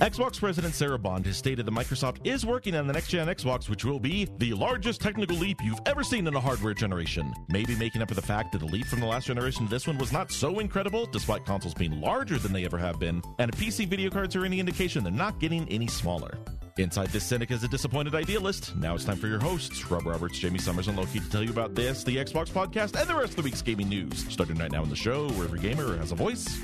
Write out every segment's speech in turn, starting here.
Xbox President Sarah Bond has stated that Microsoft is working on the next gen Xbox, which will be the largest technical leap you've ever seen in a hardware generation. Maybe making up for the fact that the leap from the last generation to this one was not so incredible, despite consoles being larger than they ever have been, and if PC video cards are any indication, they're not getting any smaller. Inside this cynic is a disappointed idealist. Now it's time for your hosts, Rob Roberts, Jamie Summers, and Loki, to tell you about this, the Xbox podcast, and the rest of the week's gaming news. Starting right now in the show, where every gamer has a voice.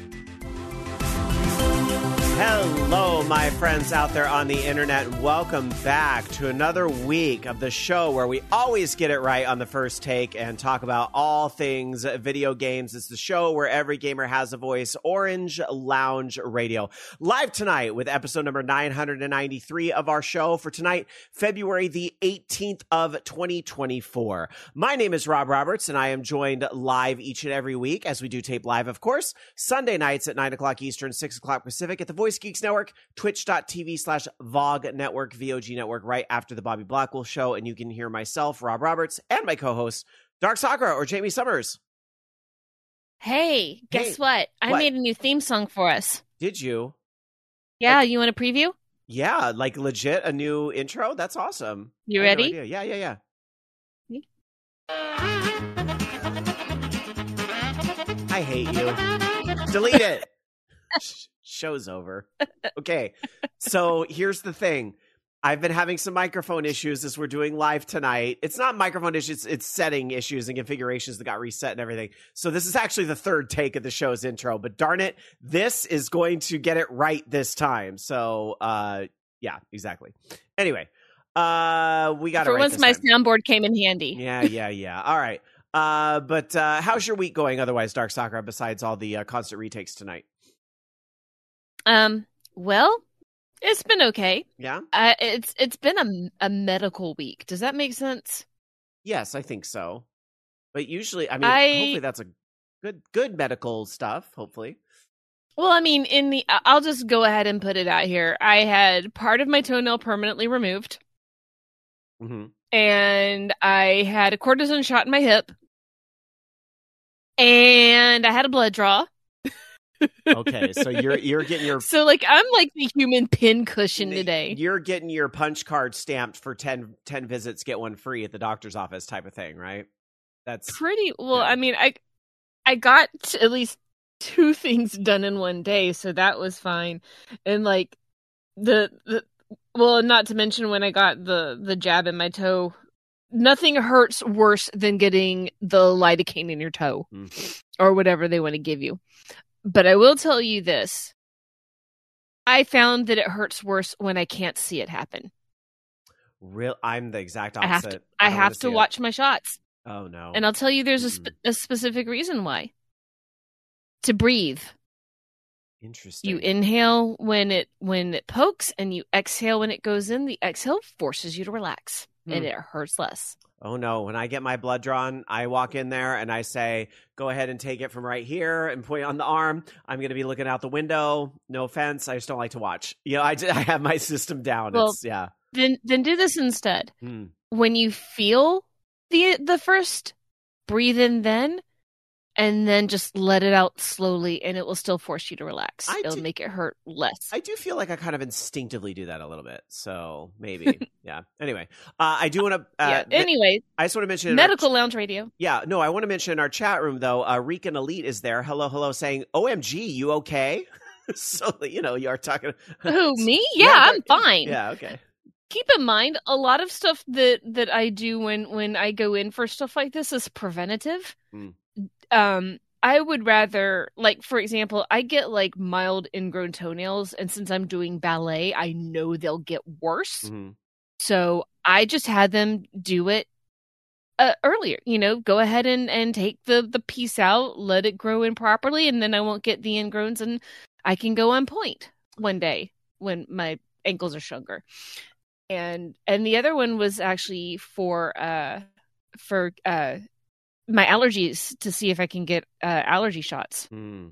Hello, my friends out there on the internet. Welcome back to another week of the show where we always get it right on the first take and talk about all things video games. It's the show where every gamer has a voice, Orange Lounge Radio. Live tonight with episode number 993 of our show for tonight, February the 18th of 2024. My name is Rob Roberts and I am joined live each and every week as we do tape live, of course, Sunday nights at 9 o'clock Eastern, 6 o'clock Pacific at the Voice Geeks Network, twitch.tv slash VOG Network, VOG Network, right after the Bobby Blackwolf show. And you can hear myself, Rob Roberts, and my co host, Dark Sakura or Jamie Summers. Hey, guess Hey, what? I what? made a new theme song for us. Did you? Yeah, you want a preview? Yeah, like legit a new intro? That's awesome. You had no ready? Yeah, yeah, yeah. I hate you. Delete it. Sh- Show's over. Okay. So here's the thing. I've been having some microphone issues as we're doing live tonight. It's not microphone issues, it's setting issues and configurations that got reset and everything. So this is actually the third take of the show's intro, but darn it, this is going to get it right this time. So uh yeah, exactly. Anyway, uh we got it For right once, my time. soundboard came in handy. Yeah, yeah, yeah. All right. Uh, but uh, how's your week going otherwise, Dark Sakura, besides all the uh, constant retakes tonight? Um, well, it's been okay. Yeah? Uh, it's it's been a, a medical week. Does that make sense? Yes, I think so. But usually, I mean, I- hopefully that's a good good medical stuff, hopefully. Well, I mean, in the I'll just go ahead and put it out here. I had part of my toenail permanently removed, hmm and I had a cortisone shot in my hip, and I had a blood draw. Okay, so you're you're getting your So like I'm like the human pin cushion today. You're getting your punch card stamped for 10, 10 visits, get one free at the doctor's office type of thing, right? That's Pretty well. Yeah. I mean, I I got at least two things done in one day, so that was fine. And like the the well, not to mention when I got the the jab in my toe, nothing hurts worse than getting the lidocaine in your toe Mhm. or whatever they want to give you. But I will tell you this. I found that it hurts worse when I can't see it happen. real. I'm the exact I have opposite. to I don't have to see it. watch my shots. Oh no! And I'll tell you there's a, sp- a specific reason why. To breathe. Interesting. You inhale when it when it pokes and you exhale when it goes in. The exhale forces you to relax and Hmm. it hurts less. Oh no, when I get my blood drawn, I walk in there and I say, go ahead and take it from right here and point on the arm. I'm going to be looking out the window. No offense. I just don't like to watch. You know, I, I have my system down. Well- it's, yeah. Then then do this instead. Hmm. When you feel the the first breathe in then and then just let it out slowly and it will still force you to relax. I It'll do- make it hurt less. I do feel like I kind of instinctively do that a little bit. So maybe. yeah. Anyway, uh, I do want to, uh, yeah. Anyway, I just want to mention in our medical lounge radio. Yeah, no, I want to mention in our chat room though, uh Rican Elite is there. Hello, hello, saying, OMG, you okay? so you know, you are talking Who me? Yeah, Yeah, I'm fine. Yeah, okay. keep in mind a lot of stuff that that I do when when I go in for stuff like this is preventative. Mm. Um I would rather like for example, I get like mild ingrown toenails and since I'm doing ballet, I know they'll get worse. Mhm. So I just had them do it uh, earlier, you know, go ahead and and take the the piece out, let it grow in properly and then I won't get the ingrowns and I can go on point one day when my ankles are stronger. And and the other one was actually for uh for uh my allergies to see if I can get uh allergy shots Hmm.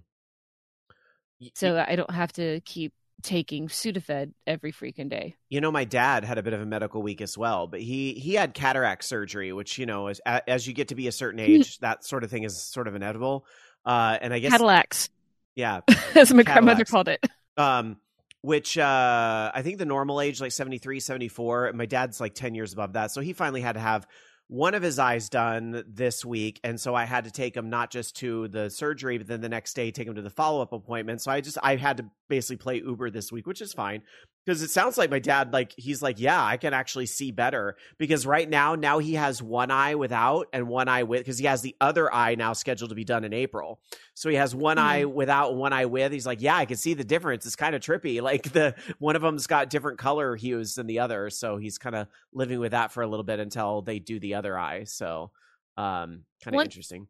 Y- so I don't have to keep taking Sudafed every freaking day. You know, my dad had a bit of a medical week as well, but he he had cataract surgery, which you know, as as you get to be a certain age, that sort of thing is sort of inevitable. Uh, and I guess Cadillacs, yeah, as my grandmother called it. um, which uh, I think the normal age like 73, 74. My dad's like ten years above that, so he finally had to have one of his eyes done this week, and so I had to take him not just to the surgery, but then the next day take him to the follow up appointment. So I just I had to basically play Uber this week, which is fine because it sounds like my dad like he's like yeah I can actually see better because right now now he has one eye without and one eye with because he has the other eye now scheduled to be done in April. So he has one Mhm. eye without and one eye with. He's like, yeah, I can see the difference. It's kind of trippy. Like the one of them's got different color hues than the other. So he's kind of living with that for a little bit until they do the other eye. So um kind of interesting.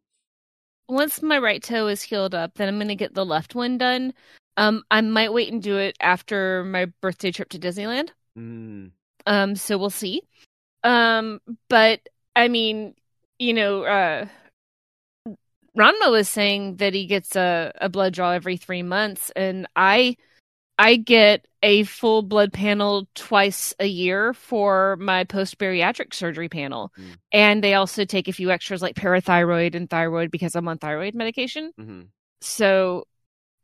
Once my right toe is healed up, then I'm going to get the left one done. Um, I might wait and do it after my birthday trip to Disneyland. Mm. Um, so we'll see. Um, but I mean, you know, uh, Ranma was saying that he gets a, a blood draw every three months, and I I get a full blood panel twice a year for my post bariatric surgery panel, Mm. and they also take a few extras like parathyroid and thyroid because I'm on thyroid medication. hmm So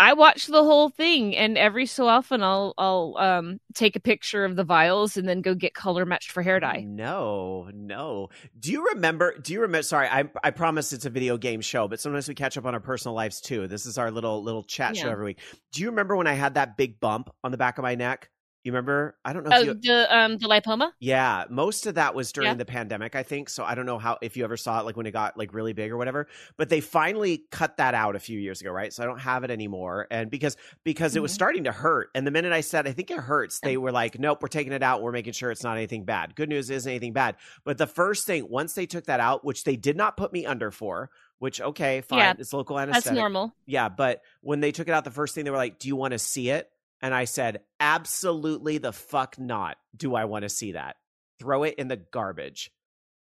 I watch the whole thing, and every so often I'll I'll um take a picture of the vials and then go get color matched for hair dye. No, no. Do you remember? Do you remember? Sorry, I I promise it's a video game show, but sometimes we catch up on our personal lives too. This is our little little chat show every week. Do you remember when I had that big bump on the back of my neck? You remember? I don't know. if Oh, you, the um the lipoma. Yeah, most of that was during Yeah. the pandemic, I think. So I don't know how if you ever saw it like when it got like really big or whatever. But they finally cut that out a few years ago, right? So I don't have it anymore. And because because it was Mhm. starting to hurt, and the minute I said I think it hurts, they were like, "Nope, we're taking it out. We're making sure it's not anything bad." Good news isn't anything bad. But the first thing once they took that out, which they did not put me under for, which okay, fine, Yeah, it's local That's anesthetic. normal. Yeah, but when they took it out, the first thing they were like, "Do you want to see it?" And I said, "Absolutely the fuck not. Do I want to see that? Throw it in the garbage."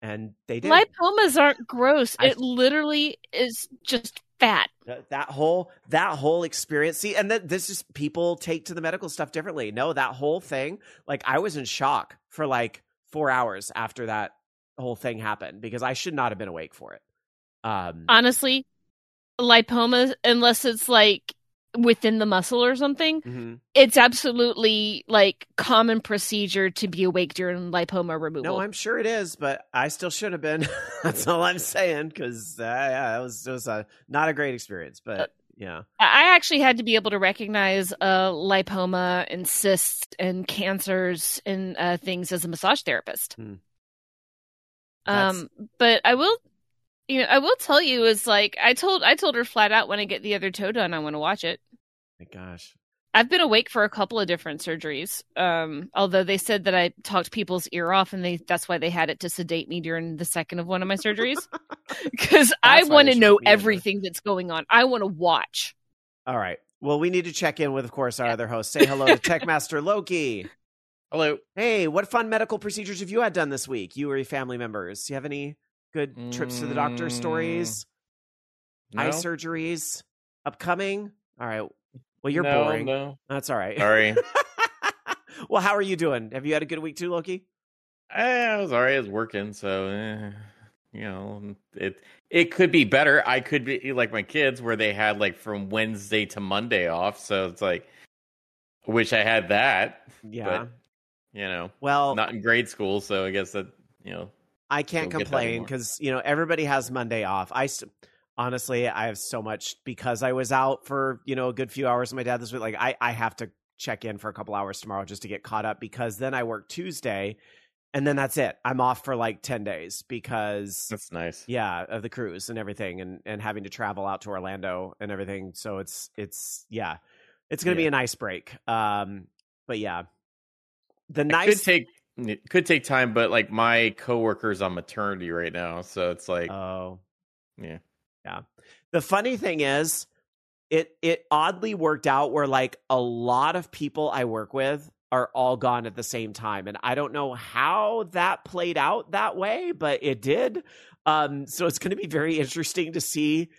And they did. Lipomas aren't gross. I- it literally is just fat. That, whole that whole experience. See, and that this is people take to the medical stuff differently. No, that whole thing. Like I was in shock for like four hours after that whole thing happened because I should not have been awake for it. Um, Honestly, lipomas, unless it's like within the muscle or something, mhm. it's absolutely like common procedure to be awake during lipoma removal. No, I'm sure it is, but I still should have been. That's all I'm saying because uh, yeah, it was it was a not a great experience, Uh, but yeah. I actually had to be able to recognize uh, lipoma and cysts and cancers and uh, things as a massage therapist. Hmm. Um, but I will, you know, I will tell you is like I told I told her flat out when I get the other toe done, I want to watch it. My gosh. I've been awake for a couple of different surgeries. Um, although they said that I talked people's ear off, and they that's why they had it to sedate me during the second of one of my surgeries. Because I want to know put me under. everything that's going on. I want to watch. All right. Well, we need to check in with, of course, our Yeah. other host. Say hello to Techmaster Loki. Hello. Hey, what fun medical procedures have you had done this week? You or your family members? Do you have any good trips to the doctor Mm, stories? No? Eye surgeries upcoming? All right. Well, you're no, boring. No. That's all right. Sorry. well, how are you doing? Have you had a good week too, Loki? I was alright. I was working, so eh, you know it. It could be better. I could be like my kids, where they had like from Wednesday to Monday off. So it's like, wish I had that. Yeah. But you know, well, not in grade school, so I guess that you know. I can't complain because you know everybody has Monday off. I st- honestly, I have so much because I was out for you know a good few hours with my dad this week. Like I, I have to check in for a couple hours tomorrow just to get caught up because then I work Tuesday, and then that's it. I'm off for like ten days because That's nice. yeah of the cruise and everything and and having to travel out to Orlando and everything. So it's it's yeah, it's gonna be Yeah. a nice break. Um, but yeah, the It nice could take it could take time, but like my coworker's on maternity right now, so it's like oh yeah. Yeah. The funny thing is, it it oddly worked out where like a lot of people I work with are all gone at the same time, and I don't know how that played out that way, but it did. Um, so it's going to be very interesting to see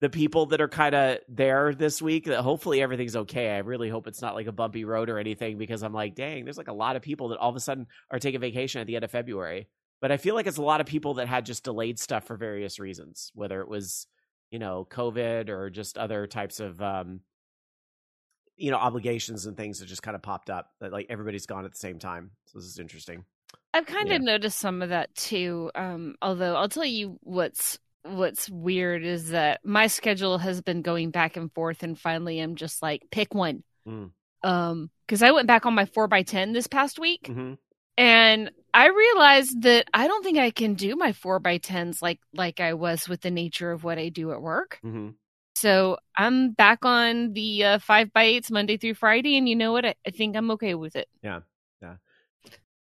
the people that are kind of there this week. That hopefully everything's okay. I really hope it's not like a bumpy road or anything because I'm like, dang, there's like a lot of people that all of a sudden are taking vacation at the end of February. But I feel like it's a lot of people that had just delayed stuff for various reasons, whether it was you know COVID or just other types of um, you know obligations and things that just kind of popped up that like everybody's gone at the same time. So this is interesting. I've kind Yeah. of noticed some of that too. Um, although I'll tell you what's what's weird is that my schedule has been going back and forth, and finally I'm just like, pick one. Mm. Um, because I went back on my four by ten this past week, hmm and I realized that I don't think I can do my four by tens like like I was with the nature of what I do at work. hmm So I'm back on the uh, five by eights Monday through Friday, and you know what? I, I think I'm okay with it.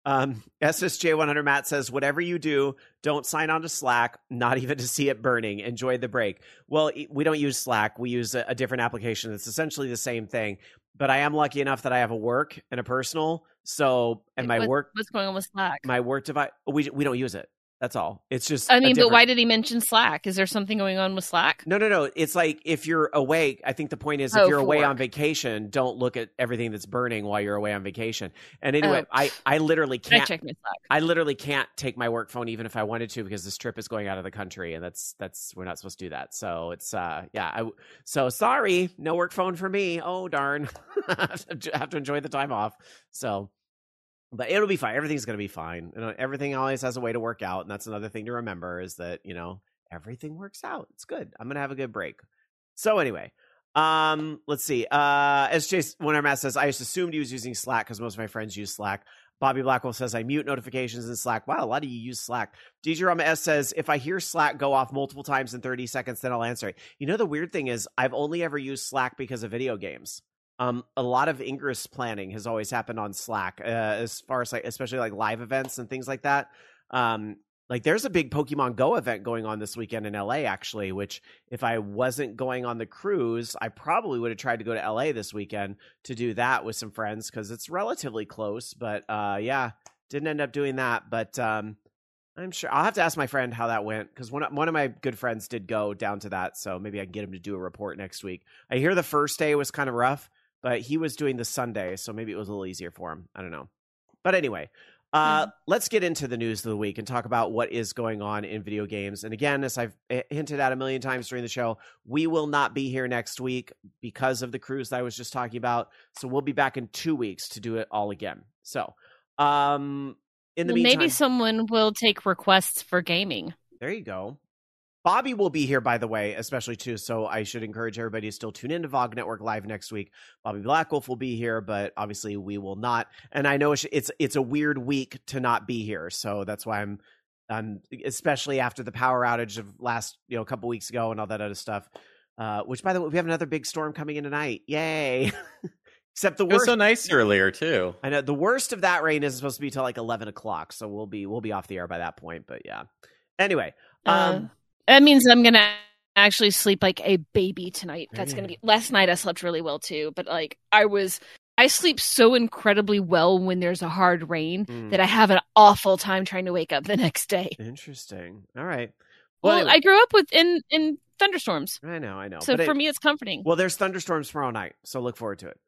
Um, SSJ100 Matt says, whatever you do, don't sign on to Slack, not even to see it burning. Enjoy the break. Well, we don't use Slack. We use a, a different application. It's essentially the same thing, but I am lucky enough that I have a work and a personal. So, and my What- work, What's going on with Slack? my work device, we, we don't use it. That's all. It's just, I mean, but why did he mention Slack? Is there something going on with Slack? No, no, no. It's like if you're away, I think the point is if Oh, you're for away on vacation, don't look at everything that's burning while you're away on vacation. And anyway, Oh. I, I literally Can I can't check my Slack? I literally can't take my work phone even if I wanted to because this trip is going out of the country and that's that's we're not supposed to do that. So it's uh yeah, I so sorry, no work phone for me. Oh darn. I have to enjoy the time off. So but it'll be fine. Everything's going to be fine. You know, everything always has a way to work out and that's another thing to remember is that, you know, everything works out. It's good. I'm going to have a good break. So anyway, um, let's see. Uh, as Chase math says, I just assumed he was using Slack because most of my friends use Slack. Bobby Blackwolf says, I mute notifications in Slack. Wow, a lot of you use Slack. DJ Rama S says, if I hear Slack go off multiple times in 30 seconds, then I'll answer it. You know, the weird thing is, I've only ever used Slack because of video games. Um, a lot of Ingress planning has always happened on Slack, uh, as far as like, especially like live events and things like that. Um, like there's a big Pokemon Go event going on this weekend in LA, actually, which if I wasn't going on the cruise, I probably would have tried to go to LA this weekend to do that with some friends because it's relatively close. But uh, yeah, didn't end up doing that. But um, I'm sure I'll have to ask my friend how that went because one one of my good friends did go down to that, so maybe I can get him to do a report next week. I hear the first day was kind of rough, but he was doing the Sunday, so maybe it was a little easier for him. I don't know. But anyway, uh, let's get into the news of the week and talk about what is going on in video games. And again, as I've eh, hinted at a million times during the show, we will not be here next week because of the cruise that I was just talking about. So we'll be back in two weeks to do it all again. So, um, in the Well, meantime, maybe someone will take requests for gaming. there you go. Bobby will be here, by the way, especially too. So I should encourage everybody to still tune in to VOG Network Live next week. Bobby Blackwolf will be here, but obviously we will not. And I know it's it's, it's a weird week to not be here, so that's why I'm, I'm especially after the power outage of last you know a couple weeks ago and all that other stuff. Uh, which, by the way, we have another big storm coming in tonight. Yay! Except the It was worst. so nice earlier too. I know the worst of that rain is supposed to be till like eleven o'clock, so we'll be we'll be off the air by that point. But yeah. Anyway, um, That means I'm gonna actually sleep like a baby tonight. That's Yeah. gonna be. Last night I slept really well too, but like I was, I sleep so incredibly well when there's a hard rain Mm. that I have an awful time trying to wake up the next day. Interesting. All right. Well, anyway, I grew up with in in thunderstorms, I know, I know. so But for it- me it's comforting. well, there's thunderstorms tomorrow night, so look forward to it.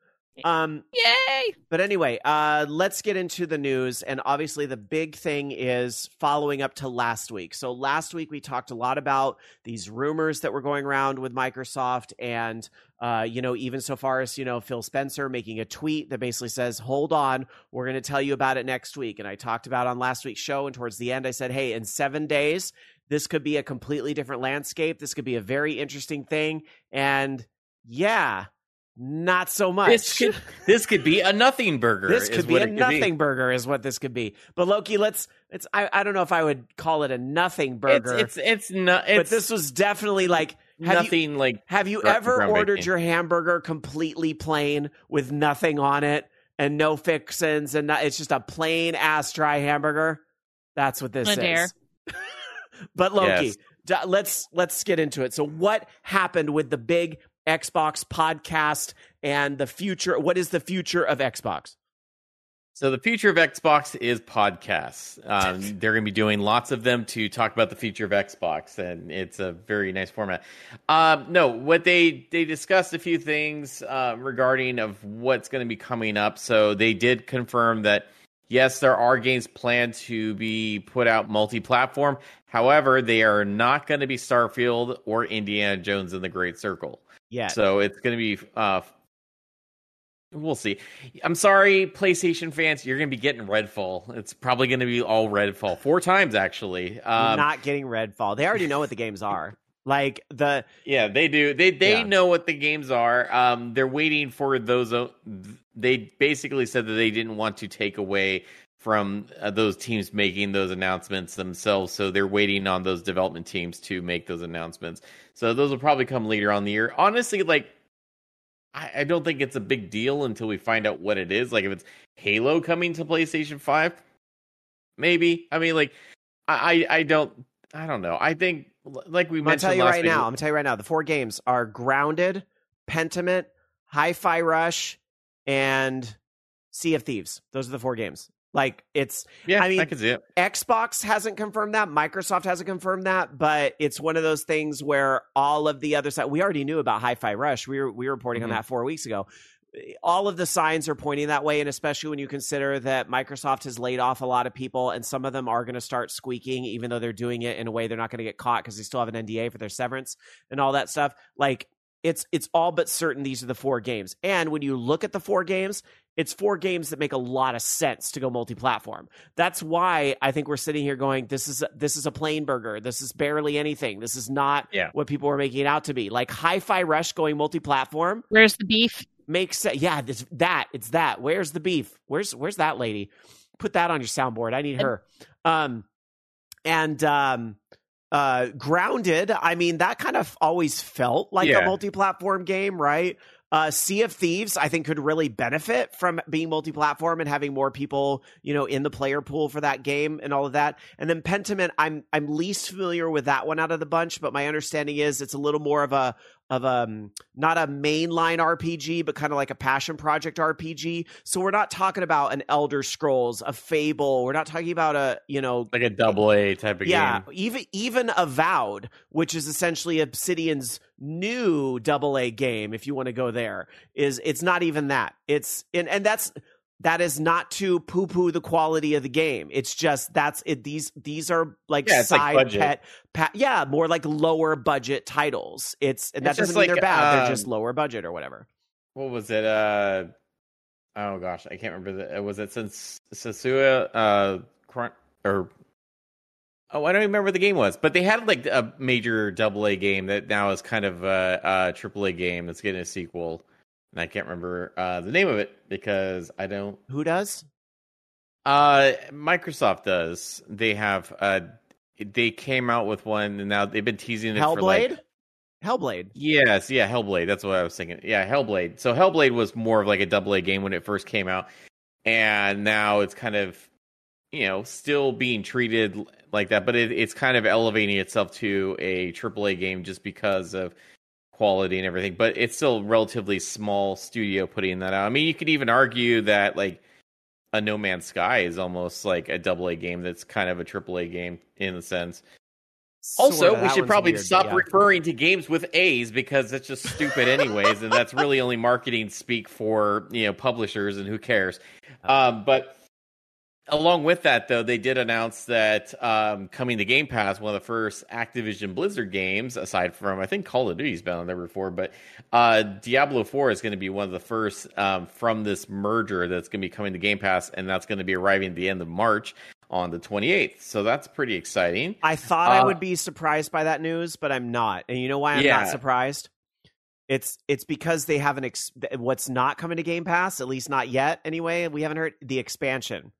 Um, Yay! but anyway, uh, let's get into the news, and obviously the big thing is following up to last week. So last week we talked a lot about these rumors that were going around with Microsoft, and uh, you know, even so far as you know, Phil Spencer making a tweet that basically says, "Hold on, we're going to tell you about it next week." And I talked about on last week's show, and towards the end, I said, "Hey, in seven days." This could be a completely different landscape. This could be a very interesting thing. And yeah, not so much. This could this could be a nothing burger. This could be a it could nothing burger, is what this could be. But Loki, let's. It's. I. I don't know if I would call it a nothing burger. It's it's it's not. but this was definitely like. Have you, nothing like have you gr- ever ordered groundbreaking. your hamburger completely plain with nothing on it and no fixins and not, it's just a plain ass dry hamburger? That's what this I is. but Loki, Yes. d- let's let's get into it. So what happened with the big Xbox podcast and the future? What is the future of Xbox? So the future of Xbox is podcasts. Um, they're going to be doing lots of them to talk about the future of Xbox, and it's a very nice format. Um, no, what they they discussed a few things uh, regarding of what's going to be coming up. So they did confirm that yes, there are games planned to be put out multi-platform. However, they are not going to be Starfield or Indiana Jones in the Great Circle. Yeah. So it's going to be uh, We'll see. I'm sorry, PlayStation fans. You're going to be getting Redfall. It's probably going to be all Redfall four times actually. Um, not getting Redfall. They already know what the games are. Like the yeah, they do. They they Yeah. know what the games are. Um, they're waiting for those. o- They basically said that they didn't want to take away from uh, those teams making those announcements themselves. So they're waiting on those development teams to make those announcements. So those will probably come later on the year. Honestly, like I, I don't think it's a big deal until we find out what it is. Like if it's Halo coming to PlayStation Five, maybe. I mean, like I I, I don't I don't know. I think like we I'm mentioned tell you right week- now. I'm gonna tell you right now. The four games are Grounded, Pentiment, Hi-Fi Rush, and Sea of Thieves. Those are the four games. Like it's Yeah, I mean, I can see it. Xbox hasn't confirmed that. Microsoft hasn't confirmed that, but it's one of those things where all of the other side we already knew about Hi-Fi Rush. We were we were reporting Mhm. on that four weeks ago. All of the signs are pointing that way, and especially when you consider that Microsoft has laid off a lot of people, and some of them are going to start squeaking, even though they're doing it in a way they're not going to get caught because they still have an NDA for their severance and all that stuff. Like it's it's all but certain these are the four games. And when you look at the four games, it's four games that make a lot of sense to go multi-platform. That's why I think we're sitting here going, this is this is a plain burger. This is barely anything. This is not Yeah. what people are making it out to be. Like Hi-Fi Rush going multi-platform Where's the beef? makes sense. Yeah, this, that it's that. Where's the beef? Where's where's that lady? Put that on your soundboard. I need her. Um, and um, uh, grounded. I mean, that kind of always felt like a multi-platform game, right? Uh, sea of Thieves, I think, could really benefit from being multi-platform and having more people, you know, in the player pool for that game and all of that. And then Pentiment, I'm I'm least familiar with that one out of the bunch, but my understanding is it's a little more of a of um not a mainline RPG, but kind of like a passion project RPG. So we're not talking about an Elder Scrolls, a Fable. We're not talking about a you know Like a double A type of yeah, game. Yeah, even even Avowed, which is essentially Obsidian's new double A game, if you want to go there, is it's not even that. It's and and that's that is not to poo poo the quality of the game. It's just that's it. These these are like Yeah, it's like side pet, pa- yeah, more like lower budget titles. It's and that It's doesn't just mean like, they're bad. they're um, just lower budget or whatever. What was it? Uh oh gosh, I can't remember. The, was it since Sasua uh or oh I don't even remember what the game was, but they had like a major double A game that now is kind of a, a triple A game that's getting a sequel, and I can't remember uh the name of it because I don't. Who does? Uh, Microsoft does. They have uh they came out with one and now they've been teasing it for like Hellblade. Hellblade. Yes, yeah, Hellblade. That's what I was thinking. Yeah, Hellblade. So Hellblade was more of like a double A game when it first came out, and now it's kind of, you know, still being treated like that, but it, it's kind of elevating itself to a triple A game just because of quality and everything. But it's still relatively small studio putting that out. I mean, you could even argue that like a No Man's Sky is almost like a double A game that's kind of a triple A game in a sense. Also, Sorta. we should probably weird, stop yeah. referring to games with A's because that's just stupid, anyways, and that's really only marketing speak for you know publishers, and who cares? Um, but along with that, though, they did announce that um, coming to Game Pass, one of the first Activision Blizzard games, aside from I think Call of Duty's been on there before, but uh, Diablo Four is going to be one of the first um, from this merger that's going to be coming to Game Pass, and that's going to be arriving at the end of March on the 28th. So that's pretty exciting. I thought I Uh, would be surprised by that news, but I'm not. And you know why I'm Yeah. not surprised? It's it's because they haven't ex- what's not coming to Game Pass, at least not yet. Anyway, we haven't heard the expansion.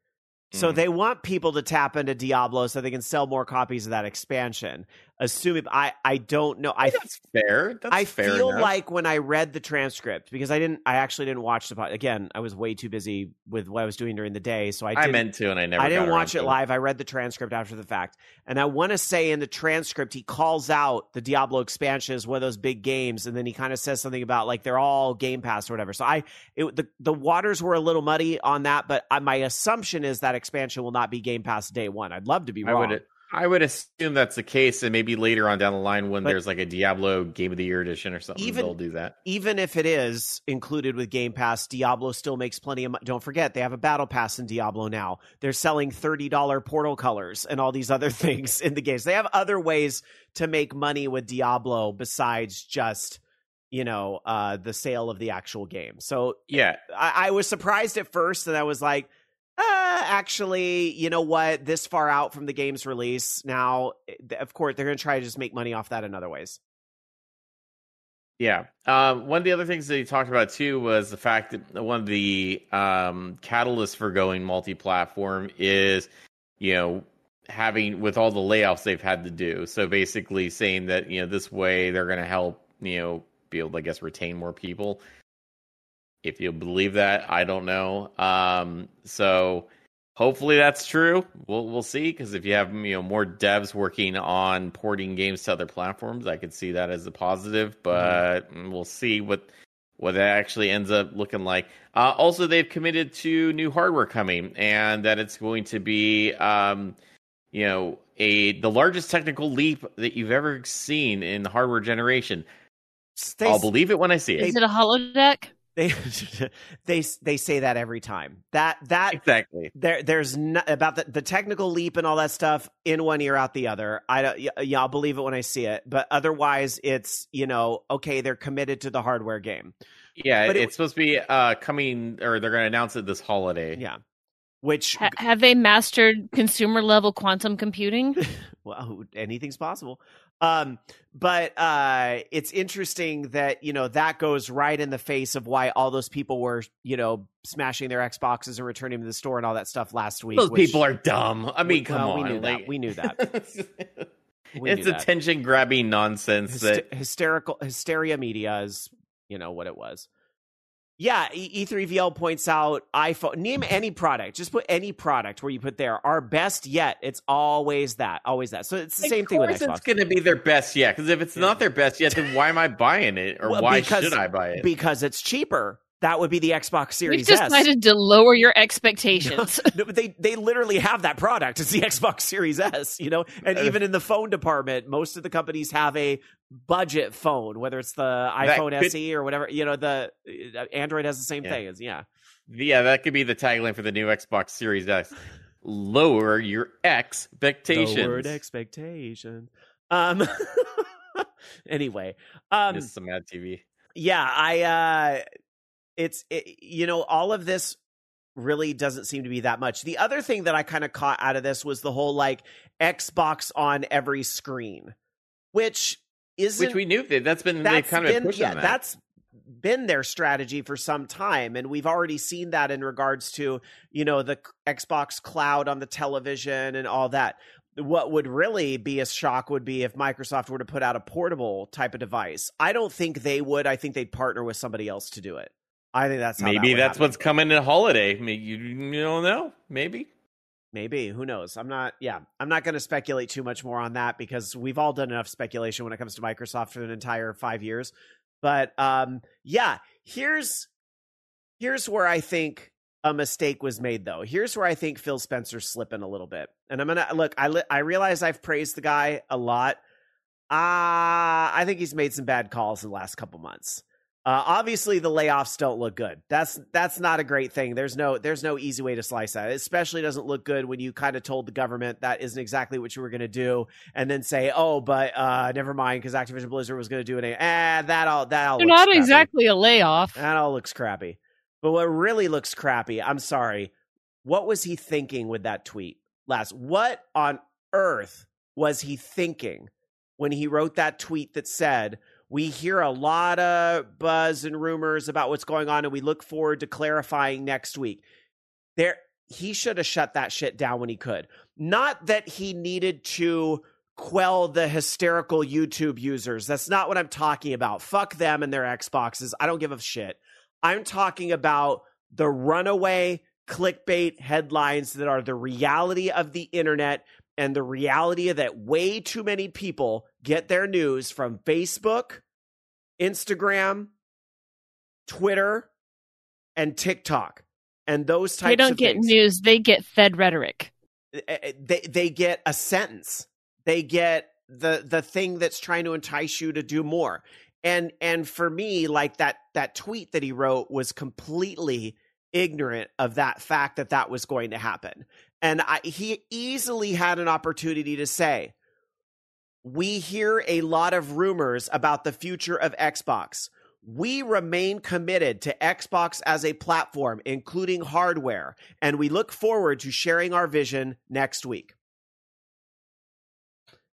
So Mm. they want people to tap into Diablo so they can sell more copies of that expansion. Assuming I I don't know. I that's fair. That's I fair feel enough. like when I read the transcript because I didn't I actually didn't watch the pod again. I was way too busy with what I was doing during the day, so I I meant to, and I never. I didn't watch it live. I read the transcript after the fact. And I want to say in the transcript, he calls out the Diablo expansion as one of those big games. And then he kind of says something about like they're all Game Pass or whatever. So I, it, the, the waters were a little muddy on that, but I, my assumption is that expansion will not be Game Pass day one. I'd love to be I wrong. would. I would assume that's the case, and maybe later on down the line, when But- there's like a Diablo Game of the Year edition or something, Even- they'll do that. Even if it is included with Game Pass, Diablo still makes plenty of money. Don't forget, they have a battle pass in Diablo now. They're selling $30 portal colors and all these other things in the games. They have other ways to make money with Diablo besides just, you know, uh, the sale of the actual game. So Yeah, I, I was surprised at first, and I was like, uh, actually, you know what? This far out from the game's release, now, eh, of course, they're going to try to just make money off that in other ways. Yeah. Um, one of the other things that he talked about too was the fact that one of the um, catalysts for going multi-platform is, you know, having with all the layoffs they've had to do. So basically, saying that you know this way they're going to help you know be able to I guess retain more people. If you believe that, I don't know. Um, so hopefully that's true. We'll we'll see because if you have you know more devs working on porting games to other platforms, I could see that as a positive. But we'll see what what that actually ends up looking like. Uh, also, they've committed to new hardware coming, and that it's going to be um, you know a the largest technical leap that you've ever seen in the hardware generation. They, I'll believe it when I see it. Is it a holodeck? They they they say that every time. That that Exactly. there there's no, about the, the technical leap and all that stuff in one ear out the other. I don't yeah, yeah, I'll believe it when I see it, but otherwise it's, you know, okay, they're committed to the hardware game. Yeah, But it- it's supposed to be uh, coming, or they're going to announce it this holiday. Yeah. Which Ha- have they mastered consumer level quantum computing? well, anything's possible. Um, but uh, it's interesting that you know that goes right in the face of why all those people were you know smashing their Xboxes and returning them to the store and all that stuff last week. Those which- people are dumb. I mean, come well, on. we knew like- that. We knew that. We it's attention grabbing nonsense Hyster- that hysterical hysteria media is you know what it was. Yeah, E- E3VL points out iPhone. Name any product. Just put any product where you put there. Our best yet. It's always that. Always that. So it's the same of thing with Xbox. It's going to be their best yet. Because if it's Yeah. not their best yet, then why am I buying it, or Well, why because- should I buy it? because it's cheaper. That would be the Xbox Series We've S. decided to lower your expectations. No, but they they literally have that product. It's the Xbox Series S, you know. And Uh, even in the phone department, most of the companies have a budget phone, whether it's the iPhone could- SE or whatever. You know, the uh, Android has the same Yeah. thing as yeah. yeah, that could be the tagline for the new Xbox Series X. Lower your expectations. Lowered expectations. Um. anyway, um, this is some ad TV. yeah, I. uh It's it, you know all of this really doesn't seem to be that much. The other thing that I kind of caught out of this was the whole like Xbox on every screen, which isn't Which we knew that that's been they've that's kind of been pushing yeah that. that's been their strategy for some time and we've already seen that in regards to you know the xbox cloud on the television and all that what would really be a shock would be if microsoft were to put out a portable type of device i don't think they would i think they'd partner with somebody else to do it i think that's how that Maybe would that's happen. what's coming in holiday. Maybe you, you don't know. Maybe. Maybe who knows? I'm not. Yeah, I'm not going to speculate too much more on that because we've all done enough speculation when it comes to Microsoft for an entire five years. But um, yeah, here's here's where I think a mistake was made, though. Here's where I think Phil Spencer's slipping a little bit. And I'm gonna look. I li- I realize I've praised the guy a lot. Uh, I think he's made some bad calls in the last couple months. Uh, obviously, the layoffs don't look good. That's that's not a great thing. There's no there's no easy way to slice that. It especially doesn't look good when you kind of told the government that isn't exactly what you were going to do, and then say, "Oh, but uh, never mind," because Activision Blizzard was going to do it. Ah, that all that all They're not crappy. exactly a layoff. That all looks crappy. But what really looks crappy, I'm sorry. What was he thinking with that tweet last? What on earth was he thinking when he wrote that tweet that said, We hear a lot of buzz and rumors about what's going on, and we look forward to clarifying next week? There he should have shut that shit down when he could. Not that he needed to quell the hysterical YouTube users. That's not what I'm talking about. Fuck them and their Xboxes. I don't give a shit. I'm talking about the runaway clickbait headlines that are the reality of the internet and the reality that way too many people get their news from Facebook, Instagram, Twitter, and TikTok. And those types They don't of get things. news; they get fed rhetoric. Uh, They they get a sentence. They get the the thing that's trying to entice you to do more. And and for me, like that that tweet that he wrote was completely ignorant of that fact that that was going to happen. And I, he easily had an opportunity to say, "We hear a lot of rumors about the future of Xbox." We remain committed to Xbox as a platform, including hardware, and we look forward to sharing our vision next week.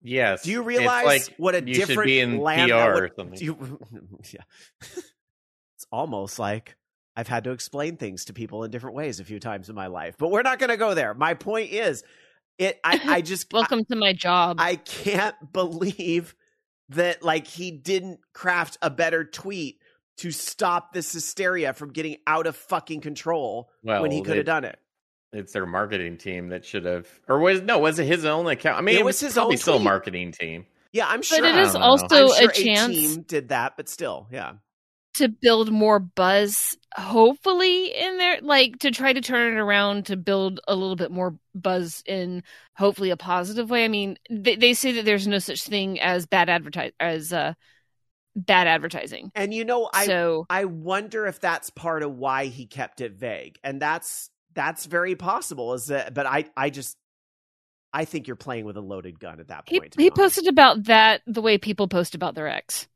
Yes. Do you realize like what a you different should be in land PR that or something? you- yeah. it's almost like I've had to explain things to people in different ways a few times in my life, but we're not going to go there. My point is, it. I, I just I- Welcome to my job. I can't believe that like he didn't craft a better tweet to stop this hysteria from getting out of fucking control well, when he could have done it. It's their marketing team that should have, or was no? Was it his own account? I mean, It it, was was, his probably own still a tweet. marketing team. Yeah, I'm sure. but it I is don't know. also I'm sure a chance team did that, but still, yeah. To build more buzz, hopefully in there, like to try to turn it around to build a little bit more buzz in hopefully a positive way. I mean, they, they say that there's no such thing as bad advertise as uh, bad advertising. And you know, I so I wonder if that's part of why he kept it vague. And that's that's very possible is that but I I just I think you're playing with a loaded gun at that point. be he posted about that the way people post about their ex.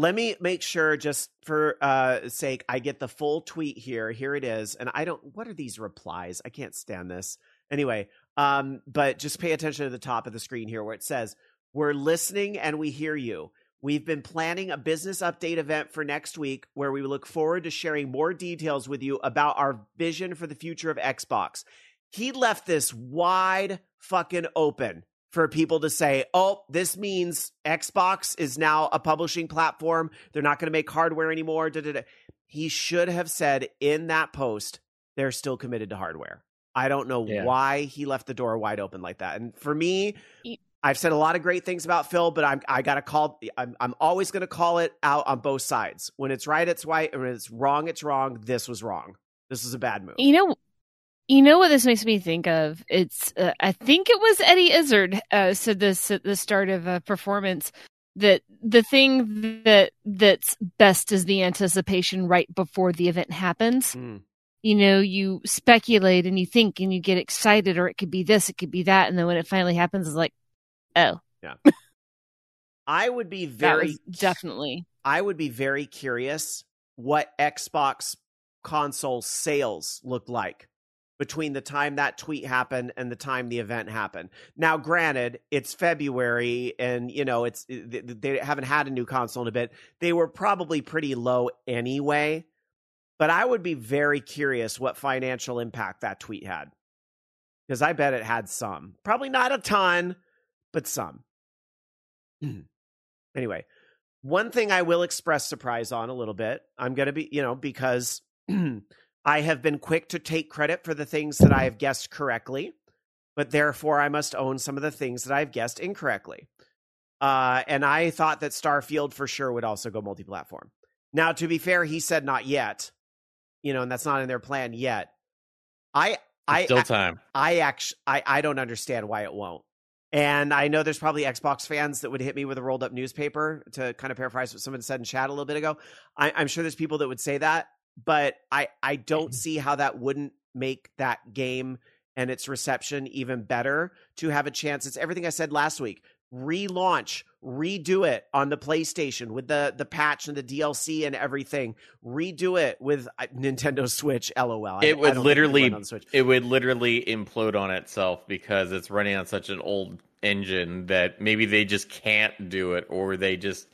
Let me make sure just for uh sake I get the full tweet here. Here it is. And I don't what are these replies? I can't stand this. Anyway, um but just pay attention to the top of the screen here where it says we're listening and we hear you. We've been planning a business update event for next week where we look forward to sharing more details with you about our vision for the future of Xbox. He left this wide fucking open for people to say, oh, this means Xbox is now a publishing platform. They're not going to make hardware anymore. Da, da, da. He should have said in that post, they're still committed to hardware. I don't know Yeah. why he left the door wide open like that. And for me, I've said a lot of great things about Phil, but I'm I gotta call. I'm I'm always gonna call it out on both sides. When it's right, it's right. and When it's wrong, it's wrong. This was wrong. This was a bad move. You know, you know what this makes me think of? It's uh, I think it was Eddie Izzard uh, said this at the start of a performance that the thing that that's best is the anticipation right before the event happens. Mm. You know, you speculate and you think and you get excited, or it could be this, it could be that, and then when it finally happens, it's like, oh, yeah. I would be very definitely I would be very curious what Xbox console sales looked like between the time that tweet happened and the time the event happened. Now, granted, it's February and you know it's they haven't had a new console in a bit. They were probably pretty low anyway, but I would be very curious what financial impact that tweet had. Because I bet it had some. Probably not a ton, but some. anyway, one thing I will express surprise on a little bit. I'm going to be, you know, because I have been quick to take credit for the things that I have guessed correctly, but therefore I must own some of the things that I've guessed incorrectly. Uh, and I thought that Starfield for sure would also go multi platform. Now, to be fair, he said not yet, you know, and that's not in their plan yet. I, I, Still time. I actually, I, I don't understand why it won't. And I know there's probably Xbox fans that would hit me with a rolled up newspaper to kind of paraphrase what someone said in chat a little bit ago. I, I'm sure there's people that would say that, but I, I don't see how that wouldn't make that game and its reception even better to have a chance. It's everything I said last week. Relaunch, redo it on the PlayStation with the the patch and the DLC and everything. Redo it with uh, Nintendo Switch. LOL. I- I It would it'd literally, run on the Switch. it would literally implode on itself because it's running on such an old engine that maybe they just can't do it, or they just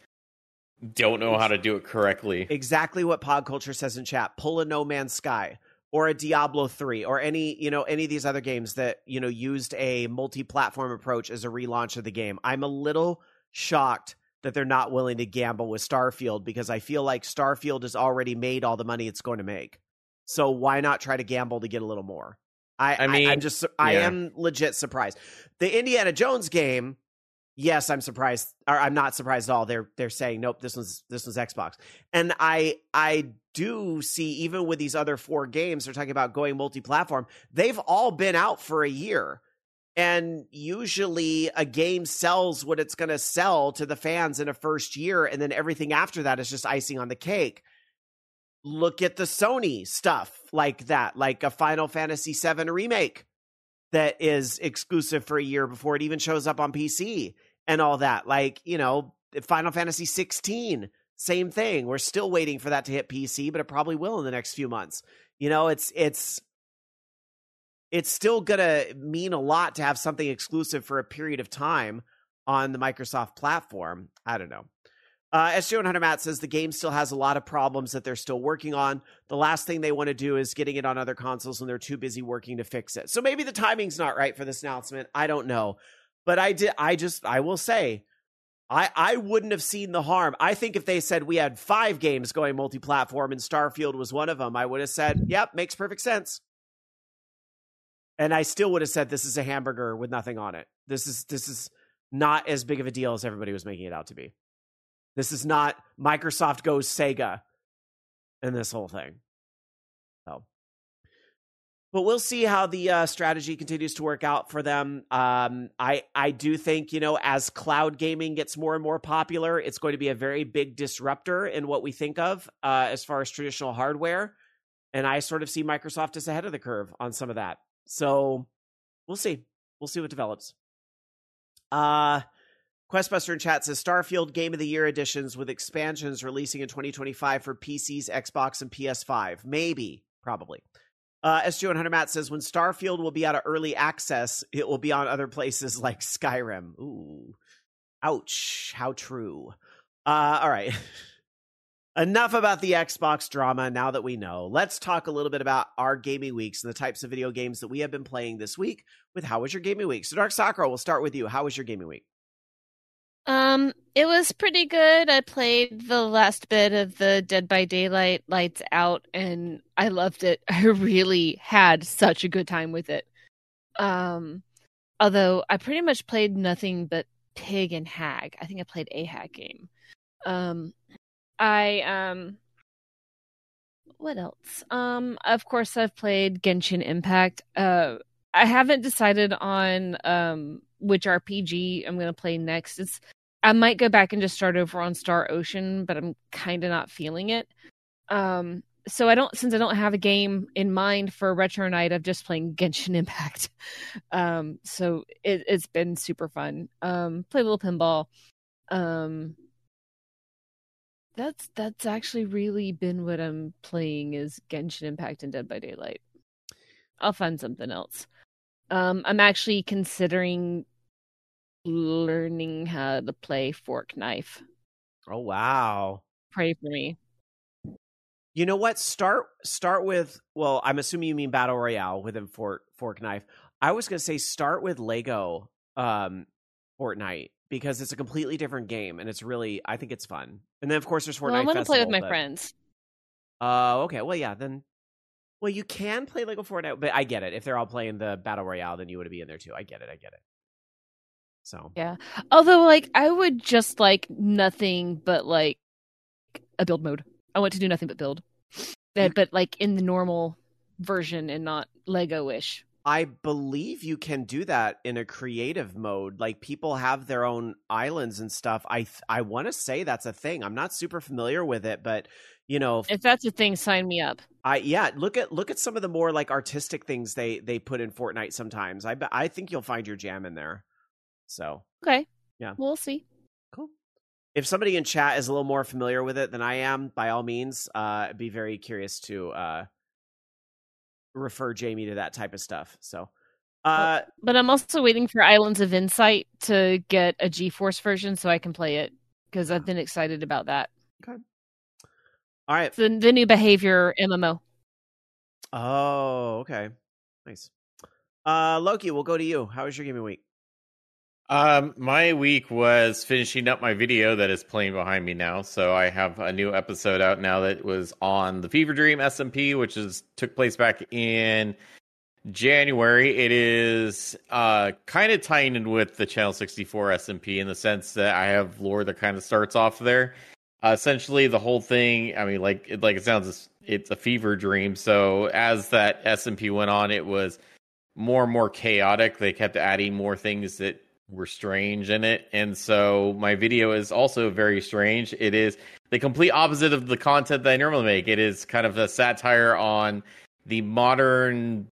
don't know how to do it correctly. exactly what pod culture says in chat pull a no man's sky or a Diablo 3 or any, you know, any of these other games that, you know, used a multi-platform approach as a relaunch of the game. I'm a little shocked that they're not willing to gamble with Starfield because I feel like Starfield has already made all the money it's going to make. So why not try to gamble to get a little more? I, I mean, I, am just, I am legit surprised. The Indiana Jones game, yes, I'm surprised, or I'm not surprised at all. They're they're saying nope, this was this was Xbox, and I I do see even with these other four games, they're talking about going multi-platform. They've all been out for a year. And usually a game sells what it's going to sell to the fans in a first year. And then everything after that is just icing on the cake. Look at the Sony stuff like that, like a Final Fantasy VII remake that is exclusive for a year before it even shows up on PC and all that. Like, you know, Final Fantasy 16, same thing. We're still waiting for that to hit PC, but it probably will in the next few months. You know, it's it's it's still going to mean a lot to have something exclusive for a period of time on the Microsoft platform. I don't know. Uh, SJ100 Matt says the game still has a lot of problems that they're still working on. The last thing they want to do is getting it on other consoles and they're too busy working to fix it. So maybe the timing's not right for this announcement. I don't know. But I did I just I will say I I wouldn't have seen the harm. I think if they said we had 5 games going multi-platform and Starfield was one of them, I would have said, "Yep, makes perfect sense." and I still would have said this is a hamburger with nothing on it. This is this is not as big of a deal as everybody was making it out to be. This is not Microsoft goes Sega in this whole thing. But we'll see how the uh, strategy continues to work out for them. Um, I I do think you know as cloud gaming gets more and more popular, it's going to be a very big disruptor in what we think of uh, as far as traditional hardware. And I sort of see Microsoft as ahead of the curve on some of that. So we'll see. We'll see what develops. Uh Questbuster in chat says Starfield Game of the Year editions with expansions releasing in 2025 for PCs, Xbox, and PS5. Maybe, probably. Uh, SG100 Matt says when Starfield will be out of early access, it will be on other places like Skyrim. Ooh, ouch! How true. Uh, all right. enough about the Xbox drama now that we know. Let's talk a little bit about our gaming weeks and the types of video games that we have been playing this week with how was your gaming week? So Dark Sakura, we'll start with you. How was your gaming week? Um, it was pretty good. I played the last bit of the Dead by Daylight Lights Out and I loved it. I really had such a good time with it. Um, although I pretty much played nothing but Pig and Hag. I think I played a Hag game. Um, I um what else? Um of course I've played Genshin Impact. Uh I haven't decided on um which RPG I'm going to play next. It's I might go back and just start over on Star Ocean, but I'm kind of not feeling it. Um so I don't since I don't have a game in mind for retro night, I'm just playing Genshin Impact. Um so it, it's been super fun. Um play a little pinball. Um that's that's actually really been what I'm playing is Genshin Impact and Dead by Daylight. I'll find something else. Um, I'm actually considering learning how to play fork knife. Oh wow! Pray for me. You know what? Start start with well, I'm assuming you mean battle royale within fork fork knife. I was gonna say start with Lego um Fortnite because it's a completely different game and it's really I think it's fun. And then of course there's Fortnite. Well, I'm gonna play with my but... friends. Uh okay, well yeah, then well you can play Lego Fortnite, but I get it. If they're all playing the Battle Royale, then you would be in there too. I get it, I get it. So Yeah. Although like I would just like nothing but like a build mode. I want to do nothing but build. But, but like in the normal version and not Lego ish. I believe you can do that in a creative mode. Like people have their own islands and stuff. I I want to say that's a thing. I'm not super familiar with it, but you know, if that's a thing, sign me up. I yeah, look at look at some of the more like artistic things they they put in Fortnite sometimes. I I think you'll find your jam in there. So okay, yeah, we'll see. Cool. If somebody in chat is a little more familiar with it than I am, by all means, uh, be very curious to uh refer Jamie to that type of stuff. So, uh, but I'm also waiting for Islands of Insight to get a GeForce version so I can play it because I've been excited about that. Okay. All right. The, the new behavior MMO. Oh, okay. Nice. Uh, Loki, we'll go to you. How was your gaming week? Um, my week was finishing up my video that is playing behind me now. So I have a new episode out now that was on the Fever Dream SMP, which is took place back in January. It is uh kind of tying in with the Channel 64 SMP in the sense that I have lore that kind of starts off there. Uh, essentially, the whole thing. I mean, like it, like it sounds, it's a fever dream. So as that SMP went on, it was more and more chaotic. They kept adding more things that were strange in it. And so my video is also very strange. It is the complete opposite of the content that I normally make. It is kind of a satire on the modern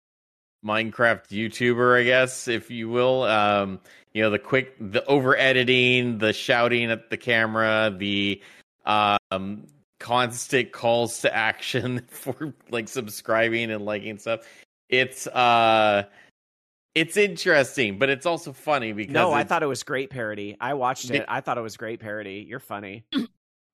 Minecraft YouTuber, I guess, if you will. Um, you know, the quick, the over editing, the shouting at the camera, the um, constant calls to action for like subscribing and liking stuff. It's uh it's interesting, but it's also funny because No, I thought it was great parody. I watched it. I thought it was great parody. You're funny.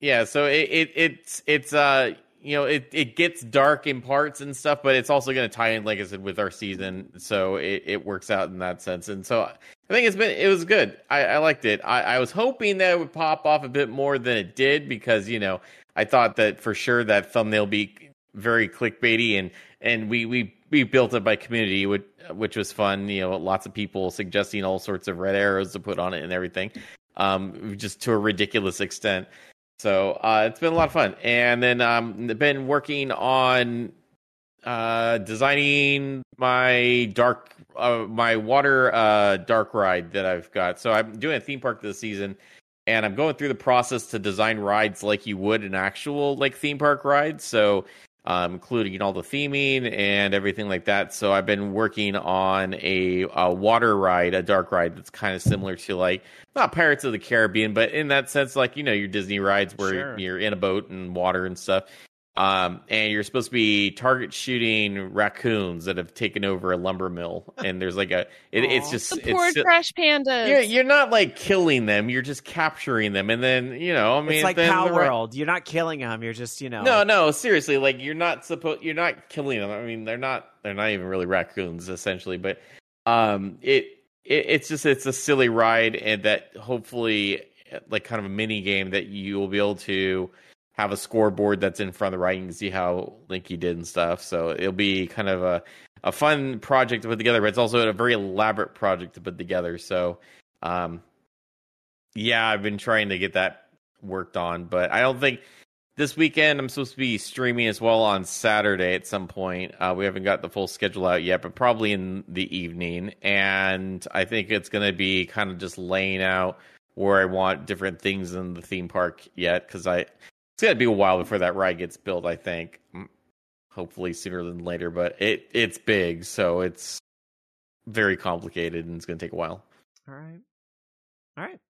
yeah, so it, it it's it's uh you know it it gets dark in parts and stuff, but it's also going to tie in, like I said, with our season, so it, it works out in that sense. And so I think it's been it was good. I, I liked it. I, I was hoping that it would pop off a bit more than it did because you know I thought that for sure that thumbnail be very clickbaity and and we we we built it by community which which was fun you know lots of people suggesting all sorts of red arrows to put on it and everything um just to a ridiculous extent. So uh it's been a lot of fun. And then um been working on uh designing my dark uh my water uh dark ride that I've got. So I'm doing a theme park this season and I'm going through the process to design rides like you would an actual like theme park ride. So, um, including all the theming and everything like that. So I've been working on a, a water ride, a dark ride that's kind of similar to like not Pirates of the Caribbean, but in that sense, like you know your Disney rides where Sure. you're in a boat and water and stuff. Um, and you're supposed to be target shooting raccoons that have taken over a lumber mill, and there's like a it, it's just The poor it's, trash pandas. you're, you're not like killing them. You're just capturing them, and then you know. I mean, it's like then Power the ra- World. You're not killing them. You're just, you know. No, no, seriously. Like you're not supposed. You're not killing them. I mean, they're not. They're not even really raccoons, essentially. But um, it, it it's just it's a silly ride, and that hopefully, like kind of a mini game that you will be able to have a scoreboard that's in front of the ride and see how Linky did and stuff. So it'll be kind of a a fun project to put together, but it's also a very elaborate project to put together. So, um, yeah, I've been trying to get that worked on, but I don't think this weekend I'm supposed to be streaming as well on Saturday at some point. Uh, we haven't got the full schedule out yet, but probably in the evening. And I think it's going to be kind of just laying out where I want different things in the theme park yet because I it's to be a while before that ride gets built. I think, hopefully sooner than later, but it it's big, so it's very complicated and it's to take a while. All right. All right.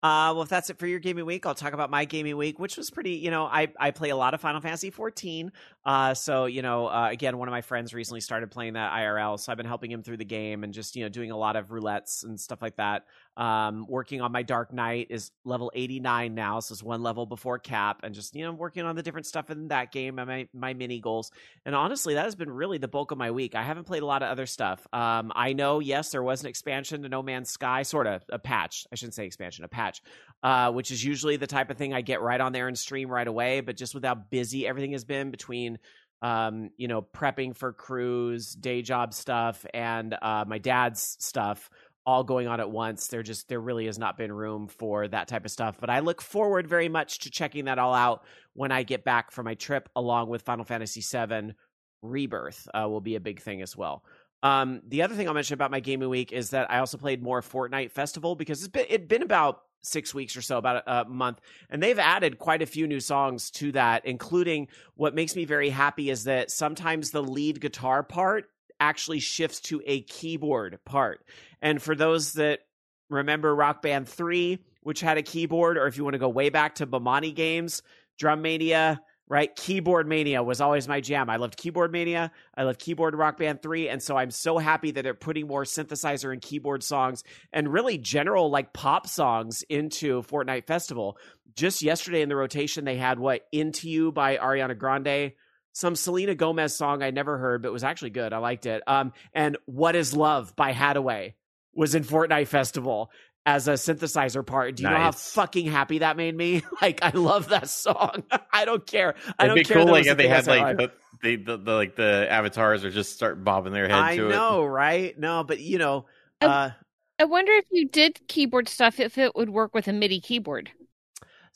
Uh, well, if that's it for your gaming week, I'll talk about my gaming week, which was pretty. You know, I I play a lot of Final Fantasy 14. Uh, so you know, uh, again, one of my friends recently started playing that IRL, so I've been helping him through the game and just you know doing a lot of roulettes and stuff like that. Um, working on my Dark Knight is level 89 now, so it's one level before cap, and just you know working on the different stuff in that game and my my mini goals. And honestly, that has been really the bulk of my week. I haven't played a lot of other stuff. Um, I know, yes, there was an expansion to No Man's Sky, sort of a patch. I shouldn't say expansion, a patch, uh, which is usually the type of thing I get right on there and stream right away. But just with how busy everything has been between, um, you know, prepping for cruise, day job stuff, and uh, my dad's stuff all going on at once. There just there really has not been room for that type of stuff. But I look forward very much to checking that all out when I get back from my trip, along with Final Fantasy VII Rebirth uh, will be a big thing as well. Um, the other thing I'll mention about my gaming week is that I also played more Fortnite Festival because it's been it'd been about six weeks or so, about a, a month, and they've added quite a few new songs to that, including what makes me very happy is that sometimes the lead guitar part actually shifts to a keyboard part. And for those that remember Rock Band 3, which had a keyboard, or if you want to go way back to Bemani games, Drum Mania, right? Keyboard Mania was always my jam. I loved Keyboard Mania. I loved Keyboard Rock Band 3. And so I'm so happy that they're putting more synthesizer and keyboard songs and really general like pop songs into Fortnite Festival. Just yesterday in the rotation, they had what Into You by Ariana Grande, some Selena Gomez song I never heard, but was actually good. I liked it. Um, and What Is Love by Hadaway was in Fortnite Festival as a synthesizer part. Do you know how fucking happy that made me? Like, I love that song. I don't care. I It'd don't be care. cool like was if they had like the, the, the, the like the avatars are just start bobbing their head I to know, right? No, but you know, Oh. uh, I wonder if you did keyboard stuff if it would work with a MIDI keyboard.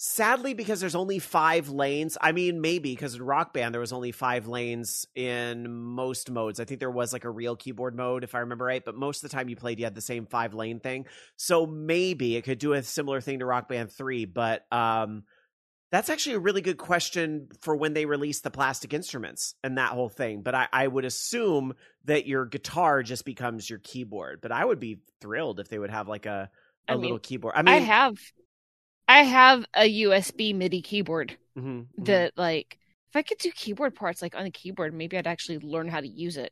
Sadly, because there's only five lanes. I mean, maybe because in Rock Band there was only five lanes in most modes. I think there was like a real keyboard mode, if I remember right. But most of the time you played, you had the same five lane thing. So maybe it could do a similar thing to Rock Band Three. But um, that's actually a really good question for when they release the plastic instruments and that whole thing. But I, I would assume that your guitar just becomes your keyboard. But I would be thrilled if they would have like a a I little keyboard. I mean, I have, I have a USB MIDI keyboard mhm, mhm. that like if I could do keyboard parts like on the keyboard, maybe I'd actually learn how to use it.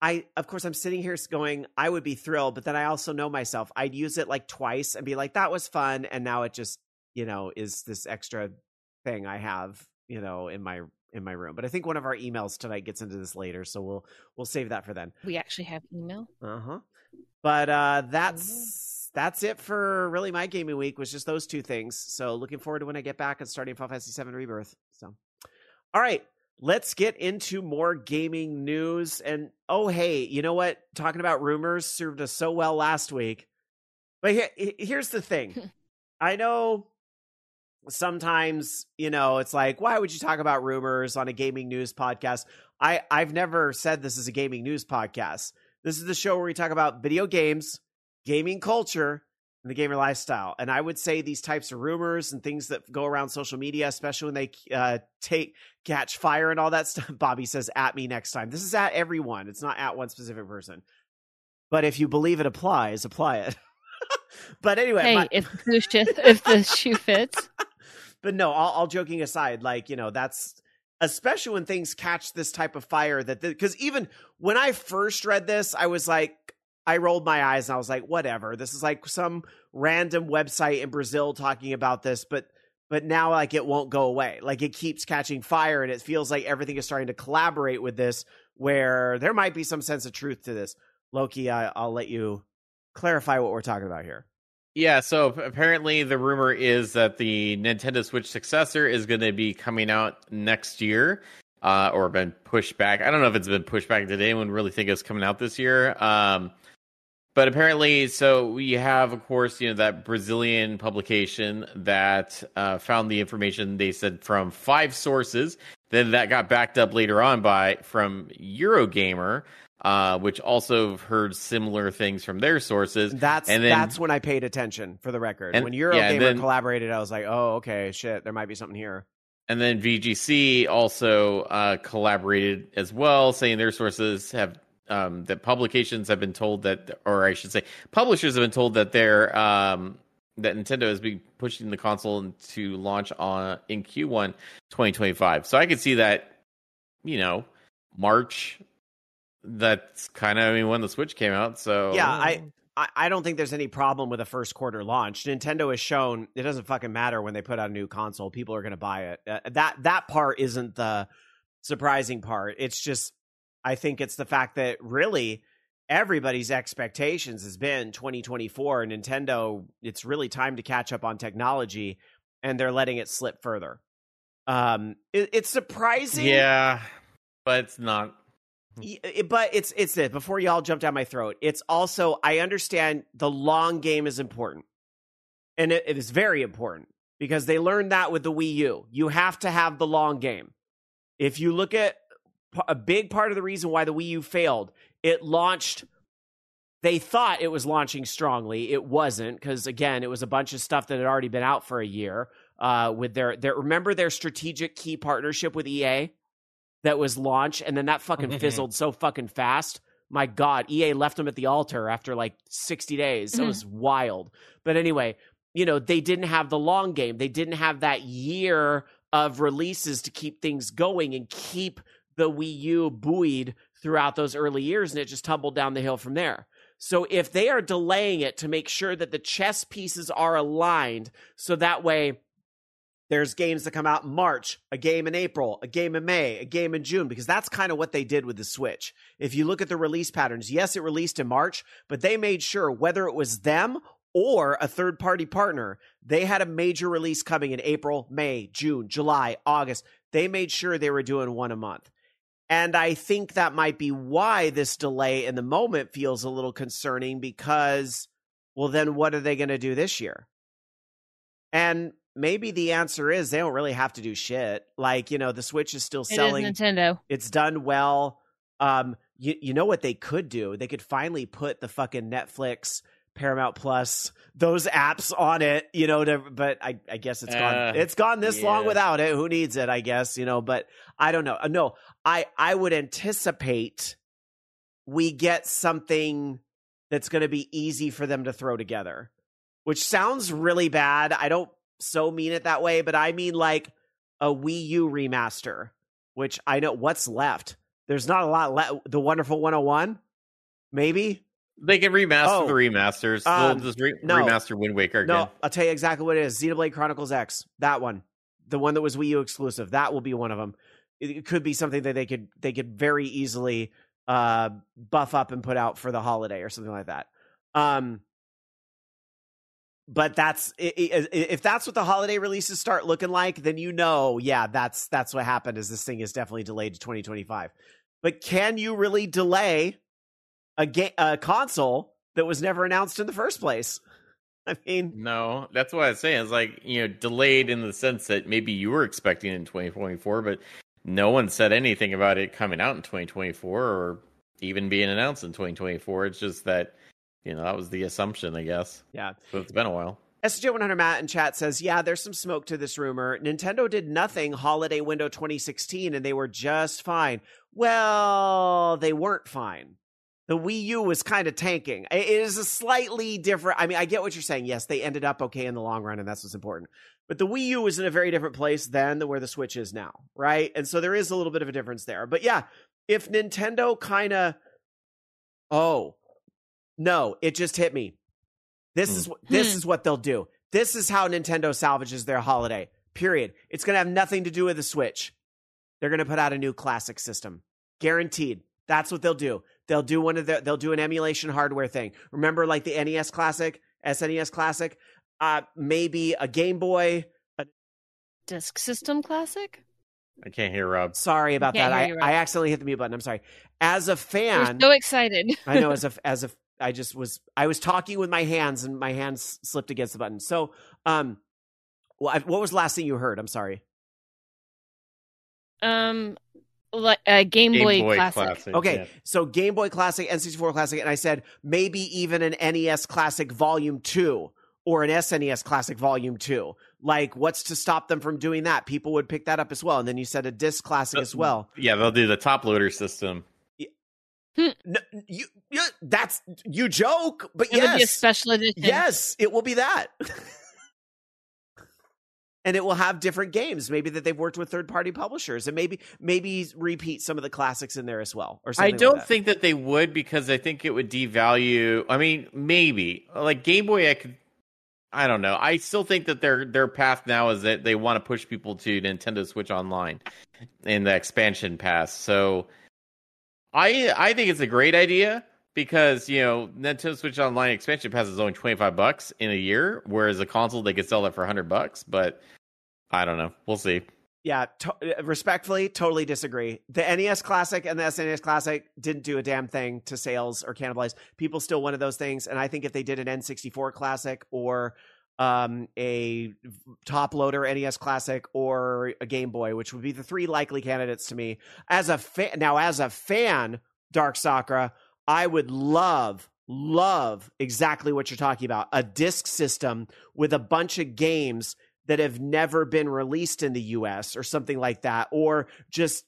I of course I'm sitting here going, I would be thrilled, but then I also know myself. I'd use it like twice and be like, that was fun, and now it just, you know, is this extra thing I have, you know, in my in my room. But I think one of our emails tonight gets into this later, so we'll we'll save that for then. We actually have email. Uh huh. But uh that's that's it for really my gaming week was just those two things. So looking forward to when I get back and starting Final Fantasy VII Rebirth. So, all right, let's get into more gaming news. And oh hey, you know what? Talking about rumors served us so well last week. But here, here's the thing. I know sometimes you know it's like why would you talk about rumors on a gaming news podcast i i've never said this is a gaming news podcast this is the show where we talk about video games gaming culture and the gamer lifestyle. And i would say these types of rumors and things that go around social media especially when they uh take catch fire and all that stuff bobby says at me next time. This is at everyone. It's not at one specific person. But if you believe it applies apply it. But anyway Hey, my- if the shoe, if the shoe fits, but no, all, all joking aside, like you know, that's especially when things catch this type of fire. That because even when I first read this, I was like, I rolled my eyes and I was like, whatever. This is like some random website in Brazil talking about this, but but now like it won't go away. Like it keeps catching fire, and it feels like everything is starting to collaborate with this, where there might be some sense of truth to this. Loki, I, I'll let you clarify what we're talking about here. Yeah, so apparently the rumor is that the Nintendo Switch successor is going to be coming out next year, uh, or been pushed back. I don't know if it's been pushed back. Did anyone really think it's coming out this year? Um, but apparently, so we have, of course, you know that Brazilian publication that uh, found the information. They said from five sources. Then that got backed up later on by from Eurogamer, uh, which also heard similar things from their sources. That's And then- that's when I paid attention for the record. And- when yeah, Eurogamer and then- collaborated, I was like, oh, okay, shit, there might be something here. And then VGC also uh, collaborated as well, saying their sources have um, that publications have been told that, or I should say, publishers have been told that they're um, that Nintendo is be pushing the console to launch on in Q1 2025. So I could see that, you know, March. That's kind of I mean when the Switch came out. So Yeah, I, I I don't think there's any problem with a first quarter launch. Nintendo has shown it doesn't fucking matter when they put out a new console; people are going to buy it. Uh, that that part isn't the surprising part. It's just I think it's the fact that really everybody's expectations has been 2024 Nintendo it's really time to catch up on technology and they're letting it slip further. Um it, it's surprising. yeah, but it's not. But it's it's this before y'all jump down my throat it's also i understand the long game is important and it, it is very important because they learned that with the wii u you have to have the long game if you look at a big part of the reason why the wii u failed it launched they thought it was launching strongly it wasn't because again it was a bunch of stuff that had already been out for a year uh, with their their remember their strategic key partnership with ea that was launched, and then that fucking fizzled so fucking fast. My God, EA left them at the altar after like 60 days. It Mhm. was wild. But anyway, you know, they didn't have the long game. They didn't have that year of releases to keep things going and keep the Wii U buoyed throughout those early years, and it just tumbled down the hill from there. So if they are delaying it to make sure that the chess pieces are aligned, so that way there's games that come out in March, a game in April, a game in May, a game in June, because that's kind of what they did with the Switch. If you look at the release patterns, yes, it released in March, but they made sure whether it was them or a third party partner, they had a major release coming in April, May, June, July, August. They made sure they were doing one a month. And I think that might be why this delay in the moment feels a little concerning because, well, then what are they going to do this year? And maybe the answer is they don't really have to do shit. Like, you know, the Switch is still selling. It is Nintendo. It's done well. Um, you, you know what they could do? They could finally put the fucking Netflix, Paramount Plus, those apps on it, you know, to, but I, I guess it's Uh, gone. It's gone this long without it. Who needs it? I guess, you know, but I don't know. Uh, No, I, I would anticipate we get something that's going to be easy for them to throw together, which sounds really bad. I don't so mean it that way, but I mean like a Wii U remaster, which I know what's left. There's not a lot left. The Wonderful 101, maybe. They can remaster Oh. the remasters. Um, They'll just re- no. remaster Wind Waker again. No, I'll tell you exactly what it is. Xenoblade Chronicles X, that one, the one that was Wii U exclusive, that will be one of them. It, it could be something that they could they could very easily uh, buff up and put out for the holiday or something like that. Um, but that's if that's what the holiday releases start looking like, then you know, yeah, that's that's what happened. Is this thing is definitely delayed to 2025. But can you really delay a game a console that was never announced in the first place? I mean, No, that's what I was saying. It's like, you know, delayed in the sense that maybe you were expecting in 2024, but no one said anything about it coming out in 2024 or even being announced in 2024. It's just that, you know, that was the assumption, I guess. yeah. So it's been a while. SG100 Matt in chat says, Yeah, there's some smoke to this rumor. Nintendo did nothing holiday window 2016 and they were just fine. Well, they weren't fine. The Wii U was kind of tanking. It is a slightly different. I mean, I get what you're saying. Yes, they ended up okay in the long run, and that's what's important. But the Wii U was in a very different place than the, where the Switch is now, right? And so there is a little bit of a difference there. But yeah, if Nintendo kind of, oh, no, it just hit me. This is what this Hmm. is what they'll do. This is how Nintendo salvages their holiday. Period. It's going to have nothing to do with the Switch. They're going to put out a new classic system. Guaranteed. That's what they'll do. They'll do one of the they'll do an emulation hardware thing. Remember like the NES Classic, SNES Classic, uh maybe a Game Boy. Disk System Classic. I can't hear Rob. Sorry about Can't that. I. I accidentally hit the mute button. I'm sorry. As a We're fan, so excited. I know as a as a I just was I was talking with my hands and my hands slipped against the button. So, um what was the last thing you heard? I'm sorry. um, like uh, Game, Game Boy, Boy Classic. Classic. Okay, yeah. so Game Boy Classic, N64 Classic, and I said maybe even an NES Classic Volume 2 or an SNES Classic Volume 2. Like, what's to stop them from doing that? People would pick that up as well. And then you said a Disc Classic Uh, as well. Yeah, they'll do the top loader system. No, you, you, that's, you joke, but It would be a yes. special edition. Yes, it will be that. and it will have different games, maybe that they've worked with third party publishers, and maybe maybe repeat some of the classics in there as well. Or something I don't like that. think that they would because I think it would devalue. I mean, maybe like Game Boy. I could. I don't know. I still think that their their path now is that they want to push people to Nintendo Switch Online in the expansion pass. So, I I think it's a great idea because you know Nintendo Switch Online expansion pass is only twenty five bucks in a year, whereas a console they could sell that for hundred bucks. But I don't know. We'll see. Yeah, to- respectfully, totally disagree. The NES Classic and the SNES Classic didn't do a damn thing to sales or cannibalize. People still wanted those things, and I think if they did an N64 Classic or um, a top loader NES Classic or a Game Boy, which would be the three likely candidates to me. As a fan, now as a fan, Dark Sakura, I would love, love exactly what you're talking about. A disc system with a bunch of games that have never been released in the US or something like that. Or just,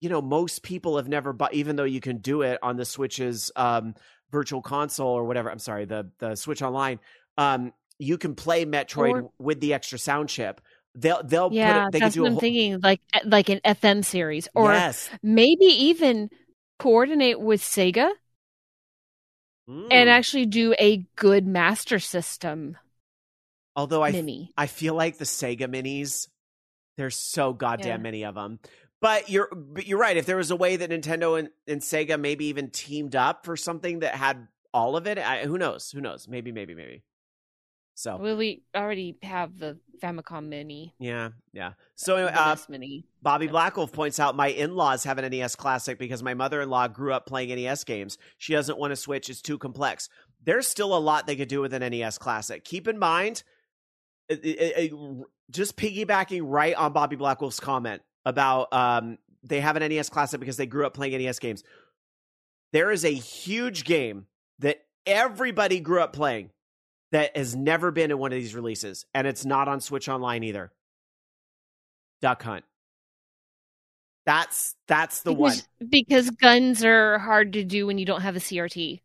you know, most people have never bought, even though you can do it on the Switch's um, virtual console or whatever. I'm sorry, the, the Switch Online. Um, you can play Metroid Or- with the extra sound chip. They'll they'll Yeah, put it, they that's can do what I'm whole, thinking. Like eh, like an FM series, or yes. maybe even coordinate with Sega Mm. and actually do a good Master System although I mini. I feel like the Sega minis There's so goddamn Yeah. many of them. But you're but you're right. If there was a way that Nintendo and, and Sega maybe even teamed up for something that had all of it, I, who knows? Who knows? Maybe, maybe, maybe. So Well, we already have the Famicom Mini, yeah, yeah. So anyway, uh, Mini. Bobby. Blackwolf points out my in-laws have an NES Classic because my mother-in-law grew up playing NES games. She doesn't want to switch; it's too complex. There's still a lot they could do with an NES Classic. Keep in mind, it- it- it- just piggybacking right on Bobby Blackwolf's comment about um, they have an NES Classic because they grew up playing NES games. There is a huge game that everybody grew up playing that has never been in one of these releases, and it's not on Switch Online either. Duck Hunt. That's that's the one. because, because guns are hard to do when you don't have a CRT.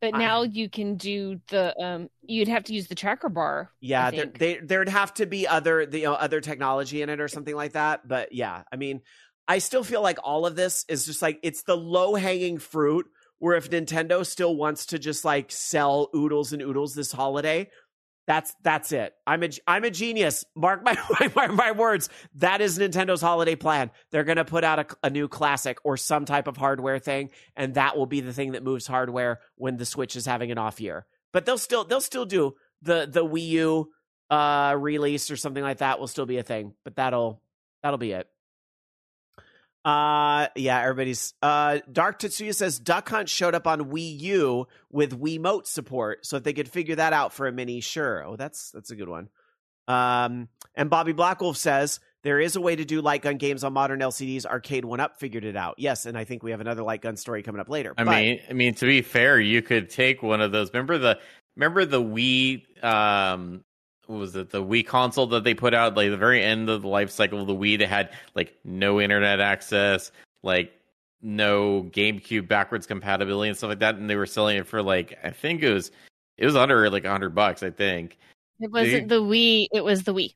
But I- now you can do the um you'd have to use the tracker bar. Yeah, there, they, there'd have to be other the, you know, other technology in it or something like that. But yeah, I mean, I still feel like all of this is just like it's the low hanging fruit. Where if Nintendo still wants to just like sell oodles and oodles this holiday, that's that's it. I'm a I'm a genius. Mark my my, my words. That is Nintendo's holiday plan. They're gonna put out a, a new classic or some type of hardware thing, and that will be the thing that moves hardware when the Switch is having an off year. But they'll still they'll still do the the Wii U uh release or something like that will still be a thing. But that'll that'll be it. Uh yeah, everybody's uh Dark Tetsuya says Duck Hunt showed up on Wii U with Wiimote support. So if they could figure that out for a mini, sure. Oh, that's that's a good one. Um and Bobby Blackwolf says there is a way to do light gun games on modern LCDs. Arcade One Up figured it out. Yes, and I think we have another light gun story coming up later. I But- mean, I mean to be fair, you could take one of those. Remember the remember the Wii um was it the Wii console that they put out like the very end of the life cycle of the Wii that had like no internet access, like no GameCube backwards compatibility and stuff like that, and they were selling it for like I think it was it was under like a hundred bucks, I think. It wasn't the Wii, it was the Wii.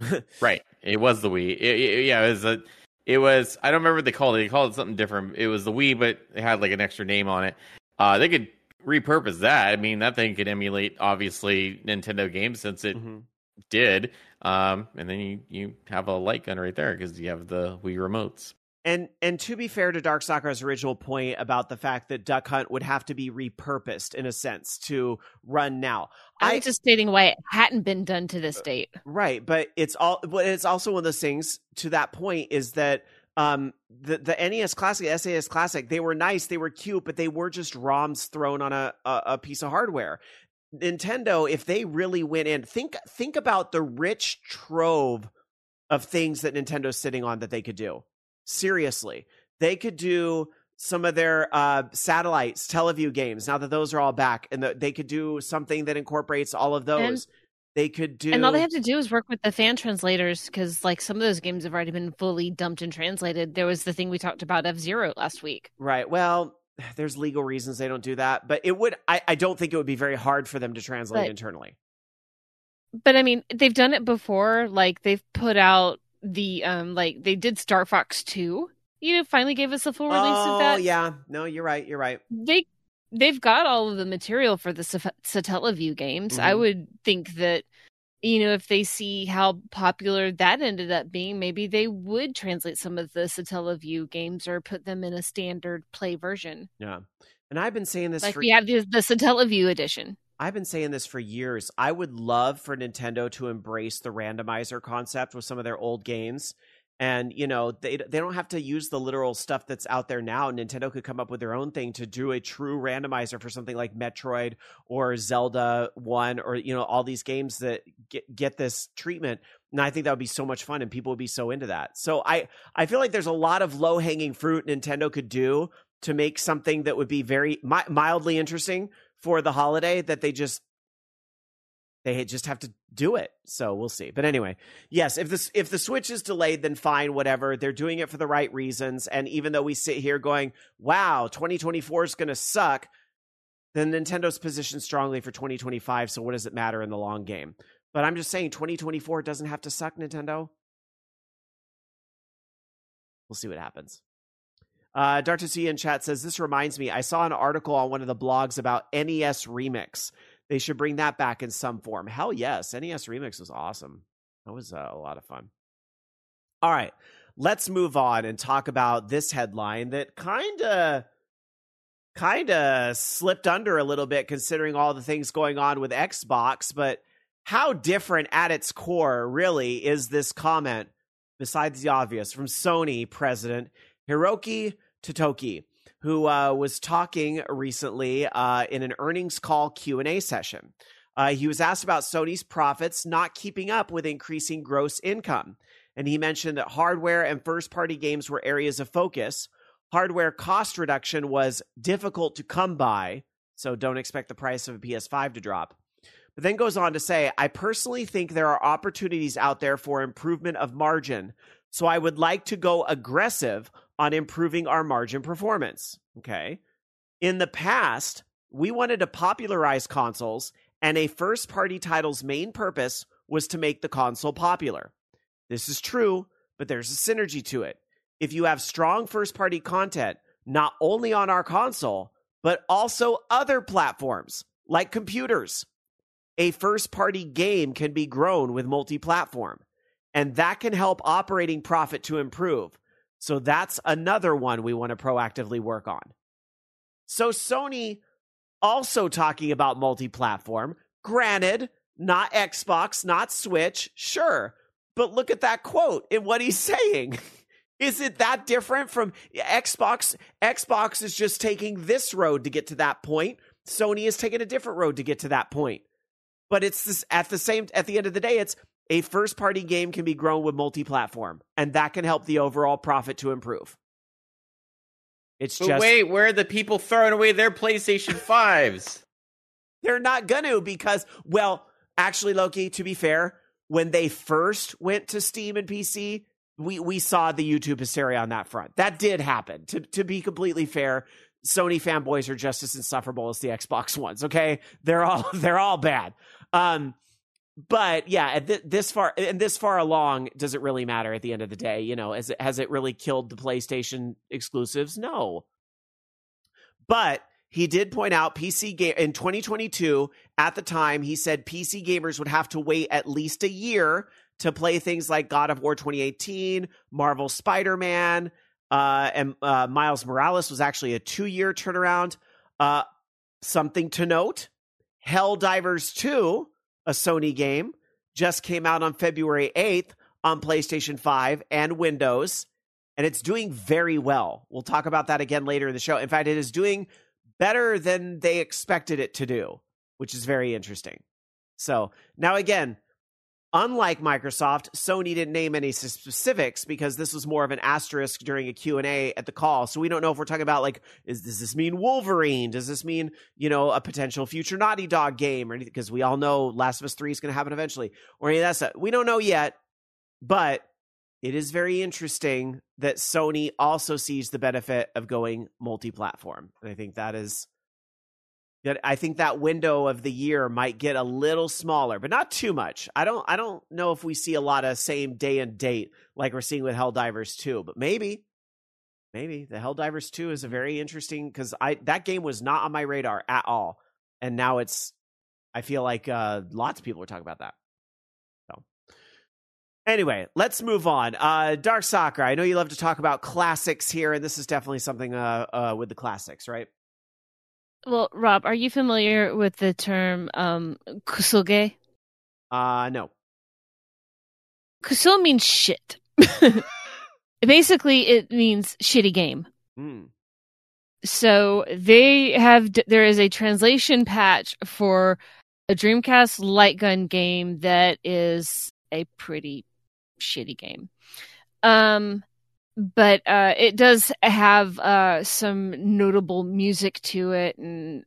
Right. It was the Wii. It- it- yeah, it was a, it was I don't remember what they called it. They called it something different. It was the Wii, but it had like an extra name on it. Uh they could repurpose that. I mean, that thing could emulate obviously Nintendo games since it Mhm. did. Um and then you you have a light gun right there because you have the Wii remotes. And and to be fair to Dark Sakura's original point about the fact that Duck Hunt would have to be repurposed in a sense to run now. I I was just stating why it hadn't been done to this date. right, but it's all but it's also one of those things to that point is that um the the NES Classic, SNES Classic, they were nice, they were cute, but they were just ROMs thrown on a a, a piece of hardware. Nintendo, if they really went in, think think about the rich trove of things that Nintendo's sitting on that they could do. Seriously, they could do some of their uh, satellites, Teleview games. Now that those are all back, and the, they could do something that incorporates all of those. They could do, And all they have to do is work with the fan translators because, like, some of those games have already been fully dumped and translated. There was the thing we talked about F Zero last week. right. Well, there's legal reasons they don't do that, but it would. I, I don't think it would be very hard for them to translate But- internally. But I mean, they've done it before. Like, they've put out the, um, like, they did Star Fox 2. You know, finally gave us a full release oh of that. Oh, yeah, no, you're right. You're right. They, they've got all of the material for the Sa- Satellaview games. I Mhm. would think that, you know, if they see how popular that ended up being, maybe they would translate some of the Satellaview games or put them in a standard play version. Yeah, and I've been saying this Like for we have the, the Satellaview edition. I've been saying this for years. I would love for Nintendo to embrace the randomizer concept with some of their old games. And you know they they don't have to use the literal stuff that's out there now. Nintendo could come up with their own thing to do a true randomizer for something like Metroid or Zelda One or you know all these games that get get this treatment. And I think that would be so much fun, and people would be so into that. So I I feel like there's a lot of low hanging fruit Nintendo could do to make something that would be very mi- mildly interesting for the holiday that they just they just have to do it. So we'll see. But anyway, yes, if this if the switch is delayed, then fine, whatever. They're doing it for the right reasons. And even though we sit here going, "Wow, 2024 is going to suck," then Nintendo's positioned strongly for 2025. So what does it matter in the long game? But I'm just saying, 2024 doesn't have to suck, Nintendo. We'll see what happens. Uh, Dr. C in chat says, This reminds me, I saw an article on one of the blogs about NES Remix. They should bring that back in some form. Hell yes. NES Remix was awesome. That was uh, a lot of fun. All right, let's move on and talk about this headline that kind of kind of slipped under a little bit considering all the things going on with Xbox, but how different at its core really is this comment besides the obvious from Sony president Hiroki Totoki who uh, was talking recently uh, in an earnings call Q&A session. Uh, he was asked about Sony's profits not keeping up with increasing gross income. And he mentioned that hardware and first party games were areas of focus. Hardware cost reduction was difficult to come by, so don't expect the price of a PS5 to drop. But then goes on to say, I personally think there are opportunities out there for improvement of margin. So I would like to go aggressive on improving our margin performance. Okay. In the past, we wanted to popularize consoles, and a first party title's main purpose was to make the console popular. This is true, but there's a synergy to it. If you have strong first party content, not only on our console, but also other platforms like computers, a first party game can be grown with multi platform, and that can help operating profit to improve. So that's another one we want to proactively work on. So Sony also talking about multi platform. Granted, not Xbox, not Switch, sure. But look at that quote and what he's saying. Is it that different from Xbox? Xbox is just taking this road to get to that point. Sony is taking a different road to get to that point. But it's this at the same at the end of the day, it's a first party game can be grown with multi platform, and that can help the overall profit to improve. It's But just wait, where are the people throwing away their PlayStation 5s? they're not gonna because well, actually, Loki, to be fair, when they first went to Steam and PC, we we saw the YouTube hysteria on that front. That did happen. To to be completely fair, Sony fanboys are just as insufferable as the Xbox ones. Okay, they're all they're all bad. Um, but yeah, th- this far and this far along, does it really matter at the end of the day? You know, has it has it really killed the PlayStation exclusives? No. But he did point out PC game in 2022 at the time he said PC gamers would have to wait at least a year to play things like God of War 2018, Marvel Spider-Man, uh, and uh, Miles Morales was actually a 2-year turnaround. Uh, something to note, Hell Helldivers 2, a Sony game, just came out on February 8th on PlayStation 5 and Windows and it's doing very well. We'll talk about that again later in the show. In fact, it is doing better than they expected it to do, which is very interesting. So, now again, unlike Microsoft, Sony didn't name any specifics because this was more of an asterisk during a Q&A at the call. So we don't know if we're talking about like is does this mean Wolverine? Does this mean, you know, a potential future Naughty Dog game or anything because we all know Last of Us 3 is going to happen eventually or any of that stuff. We don't know yet, but it is very interesting that Sony also sees the benefit of going multi-platform. And I think that is that I think that window of the year might get a little smaller, but not too much. I don't I don't know if we see a lot of same day and date like we're seeing with Helldivers 2, but maybe maybe the Helldivers 2 is a very interesting cuz I that game was not on my radar at all. And now it's I feel like uh lots of people are talking about that. So Anyway, let's move on. Uh, Dark Sakura. I know you love to talk about classics here, and this is definitely something uh, uh, with the classics, right? Well, Rob, are you familiar with the term um, kusoge? Uh, no. Kuso means shit. Basically, it means shitty game. Hmm. So they have there is a translation patch for a Dreamcast light gun game that is a pretty shitty game. Um but uh it does have uh some notable music to it and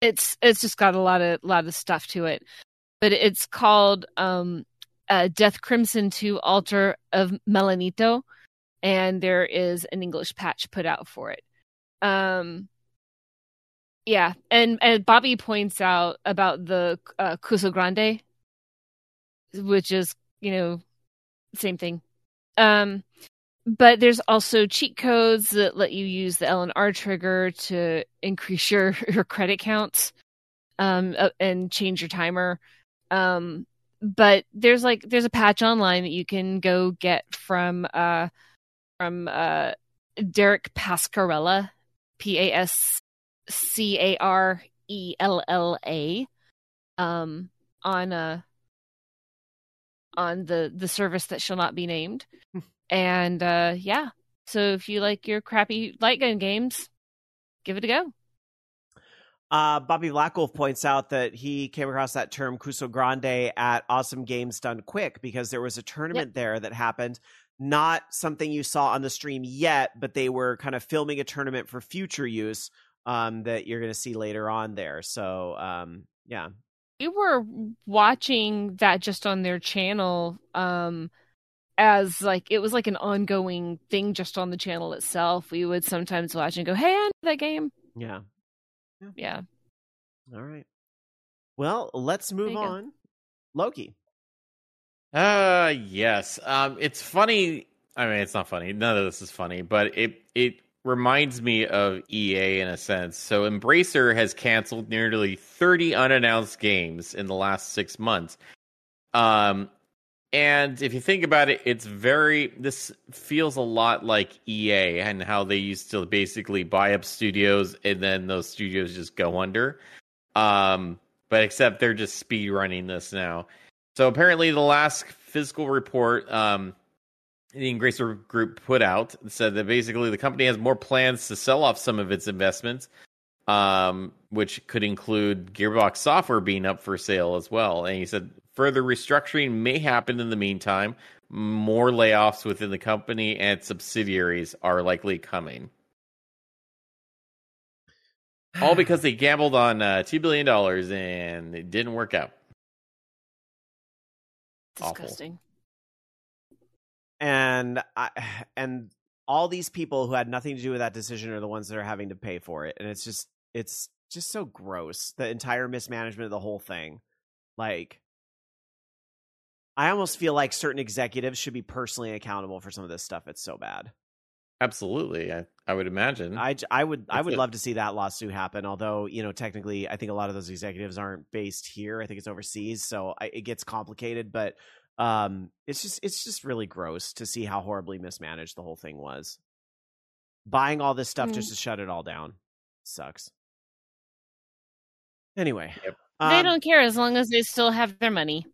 it's it's just got a lot of lot of stuff to it. But it's called um uh, Death Crimson 2 Altar of Melanito and there is an English patch put out for it. Um, yeah, and and Bobby points out about the uh, Cuso Grande, which is you know same thing. Um, but there's also cheat codes that let you use the L and R trigger to increase your your credit counts, um, uh, and change your timer. Um, but there's like there's a patch online that you can go get from uh from uh Derek Pascarella, P A S C A R E L L A, um, on uh on the the service that shall not be named, and uh yeah. So if you like your crappy light gun games, give it a go. Uh, Bobby Blackwolf points out that he came across that term "Cuso Grande" at Awesome Games Done Quick because there was a tournament yep. there that happened. Not something you saw on the stream yet, but they were kind of filming a tournament for future use um, that you're going to see later on there. So, um, yeah. We were watching that just on their channel um, as like it was like an ongoing thing just on the channel itself. We would sometimes watch and go, "Hey, I know that game." Yeah. Yeah. yeah. All right. Well, let's move on. Go. Loki. Uh yes. Um it's funny. I mean, it's not funny. None of this is funny, but it it reminds me of EA in a sense. So Embracer has canceled nearly 30 unannounced games in the last 6 months. Um and if you think about it, it's very this feels a lot like EA and how they used to basically buy up studios and then those studios just go under. Um but except they're just speed running this now. So apparently, the last physical report um, the Embracer Group put out said that basically the company has more plans to sell off some of its investments, um, which could include Gearbox Software being up for sale as well. And he said further restructuring may happen in the meantime. More layoffs within the company and subsidiaries are likely coming. All because they gambled on uh, $2 billion and it didn't work out. Disgusting. Awful. And I, and all these people who had nothing to do with that decision are the ones that are having to pay for it, and it's just it's just so gross. The entire mismanagement of the whole thing, like. I almost feel like certain executives should be personally accountable for some of this stuff. It's so bad. Absolutely, I, I would imagine. I, I would That's I would it. love to see that lawsuit happen. Although you know, technically, I think a lot of those executives aren't based here. I think it's overseas, so I, it gets complicated. But um, it's just it's just really gross to see how horribly mismanaged the whole thing was. Buying all this stuff mm. just to shut it all down sucks. Anyway, yep. um, they don't care as long as they still have their money.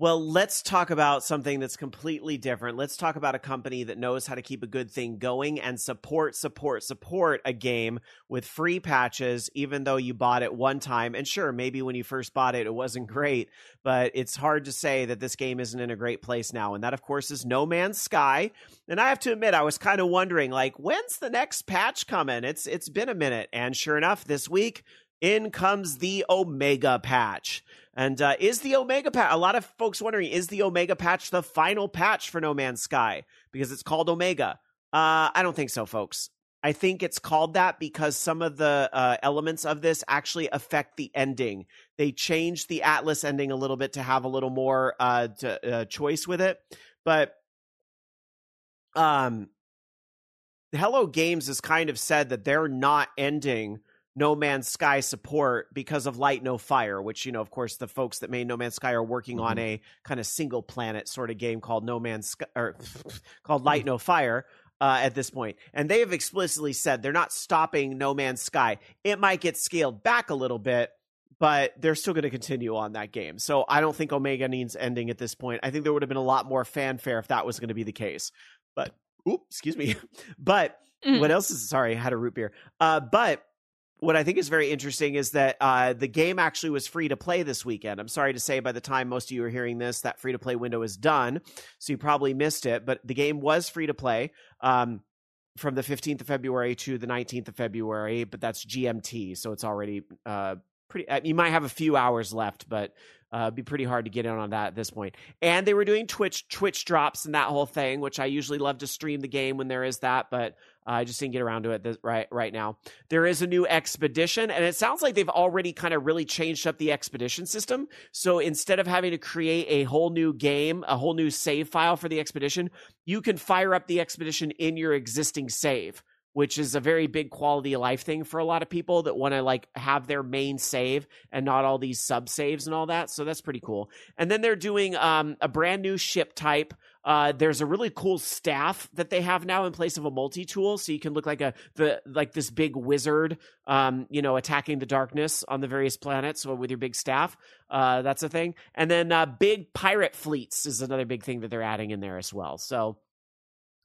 Well, let's talk about something that's completely different. Let's talk about a company that knows how to keep a good thing going and support, support, support a game with free patches, even though you bought it one time. And sure, maybe when you first bought it, it wasn't great, but it's hard to say that this game isn't in a great place now. And that, of course, is No Man's Sky. And I have to admit, I was kind of wondering, like, when's the next patch coming? It's it's been a minute, and sure enough, this week in comes the Omega patch. And uh, is the Omega patch, a lot of folks wondering, is the Omega patch the final patch for No Man's Sky? Because it's called Omega. Uh, I don't think so, folks. I think it's called that because some of the uh, elements of this actually affect the ending. They changed the Atlas ending a little bit to have a little more uh, to, uh, choice with it. But um, Hello Games has kind of said that they're not ending no Man's Sky support because of Light No Fire, which you know, of course, the folks that made No Man's Sky are working mm-hmm. on a kind of single planet sort of game called No Man's Sky or called Light No Fire. Uh, at this point, and they have explicitly said they're not stopping No Man's Sky. It might get scaled back a little bit, but they're still going to continue on that game. So I don't think Omega needs ending at this point. I think there would have been a lot more fanfare if that was going to be the case. But, oop, excuse me. but mm. what else is? Sorry, I had a root beer. Uh, but what I think is very interesting is that uh, the game actually was free to play this weekend. I'm sorry to say, by the time most of you are hearing this, that free to play window is done, so you probably missed it. But the game was free to play um, from the 15th of February to the 19th of February, but that's GMT, so it's already uh, pretty. Uh, you might have a few hours left, but uh, be pretty hard to get in on that at this point. And they were doing Twitch Twitch drops and that whole thing, which I usually love to stream the game when there is that, but I just didn't get around to it this, right right now. There is a new expedition, and it sounds like they've already kind of really changed up the expedition system. So instead of having to create a whole new game, a whole new save file for the expedition, you can fire up the expedition in your existing save which is a very big quality of life thing for a lot of people that want to like have their main save and not all these sub saves and all that. So that's pretty cool. And then they're doing um, a brand new ship type. Uh, there's a really cool staff that they have now in place of a multi tool, so you can look like a the like this big wizard, um, you know, attacking the darkness on the various planets with your big staff. Uh, that's a thing. And then uh, big pirate fleets is another big thing that they're adding in there as well. So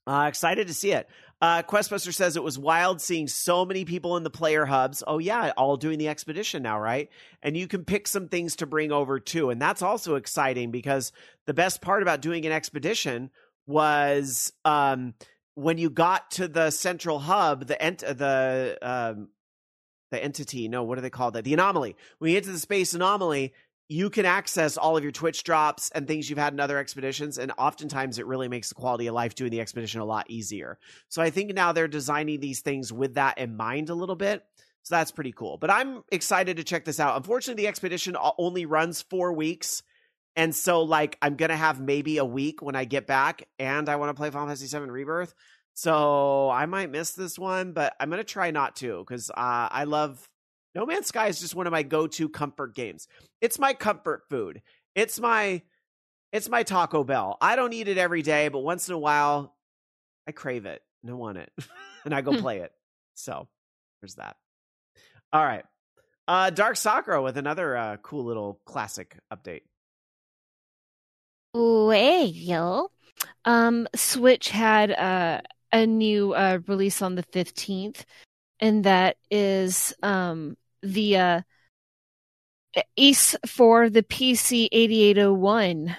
uh, excited to see it. Uh, Questbuster says it was wild seeing so many people in the player hubs. Oh, yeah, all doing the expedition now, right? And you can pick some things to bring over too. And that's also exciting because the best part about doing an expedition was um, when you got to the central hub, the ent- the um, the entity. No, what do they call that? The anomaly. When you get to the space anomaly, you can access all of your Twitch drops and things you've had in other expeditions. And oftentimes it really makes the quality of life doing the expedition a lot easier. So I think now they're designing these things with that in mind a little bit. So that's pretty cool. But I'm excited to check this out. Unfortunately, the expedition only runs four weeks. And so, like, I'm going to have maybe a week when I get back and I want to play Final Fantasy VII Rebirth. So I might miss this one, but I'm going to try not to because uh, I love no Man's Sky is just one of my go-to comfort games. It's my comfort food. It's my it's my Taco Bell. I don't eat it every day, but once in a while I crave it and I want it. and I go play it. So, there's that. All right. Uh Dark Sakura with another uh, cool little classic update. Well, um Switch had uh, a new uh, release on the 15th and that is um the uh, Ys for the PC 8801,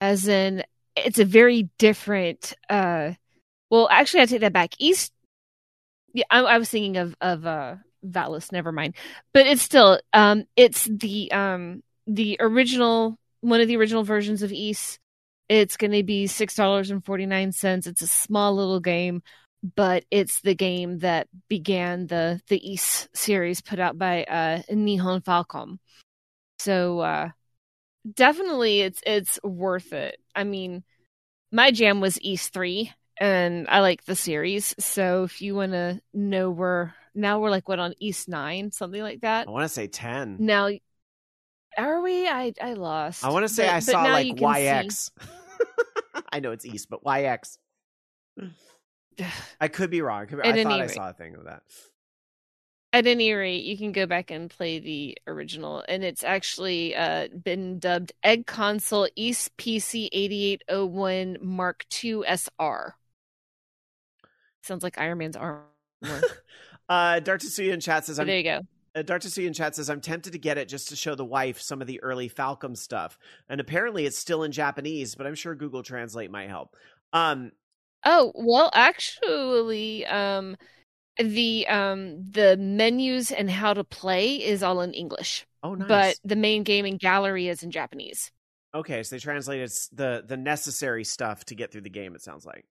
as in it's a very different. Uh, well, actually, I take that back. Ys. yeah, I, I was thinking of of uh, Valis. Never mind, but it's still um, it's the um the original one of the original versions of Ys. It's going to be six dollars and forty nine cents. It's a small little game but it's the game that began the the Ys series put out by uh, Nihon Falcom. So uh, definitely, it's it's worth it. I mean, my jam was Ys three, and I like the series. So if you want to know where now we're like what on Ys nine, something like that. I want to say ten. Now, are we? I I lost. I want to say but, I saw like YX. I know it's Ys, but YX. I could be wrong. I, could be, I thought I saw a thing of that. At any rate, you can go back and play the original, and it's actually uh, been dubbed Egg Console Ys PC 8801 Mark II SR. Sounds like Iron Man's arm. uh, DarkTetsuya in chat says, I'm, "There you go." Uh, in chat says, "I'm tempted to get it just to show the wife some of the early Falcom stuff, and apparently it's still in Japanese, but I'm sure Google Translate might help." Um, Oh, well, actually, um, the um the menus and how to play is all in English. Oh, nice. But the main game and gallery is in Japanese. Okay, so they translated the the necessary stuff to get through the game. It sounds like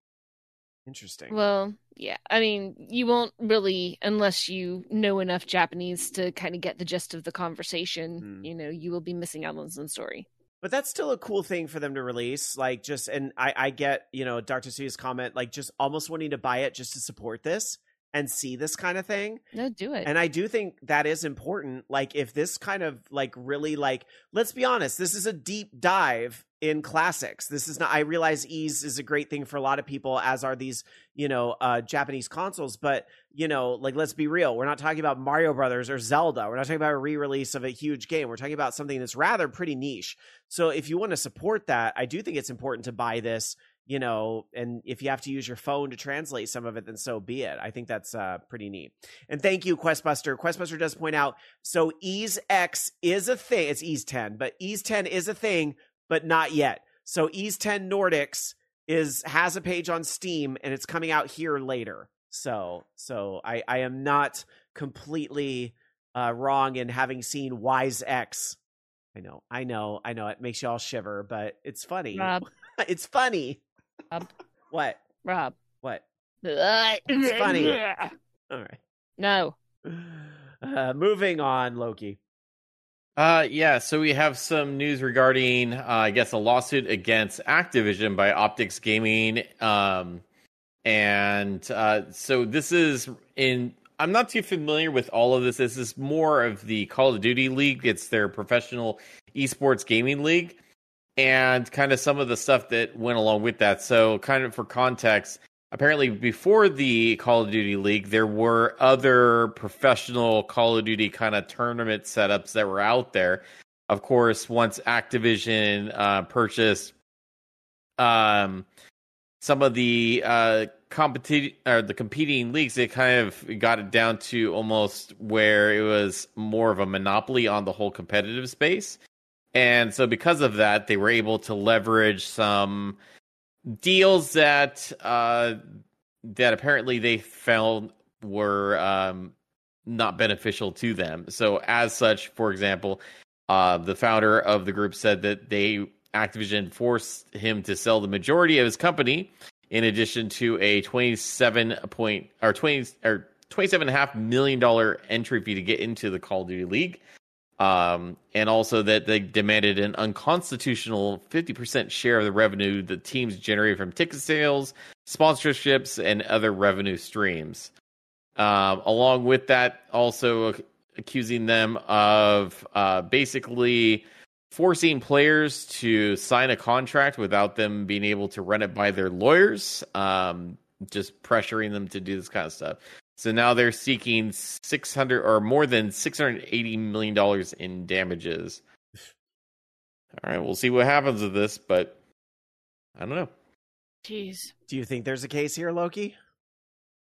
interesting. Well, yeah. I mean, you won't really unless you know enough Japanese to kind of get the gist of the conversation. Mm. You know, you will be missing out on some story but that's still a cool thing for them to release. Like just and I, I get, you know, Dr. Su's comment, like just almost wanting to buy it just to support this and see this kind of thing. No, do it. And I do think that is important. Like if this kind of like really like let's be honest, this is a deep dive in classics. This is not I realize Ys is a great thing for a lot of people as are these, you know, uh Japanese consoles, but you know, like let's be real. We're not talking about Mario Brothers or Zelda. We're not talking about a re-release of a huge game. We're talking about something that's rather pretty niche. So if you want to support that, I do think it's important to buy this you know, and if you have to use your phone to translate some of it, then so be it. I think that's uh, pretty neat. And thank you, Questbuster. Questbuster does point out so Ys X is a thing. It's Ys 10, but Ys 10 is a thing, but not yet. So Ys 10 Nordics is has a page on Steam and it's coming out here later. So so I I am not completely uh, wrong in having seen Wise X. I know, I know, I know. It makes you all shiver, but it's funny. Rob. it's funny. Rob. What? Rob. What? it's funny. All right. No. Uh, moving on, Loki. Uh, yeah, so we have some news regarding, uh, I guess, a lawsuit against Activision by OpTic Gaming. Um, and uh, so this is in. I'm not too familiar with all of this. This is more of the Call of Duty League. It's their professional esports gaming league, and kind of some of the stuff that went along with that. So, kind of for context, apparently before the Call of Duty League, there were other professional Call of Duty kind of tournament setups that were out there. Of course, once Activision uh, purchased um, some of the uh, competi- or the competing leagues, it kind of got it down to almost where it was more of a monopoly on the whole competitive space. And so, because of that, they were able to leverage some deals that uh, that apparently they found were um, not beneficial to them. So, as such, for example, uh, the founder of the group said that they Activision forced him to sell the majority of his company, in addition to a twenty-seven point or twenty or twenty-seven and a half million dollar entry fee to get into the Call of Duty League. Um, and also that they demanded an unconstitutional 50% share of the revenue the teams generate from ticket sales, sponsorships, and other revenue streams. Um, along with that, also accusing them of uh, basically forcing players to sign a contract without them being able to run it by their lawyers, um, just pressuring them to do this kind of stuff. So now they're seeking 600 or more than 680 million dollars in damages. All right, we'll see what happens with this, but I don't know. Jeez. Do you think there's a case here, Loki?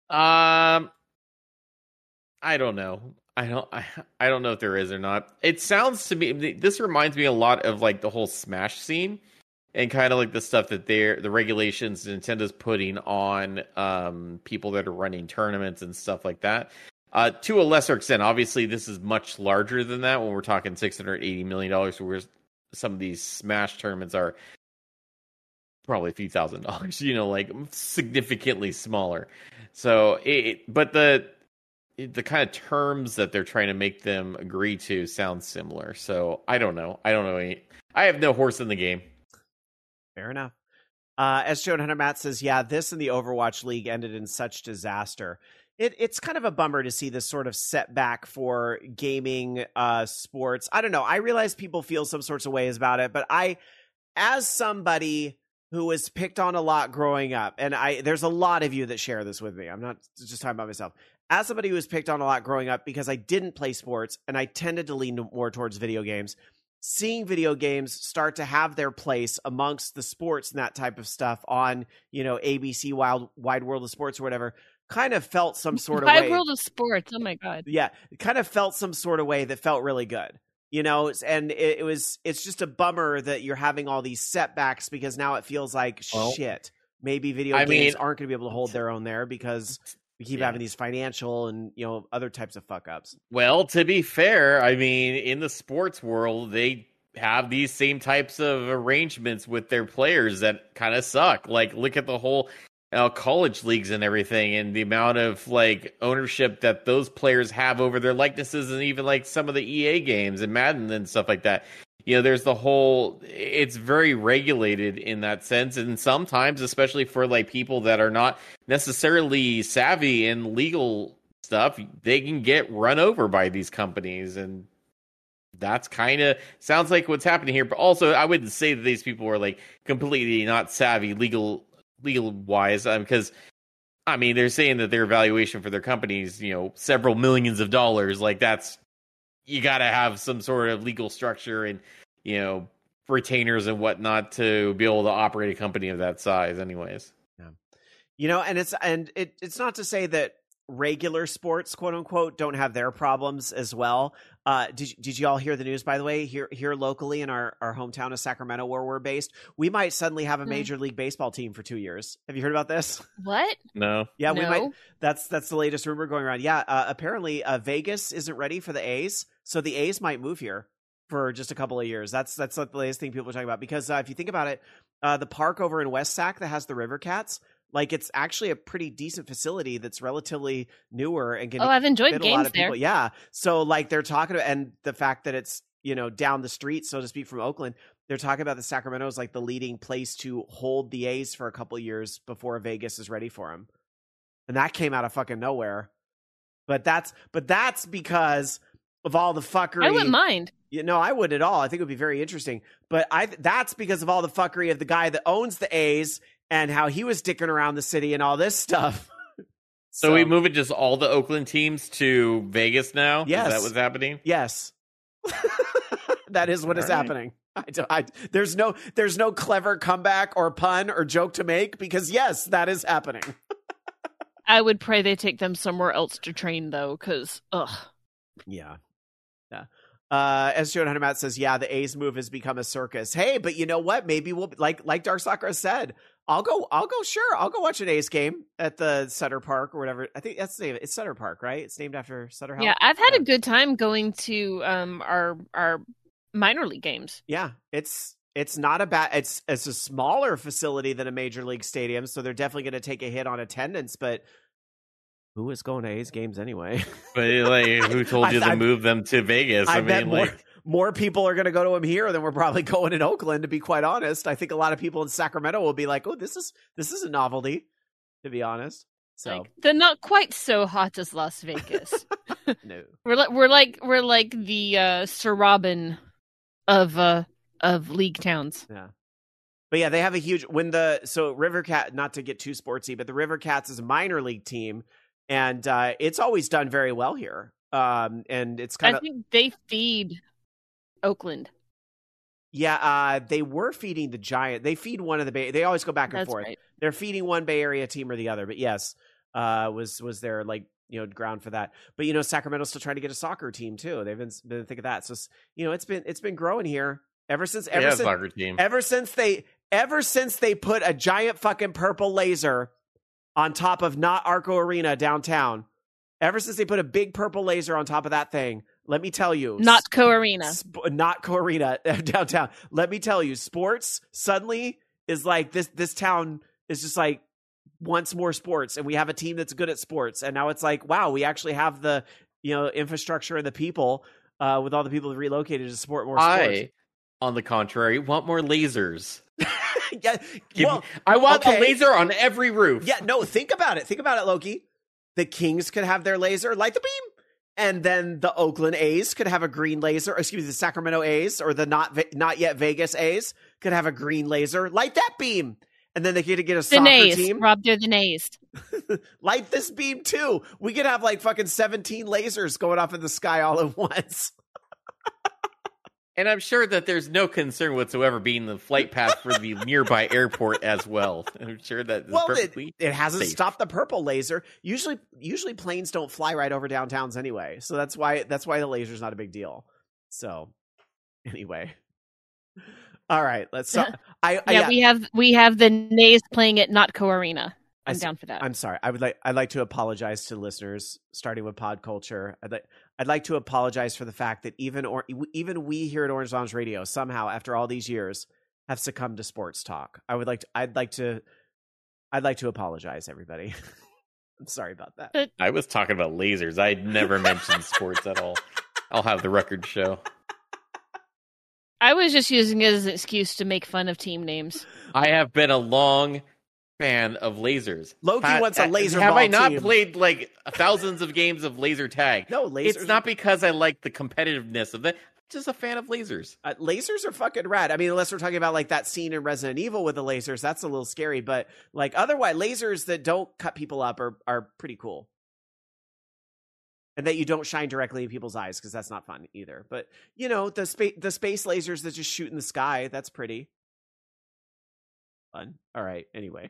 Um I don't know. I don't I, I don't know if there is or not. It sounds to me this reminds me a lot of like the whole Smash scene and kind of like the stuff that they're the regulations Nintendo's putting on um people that are running tournaments and stuff like that. Uh to a lesser extent, obviously this is much larger than that when we're talking 680 million dollars where some of these Smash tournaments are probably a few thousand dollars, you know, like significantly smaller. So it but the the kind of terms that they're trying to make them agree to sound similar. So I don't know. I don't know any. I have no horse in the game. Fair enough. Uh, as SG100 Matt says, yeah, this and the Overwatch League ended in such disaster. It, it's kind of a bummer to see this sort of setback for gaming uh, sports. I don't know. I realize people feel some sorts of ways about it, but I, as somebody who was picked on a lot growing up, and I there's a lot of you that share this with me. I'm not just talking about myself as somebody who was picked on a lot growing up because I didn't play sports and I tended to lean more towards video games, seeing video games start to have their place amongst the sports and that type of stuff on, you know, ABC Wild Wide World of Sports or whatever, kind of felt some sort of Wide way. World of Sports. Oh my god. Yeah, kind of felt some sort of way that felt really good. You know, and it, it was it's just a bummer that you're having all these setbacks because now it feels like Well, shit. Maybe video I games mean- aren't going to be able to hold their own there because we keep Yeah. having these financial and you know other types of fuck ups. Well, to be fair, I mean, in the sports world, they have these same types of arrangements with their players that kind of suck. Like, look at the whole uh, college leagues and everything, and the amount of like ownership that those players have over their likenesses, and even like some of the EA games and Madden and stuff like that. You know, there's the whole. It's very regulated in that sense, and sometimes, especially for like people that are not necessarily savvy in legal stuff, they can get run over by these companies. And that's kind of sounds like what's happening here. But also i wouldn't say that these people are like completely not savvy legal legal wise because um, i mean they're saying that their valuation for their companies you know several millions of dollars. Like that's you got to have some sort of legal structure and you know retainers and whatnot to be able to operate a company of that size anyways Yeah, You know, and it's and it, it's not to say that regular sports, quote unquote, don't have their problems as well. Uh, did did you all hear the news? By the way, here here locally in our our hometown of Sacramento, where we're based, we might suddenly have a Hmm. major league baseball team for two years. Have you heard about this? What? no Yeah, we no. might. That's that's the latest rumor going around. Yeah, uh, apparently uh, Vegas isn't ready for the A's, so the A's might move here for just a couple of years. That's that's like the latest thing people are talking about. Because uh, if you think about it, uh, the park over in West Sac that has the River Cats, like it's actually a pretty decent facility that's relatively newer and can Oh, I've enjoyed fit a lot games of people. there. Yeah, so like they're talking about, and the fact that it's you know down the street, so to speak, from Oakland. they're talking about the Sacramento is like the leading place to hold the A's for a couple years before Vegas is ready for them, and that came out of fucking nowhere. But that's but that's because of all the fuckery. I wouldn't mind. You know, I wouldn't at all. I think it would be very interesting. But I that's because of all the fuckery of the guy that owns the A's and how he was dicking around the city and all this stuff. So, we moving just all the Oakland teams to Vegas now? Yes. Is that was happening? Yes. that is what is All right. happening. I, don't- I, there's no there's no clever comeback or pun or joke to make because yes, that is happening. I would pray they take them somewhere else to train though, because ugh. Yeah. Yeah. Uh, as Hunter Matt says, yeah, the A's move has become a circus. Hey, but you know what? Maybe we'll like like Dark Sakura said. I'll go. I'll go. Sure, I'll go watch an A's game at the Sutter Park or whatever. I think that's the name. It's Sutter Park, right? It's named after Sutter House. Yeah, I've had Yeah. a good time going to um our our minor league games. Yeah, it's it's not a bad. It's it's a smaller facility than a major league stadium, so they're definitely going to take a hit on attendance. But who is going to A's games anyway? But like, who told you I- to I- move them to Vegas? I, I, bet mean, more like, more people are going to go to him here than we're probably going in Oakland. To be quite honest, I think a lot of people in Sacramento will be like, "Oh, this is this is a novelty." To be honest, so Like they're not quite so hot as Las Vegas. no. we're like we're like we're like the uh Sir Robin of uh of league towns. Yeah. But yeah, they have a huge when the so River Cat not to get too sportsy, but the River Cats is a minor league team and uh it's always done very well here. Um and it's kind of they feed Oakland. yeah, uh they were feeding the Giant. They feed one of the Bay they always go back and That's forth. right. They're feeding one Bay Area team or the other, but yes, uh was was there like you know ground for that. But you know Sacramento's still trying to get a soccer team too. They've been been thinking of that. So you know it's been it's been growing here ever since ever yeah, since soccer team. ever since they ever since they put a giant fucking purple laser on top of not Arco Arena downtown. Ever since they put a big purple laser on top of that thing, let me tell you, Not Co Arena. sp- not Co Arena downtown. Let me tell you, sports suddenly is like this. This town is just like wants more sports, and we have a team that's good at sports. And now it's like, wow, we actually have the you know infrastructure and the people uh, with all the people that relocated to support more sports. I, on the contrary, want more lasers. yeah, Give well, me- I want okay. a laser on every roof. Yeah, no, think about it. Think about it, Loki. The Kings could have their laser, light the beam. And then the Oakland A's could have a green laser. Excuse me, the Sacramento A's or the not not yet Vegas A's could have a green laser. Light that beam. And then they could get a The soccer Nays. team. Rob, they're the Nays. Light this beam too. We could have like fucking 17 lasers going off in the sky all at once. And I'm sure that there's no concern whatsoever being the flight path for the nearby airport as well. I'm sure that Well, it, perfectly. it hasn't safe. stopped the purple laser. Usually, usually planes don't fly right over downtowns anyway, so that's why that's why the laser's not a big deal. So, anyway, all right, let's. So, I, I yeah, yeah, we have we have the Nays playing at Not Co Arena. I I'm see. down for that. I'm sorry. I would like I'd like to apologize to listeners, starting with Pod Culture. I'd like I'd like to apologize for the fact that even or even we here at Orange Lounge Radio somehow after all these years have succumbed to sports talk. I would like to I'd like to I'd like to apologize, everybody. I'm sorry about that. I was talking about lasers. I never mentioned sports at all. I'll have the record show. I was just using it as an excuse to make fun of team names. I have been a long fan of lasers. Loki wants a laser Have I not team. played like thousands of games of laser tag? No, lasers. It's not because I like the competitiveness of it. I'm just a fan of lasers. Uh, lasers are fucking rad. I mean, unless we're talking about like that scene in Resident Evil with the lasers, that's a little scary. But like otherwise, lasers that don't cut people up are are pretty cool, and that you don't shine directly in people's eyes because that's not fun either. But you know, the space the space lasers that just shoot in the sky, that's pretty fun. All right. Anyway,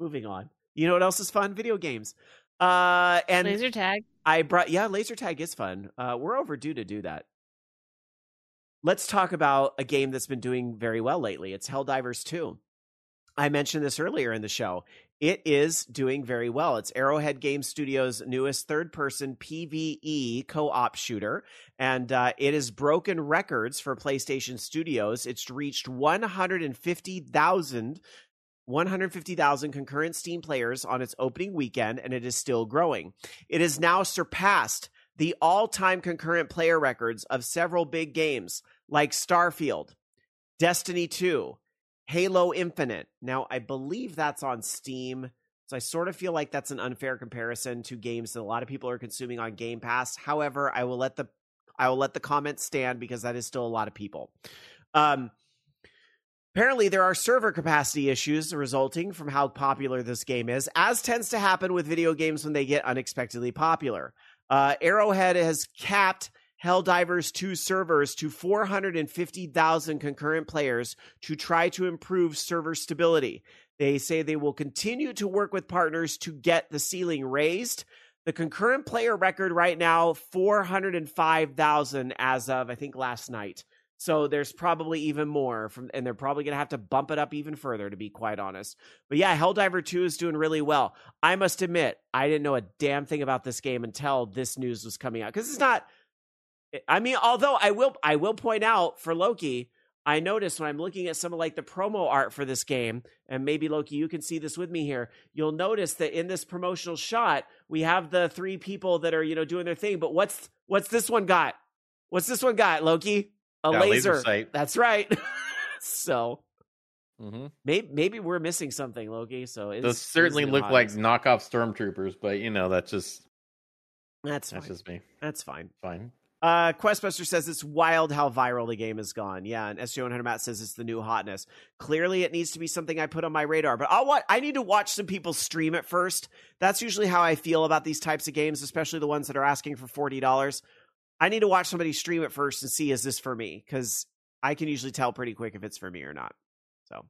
moving on. You know what else is fun? Video games. Uh, and Laser tag. I brought yeah, laser tag is fun. Uh, we're overdue to do that. Let's talk about a game that's been doing very well lately. It's Helldivers 2. I mentioned this earlier in the show. It is doing very well. It's Arrowhead Game Studios' newest third-person PVE co-op shooter, and uh, it has broken records for PlayStation Studios. It's reached 150,000 150,000 concurrent Steam players on its opening weekend, and it is still growing. It has now surpassed the all time concurrent player records of several big games like Starfield, Destiny 2, Halo Infinite. Now, I believe that's on Steam. So I sort of feel like that's an unfair comparison to games that a lot of people are consuming on Game Pass. However, I will let the I will let the comments stand because that is still a lot of people. Um, apparently, there are server capacity issues resulting from how popular this game is, as tends to happen with video games when they get unexpectedly popular. Uh, Arrowhead has capped Helldivers 2 servers to 450,000 concurrent players to try to improve server stability. They say they will continue to work with partners to get the ceiling raised. The concurrent player record right now 405,000 as of I think last night. So there's probably even more from and they're probably going to have to bump it up even further to be quite honest. But yeah, Helldiver 2 is doing really well. I must admit, I didn't know a damn thing about this game until this news was coming out cuz it's not eh, I mean, although I will I will point out for Loki, I noticed when I'm looking at some of like the promo art for this game, and maybe Loki, you can see this with me here. You'll notice that in this promotional shot, we have the three people that are you know doing their thing. But what's what's this one got? What's this one got, Loki? A Yeah, laser. laser sight. That's right. so Mm-hmm. maybe maybe we're missing something, Loki. So it's, Those certainly look like hotness. knockoff stormtroopers, but you know that's just that's that's fine. just me. That's fine. Fine. Uh, Questbuster says it's wild how viral the game has gone. Yeah, and SG100 Matt says it's the new hotness. Clearly, it needs to be something I put on my radar. But I'll what I need to watch some people stream it first. That's usually how I feel about these types of games, especially the ones that are asking for forty dollars. I need to watch somebody stream it first and see is this for me because I can usually tell pretty quick if it's for me or not. So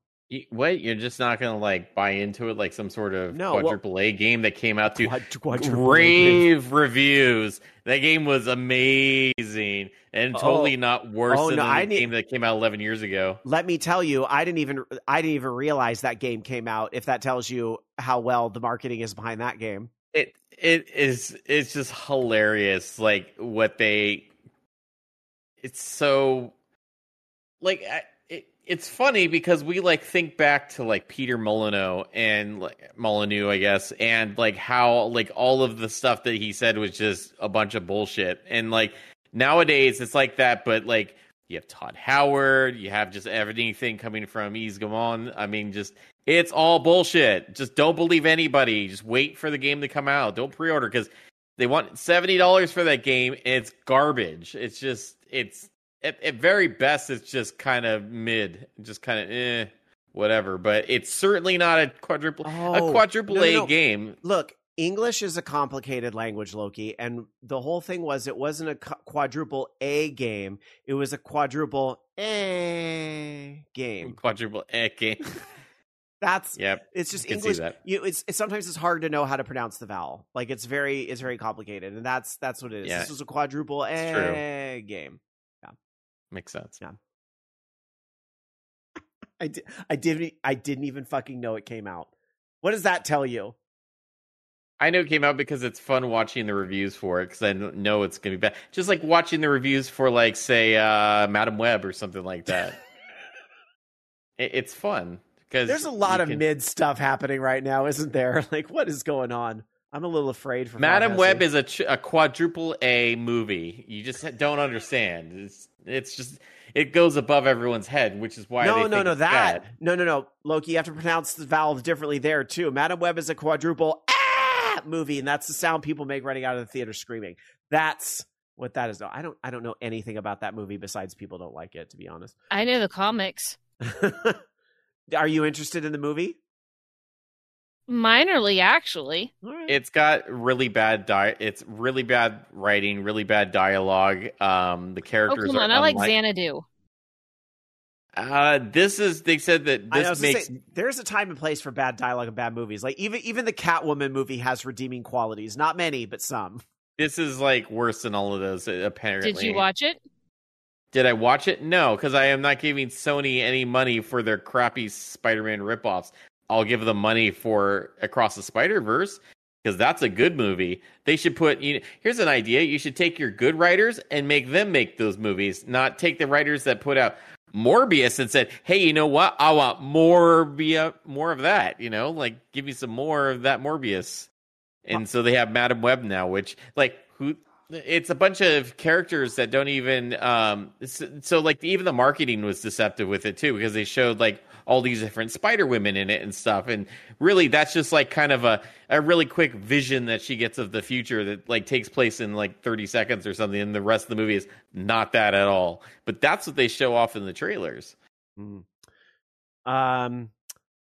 What? You're just not gonna like buy into it like some sort of No, well- quadruple A game that came out to Quad- quadruple A game. rave reviews. That game was amazing and totally not worse Oh, than no, the I need- game that came out 11 years ago. let me tell you, I didn't even I didn't even realize that game came out. If that tells you how well the marketing is behind that game. It it is it's just hilarious like what they it's so like I- it, it's funny because we like think back to like Peter Molyneux and like Molyneux I guess and like how like all of the stuff that he said was just a bunch of bullshit. And like nowadays it's like that but like you have Todd Howard you have just everything coming from Yves Guillemot I mean just it's all bullshit. Just don't believe anybody. Just wait for the game to come out. Don't pre-order because they want seventy dollars for that game. It's garbage. It's just it's at, at very best it's just kind of mid, just kind of eh, whatever. But it's certainly not a quadruple Oh, a quadruple no, no, A no. game. Look, English is a complicated language, Loki, and the whole thing was it wasn't a quadruple A game; it was a quadruple A game. Quadruple A game. That's yep. it's just I can see English. You, it's, it's sometimes it's hard to know how to pronounce the vowel. Like it's very it's very complicated, and that's that's what it is. Yeah. This was a quadruple. A game. Makes sense. Yeah. I di- I didn't I didn't even fucking know it came out. What does that tell you? I know it came out because it's fun watching the reviews for it because I know it's going to be bad. Just like watching the reviews for, like, say, uh, Madam Web or something like that. it, it's fun because There's a lot of can- mid stuff happening right now, isn't there? Like, what is going on? I'm a little afraid for Madam Web is a, a quadruple A movie. You just don't understand. It's it's just it goes above everyone's head, which is why no, they no, think no. it's That bad. no, no, no. Loki, you have to pronounce the vowel differently there too. Madam Web is a quadruple ah movie, and that's the sound people make running out of the theater screaming. That's what that is. No, I don't. I don't know anything about that movie besides people don't like it. To be honest, I know the comics are you interested in the movie? minorly, actually. All right. It's got really bad di- It's really bad writing, really bad dialogue. Um, the Oh, characters come are on! I like unlike- Xanadu. Uh, this is. They said that this makes say, there's a time and place for bad dialogue and bad movies. Like even even the Catwoman movie has redeeming qualities. Not many, but some. this is like worse than all of those. Apparently, Did you watch it? Did I watch it? No, because I am not giving Sony any money for their crappy Spider-Man ripoffs. I'll give them money for Across the Spider-Verse because that's a good movie. They should put. You here's an idea: you should take your good writers and make them make those movies, not take the writers that put out Morbius and said, "Hey, you know what? I want more, more of that." You know, like give me some more of that Morbius. And so they have Madam Web now, which like who it's a bunch of characters that don't even um so, so, like even the marketing was deceptive with it too because they showed like all these different spider women in it and stuff and really that's just like kind of a a really quick vision that she gets of the future that like takes place in like 30 seconds or something and the rest of the movie is not that at all but that's what they show off in the trailers mm. um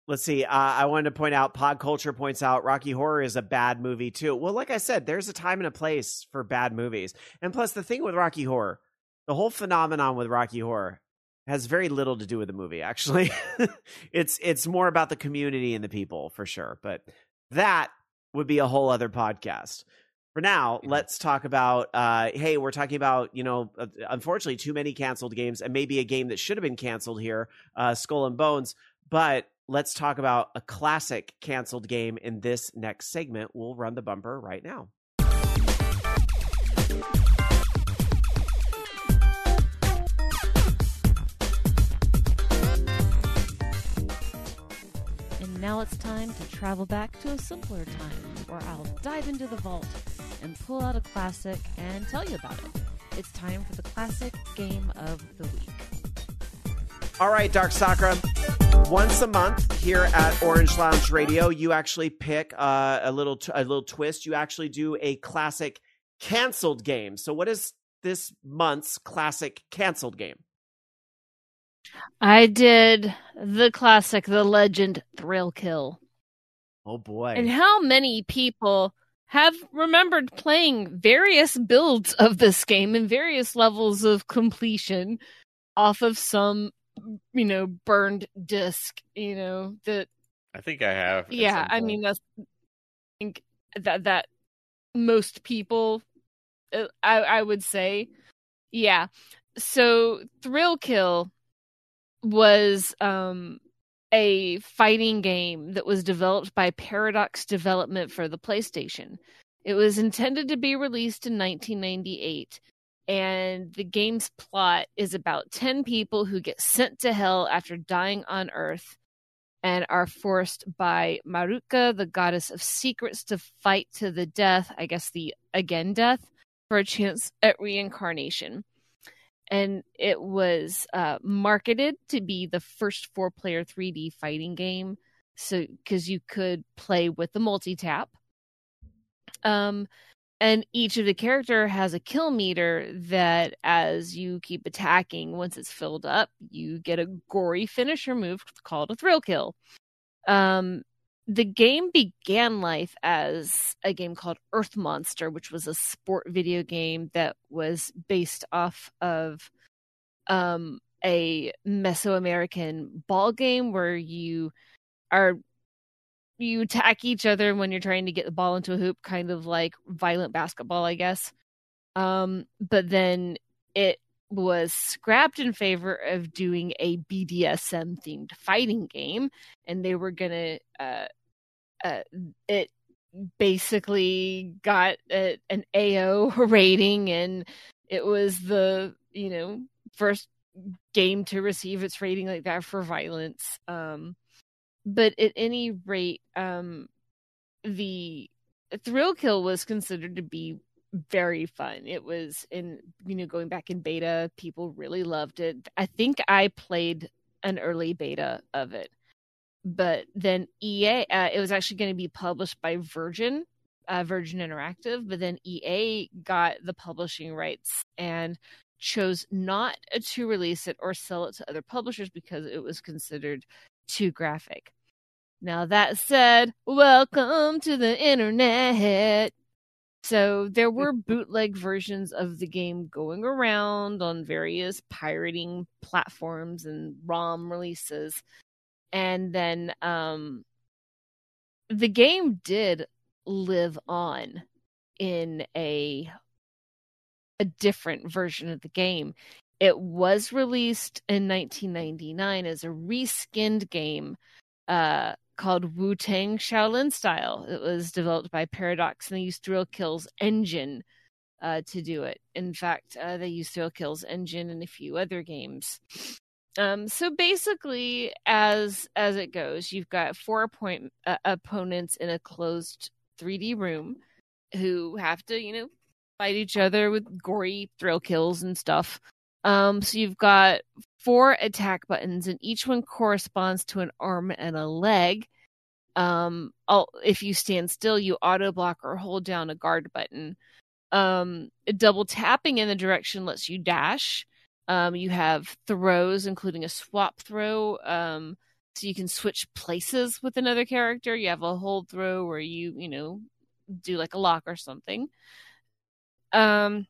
Let's see. Uh, I wanted to point out, Pod Culture points out Rocky Horror is a bad movie too. Well, like I said, there's a time and a place for bad movies. And plus, the thing with Rocky Horror, the whole phenomenon with Rocky Horror has very little to do with the movie. Actually, it's it's more about the community and the people for sure. But that would be a whole other podcast. For now, mm-hmm. let's talk about. Uh, hey, we're talking about you know, uh, unfortunately, too many canceled games, and maybe a game that should have been canceled here, uh, Skull and Bones. But let's talk about a classic canceled game in this next segment. We'll run the bumper right now. And now it's time to travel back to a simpler time where I'll dive into the vault and pull out a classic and tell you about it. It's time for the classic game of the week. All right, Dark Sakura once a month here at Orange Lounge Radio, you actually pick uh, a little t- a little twist. You actually do a classic canceled game. So, what is this month's classic canceled game? I did the classic, the legend, Thrill Kill. Oh boy! And how many people have remembered playing various builds of this game and various levels of completion off of some you know burned disc you know that i think i have yeah i mean that's I think that that most people uh, i i would say yeah. So thrill kill was um a fighting game that was developed by paradox development for the playstation. It was intended to be released in 1998 and the game's plot is about 10 people who get sent to hell after dying on earth and are forced by Marukka, the goddess of secrets, to fight to the death, I guess the again death, for a chance at reincarnation. And it was uh, marketed to be the first four player 3D fighting game. So, because you could play with the multi tap. Um, and each of the character has a kill meter that as you keep attacking once it's filled up you get a gory finisher move called a thrill kill. Um, the game began life as a game called earth monster which was a sport video game that was based off of um, a mesoamerican ball game where you are you attack each other when you're trying to get the ball into a hoop, kind of like violent basketball, I guess. Um, but then it was scrapped in favor of doing a BDSM themed fighting game, and they were gonna. Uh, uh, it basically got a, an AO rating, and it was the you know first game to receive its rating like that for violence. Um, but at any rate, um, the thrill kill was considered to be very fun. It was in you know going back in beta, people really loved it. I think I played an early beta of it, but then EA, uh, it was actually going to be published by Virgin, uh, Virgin Interactive, but then EA got the publishing rights and chose not to release it or sell it to other publishers because it was considered too graphic. Now, that said, welcome to the internet. So, there were bootleg versions of the game going around on various pirating platforms and ROM releases. And then um, the game did live on in a a different version of the game. It was released in 1999 as a reskinned game uh, called Wu Tang Shaolin Style. It was developed by Paradox and they used Thrill Kill's engine uh, to do it. In fact, uh, they used Thrill Kill's engine in a few other games. Um, so basically, as as it goes, you've got four point, uh, opponents in a closed 3D room who have to, you know, fight each other with gory thrill kills and stuff. Um, so you've got four attack buttons, and each one corresponds to an arm and a leg. Um, if you stand still, you auto block or hold down a guard button. Um, double tapping in the direction lets you dash. Um, you have throws, including a swap throw. Um, so you can switch places with another character. You have a hold throw where you, you know, do like a lock or something. Um,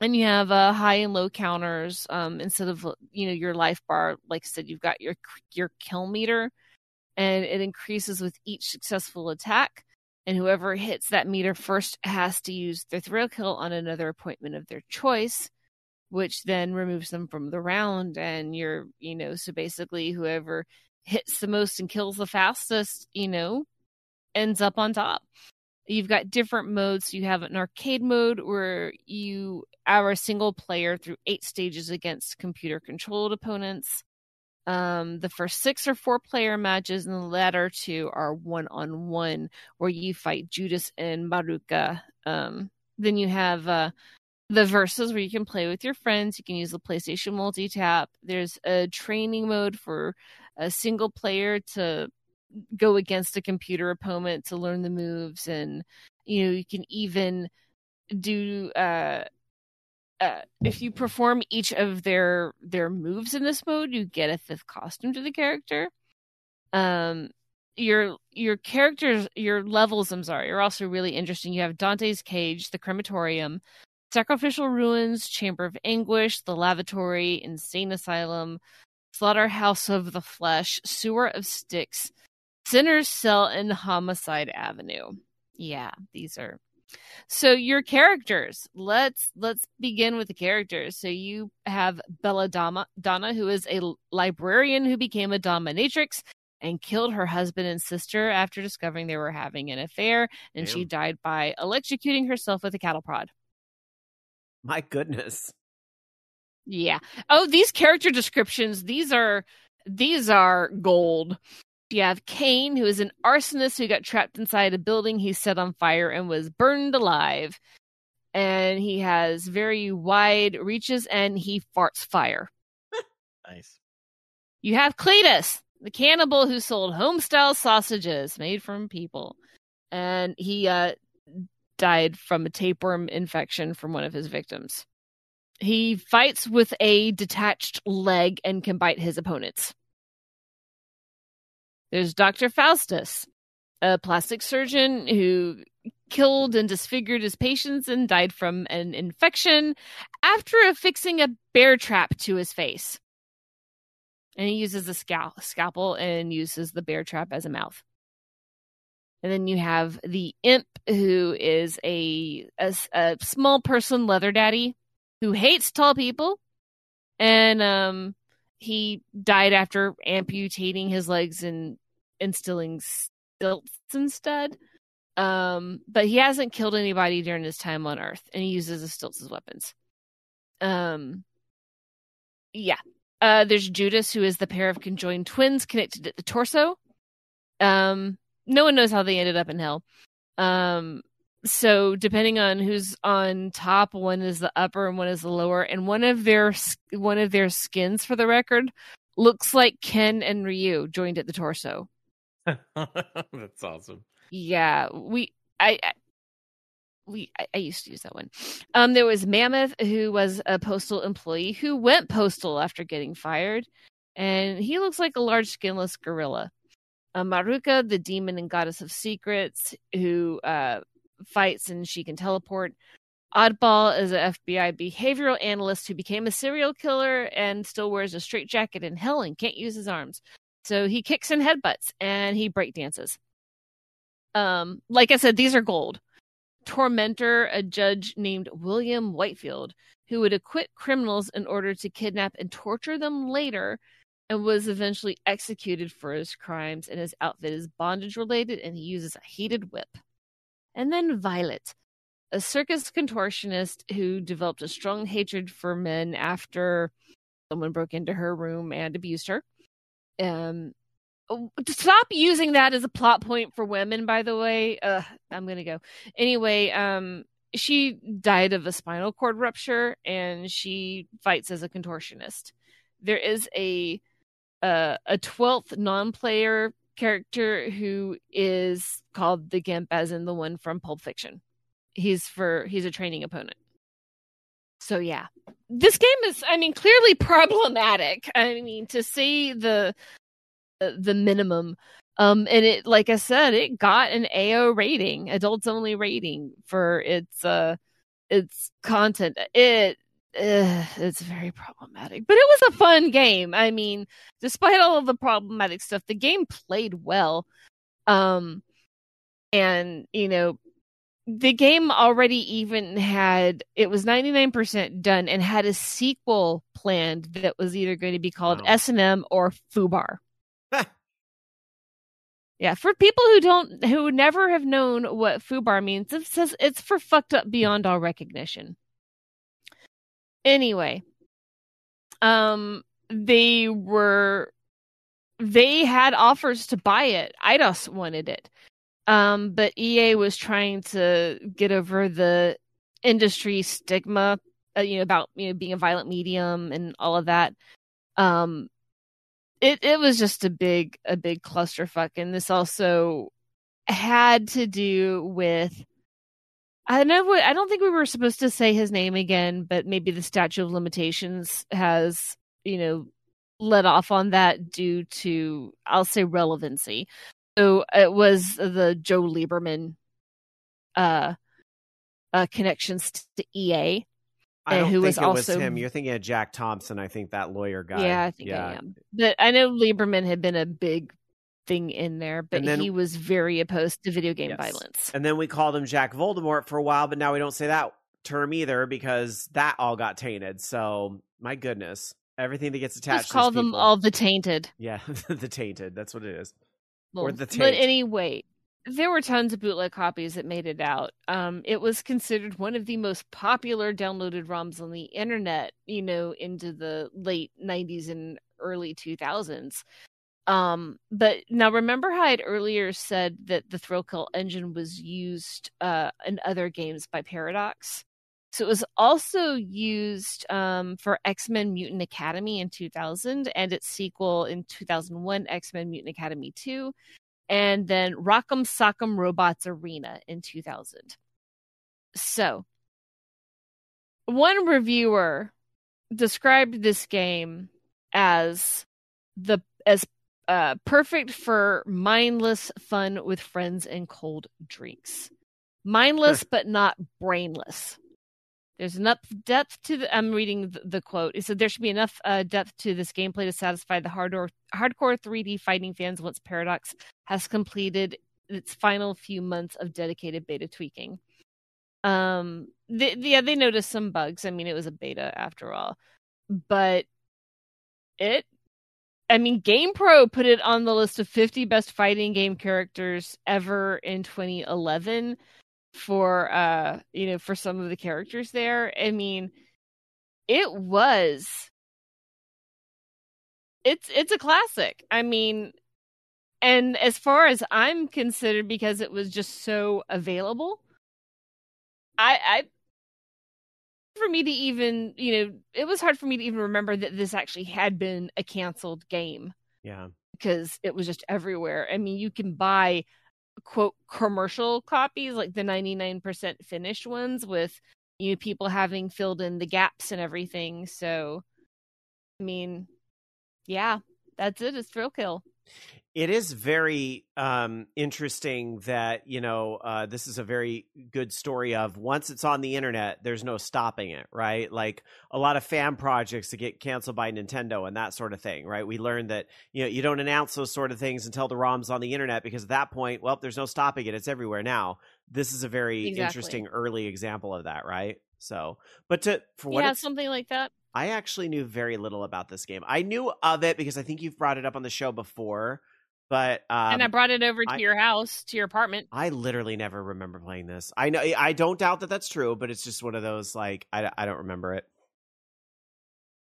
and you have uh, high and low counters um, instead of you know your life bar. Like I said, you've got your your kill meter, and it increases with each successful attack. And whoever hits that meter first has to use their thrill kill on another appointment of their choice, which then removes them from the round. And you're you know so basically whoever hits the most and kills the fastest, you know, ends up on top. You've got different modes. You have an arcade mode where you are a single player through eight stages against computer controlled opponents. Um, the first six are four player matches, and the latter two are one on one, where you fight Judas and Marukka. Um, then you have uh, the verses where you can play with your friends. You can use the PlayStation multi tap. There's a training mode for a single player to go against a computer opponent to learn the moves and you know you can even do uh uh, if you perform each of their their moves in this mode, you get a fifth costume to the character. Um, your your characters, your levels, I'm sorry, are also really interesting. You have Dante's Cage, the Crematorium, Sacrificial Ruins, Chamber of Anguish, the Lavatory, Insane Asylum, Slaughterhouse of the Flesh, Sewer of Styx, Sinner's Cell, and Homicide Avenue. Yeah, these are so your characters. Let's let's begin with the characters. So you have Belladonna, Donna, who is a librarian who became a dominatrix and killed her husband and sister after discovering they were having an affair, and Damn. she died by electrocuting herself with a cattle prod. My goodness. Yeah. Oh, these character descriptions, these are these are gold. You have Kane, who is an arsonist who got trapped inside a building he set on fire and was burned alive. And he has very wide reaches and he farts fire. nice. You have Cletus, the cannibal who sold homestyle sausages made from people. And he uh, died from a tapeworm infection from one of his victims. He fights with a detached leg and can bite his opponents. There's Dr. Faustus, a plastic surgeon who killed and disfigured his patients and died from an infection after affixing a bear trap to his face. And he uses a scal- scalpel and uses the bear trap as a mouth. And then you have the imp, who is a, a, a small person leather daddy who hates tall people. And um, he died after amputating his legs and instilling stilts instead. Um, but he hasn't killed anybody during his time on Earth, and he uses the stilts as weapons. Um, yeah. Uh, there's Judas, who is the pair of conjoined twins connected at the torso. Um, no one knows how they ended up in hell. Um, so depending on who's on top, one is the upper and one is the lower, and one of their one of their skins, for the record, looks like Ken and Ryu joined at the torso. That's awesome. Yeah, we I, I we I, used to use that one. Um, there was Mammoth, who was a postal employee who went postal after getting fired, and he looks like a large skinless gorilla. Uh, Marukka, the demon and goddess of secrets, who uh, fights and she can teleport. Oddball is an FBI behavioral analyst who became a serial killer and still wears a straitjacket in hell and can't use his arms. So he kicks and headbutts and he break dances. Um, like I said, these are gold. Tormentor, a judge named William Whitefield, who would acquit criminals in order to kidnap and torture them later, and was eventually executed for his crimes. And his outfit is bondage related, and he uses a heated whip. And then Violet, a circus contortionist who developed a strong hatred for men after someone broke into her room and abused her. Um, stop using that as a plot point for women. By the way, uh, I'm gonna go anyway. Um, she died of a spinal cord rupture and she fights as a contortionist. There is a uh, a twelfth non-player character who is called the Gimp, as in the one from Pulp Fiction. He's for he's a training opponent. So yeah, this game is, I mean, clearly problematic. I mean, to see the the minimum. Um, and it, like I said, it got an AO rating, adults only rating for its uh its content. It it's very problematic, but it was a fun game. I mean, despite all of the problematic stuff, the game played well. Um, and you know, the game already even had it was 99% done and had a sequel planned that was either going to be called wow. S&M or Fubar. yeah, for people who don't who never have known what Fubar means, it says it's for fucked up beyond all recognition. Anyway, um they were they had offers to buy it. Eidos wanted it. Um, but EA was trying to get over the industry stigma, uh, you know, about you know being a violent medium and all of that. Um, it it was just a big a big clusterfuck, and this also had to do with. I know. I don't think we were supposed to say his name again, but maybe the statute of limitations has, you know, let off on that due to, I'll say, relevancy. So it was the Joe Lieberman uh, uh, connections to EA. I don't who think was it also, was him. You're thinking of Jack Thompson, I think that lawyer guy. Yeah, I think yeah. I am. But I know Lieberman had been a big thing in there, but then, he was very opposed to video game yes. violence. And then we called him Jack Voldemort for a while, but now we don't say that term either because that all got tainted. So my goodness, everything that gets attached. Just call them people. all the tainted. Yeah, the tainted. That's what it is or the taint. But anyway, there were tons of bootleg copies that made it out. Um, it was considered one of the most popular downloaded ROMs on the internet, you know, into the late 90s and early 2000s. Um, but now remember how I'd earlier said that the Thrill Kill engine was used uh, in other games by Paradox? So it was also used um, for X Men Mutant Academy in 2000 and its sequel in 2001, X Men Mutant Academy 2, and then Rock'em Sock'em Robots Arena in 2000. So, one reviewer described this game as the as uh, perfect for mindless fun with friends and cold drinks. Mindless but not brainless. There's enough depth to the. I'm reading the, quote. It said there should be enough uh, depth to this gameplay to satisfy the hardcore, hardcore 3D fighting fans once Paradox has completed its final few months of dedicated beta tweaking. Um, yeah, they noticed some bugs. I mean, it was a beta after all, but it. I mean, GamePro put it on the list of 50 best fighting game characters ever in 2011 for uh you know for some of the characters there. I mean it was it's it's a classic. I mean and as far as i'm considered because it was just so available i i for me to even you know it was hard for me to even remember that this actually had been a canceled game. Yeah. Because it was just everywhere. I mean you can buy quote commercial copies like the 99% finished ones with you know people having filled in the gaps and everything. So i mean yeah that's it. It's thrill kill it is very um, interesting that you know uh, this is a very good story of once it's on the internet there's no stopping it right? Like a lot of fan projects that get canceled by nintendo and that sort of thing right? We learned that you know you don't announce those sort of things until the rom's on the internet because at that point well there's no stopping it it's everywhere now. This is a very exactly. interesting early example of that right? So but to for what yeah something like that I actually knew very little about this game. I knew of it because I think you've brought it up on the show before, but um, and I brought it over to I, your house, to your apartment. I literally never remember playing this. I know I don't doubt that that's true, but it's just one of those like I, I don't remember it.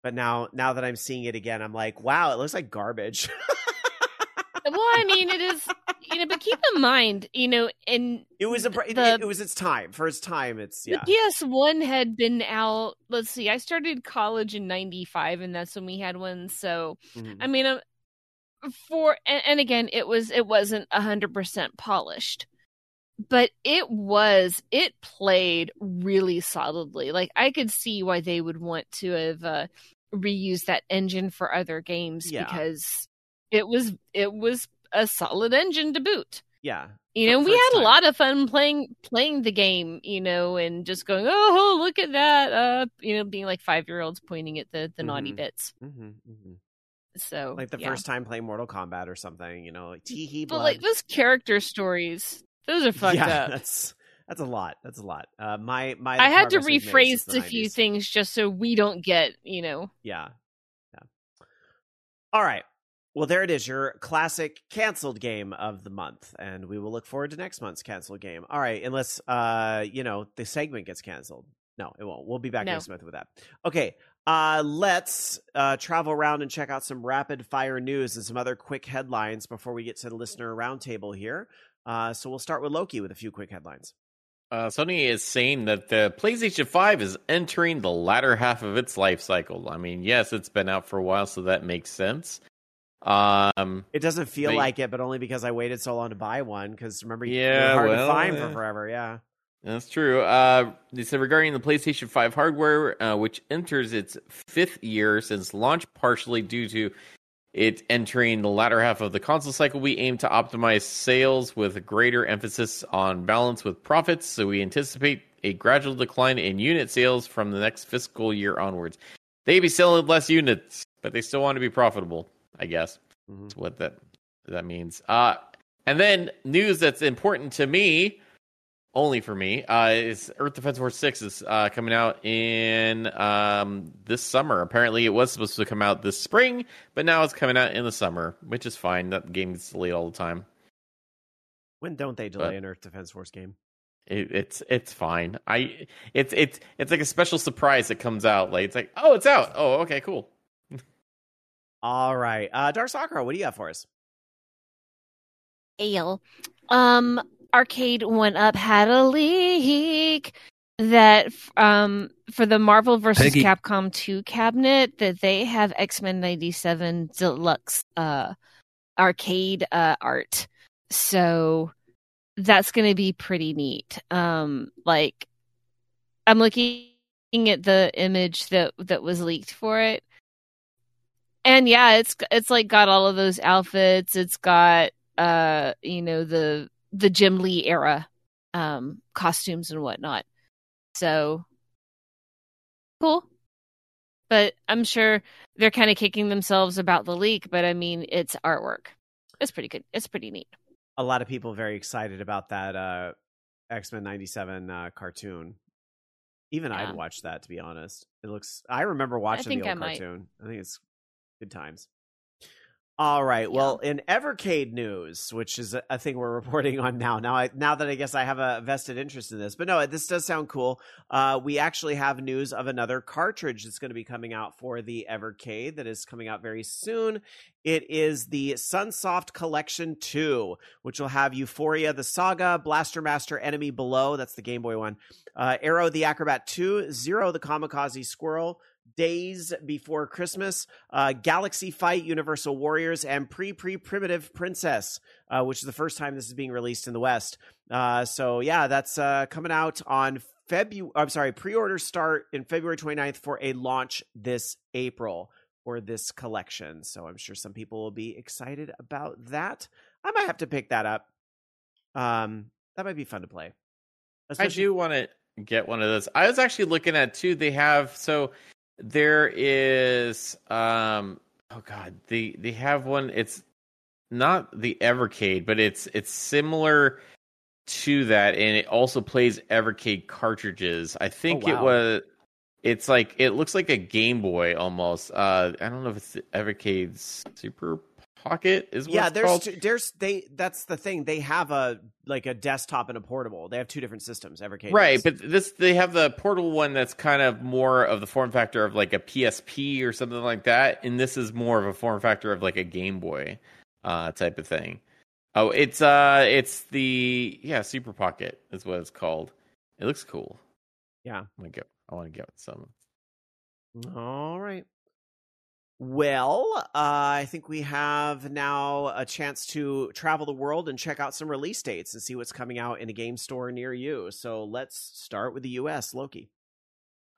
But now now that I'm seeing it again, I'm like, wow, it looks like garbage. well, I mean, it is, you know, but keep in mind, you know, and it was a it, The- it was its time. For its time, it's the yeah. PS1 had been out. Let's see, I started college in '95, and that's when we had one. So, Mhm. I mean, uh, for and, and again, it was it wasn't hundred percent polished, but it was it played really solidly. Like I could see why they would want to have uh, reused that engine for other games Yeah. because it was it was a solid engine to boot. Yeah. You know, we had a lot of fun playing playing the game, you know, and just going, "Oh, look at that!" Uh, you know, being like five year olds pointing at the the naughty Mhm. bits. hmm mm-hmm. So Like the yeah. first time playing Mortal Kombat or something, you know, like tee hee but like those character stories, those are fucked yeah, up. that's that's a lot. That's a lot. Uh, my my. I had to progress we've made since rephrase a few things just so we don't get, you know. Yeah. Yeah. All right. Well, there it is, your classic canceled game of the month, and we will look forward to next month's canceled game. All right, unless uh, you know, the segment gets canceled. No, it won't. We'll be back No. next month with that. Okay. Uh, let's uh, travel around and check out some rapid fire news and some other quick headlines before we get to the listener roundtable here. Uh, so we'll start with Loki with a few quick headlines. Uh, Sony is saying that the PlayStation 5 is entering the latter half of its life cycle. I mean, yes, it's been out for a while, so that makes sense. Um, It doesn't feel But- like it, but only because I waited so long to buy one. Because remember, Yeah, hard well, to find for forever. Yeah. That's true. Uh, they said regarding the PlayStation 5 hardware, uh, which enters its fifth year since launch, partially due to it entering the latter half of the console cycle, we aim to optimize sales with greater emphasis on balance with profits. So we anticipate a gradual decline in unit sales from the next fiscal year onwards. They be selling less units, but they still want to be profitable. I guess. Mhm. That's what that that means. Uh, and then news that's important to me, only for me, uh, is Earth Defense Force Six is uh, coming out in um, this summer. Apparently, it was supposed to come out this spring, but now it's coming out in the summer, which is fine. That game gets delayed all the time. When don't they delay But- an Earth Defense Force game? It, it's it's fine. I it's it's it's like a special surprise that comes out. Like it's like oh, it's out. Oh, okay, cool. All right. Uh, Dark Sakura, what do you got for us? Ale. Um, Arcade One Up had a leak that um for the Marvel versus Peggy. Capcom 2 cabinet that they have X-Men 97 deluxe uh arcade uh art. So that's going to be pretty neat. Um like I'm looking at the image that that was leaked for it. And yeah, it's it's like got all of those outfits. It's got uh you know the the Jim Lee era um costumes and whatnot. So cool. But I'm sure they're kind of kicking themselves about the leak, but I mean it's artwork. It's pretty good. It's pretty neat. A lot of people very excited about that uh, X Men '97 uh, cartoon. Even Yeah. I'd watch that to be honest. It looks. I remember watching think the I old might. cartoon. I think it's good times. All right. Well, in Evercade news, which is a, thing we're reporting on now. Now, I, now that I guess I have a vested interest in this, but no, this does sound cool. Uh, we actually have news of another cartridge that's going to be coming out for the Evercade that is coming out very soon. It is the Sunsoft Collection 2, which will have Ufouria the Saga, Blaster Master Enemy Below, that's the Game Boy one, uh, Aero the Acro-Bat 2, Zero the Kamikaze Squirrel, Daze Before Christmas, uh, Galaxy Fight Universal Warriors, and Pre Pre Primitive Princess, uh, which is the first time this is being released in the West. Uh, so, yeah, that's uh, coming out on February. I'm sorry, pre orders start in February 29th for a launch this April for this collection. So I'm sure some people will be excited about that. I might have to pick that up. Um, that might be fun to play. I do want to get one of those. I was actually looking at too. They have so there is um oh god they they have one. It's not the Evercade, but it's it's similar to that, and it also plays Evercade cartridges. I think it wow. was. It's like it looks like a Game Boy almost. Uh, I don't know if it's the Evercade's Super Pocket is what yeah, there's two, there's they that's the thing. They have a like a desktop and a portable. They have two different systems. Evercade, Right, but this they have the portable one that's kind of more of the form factor of like a PSP or something like that, and this is more of a form factor of like a Game Boy. uh, type of thing. Oh, it's uh, it's the yeah Super Pocket is what it's called. It looks cool. Yeah. I want to get. I want to get some. All right. Well, uh, I think we have now a chance to travel the world and check out some release dates and see what's coming out in a game store near you. So let's start with the U.S. Loki.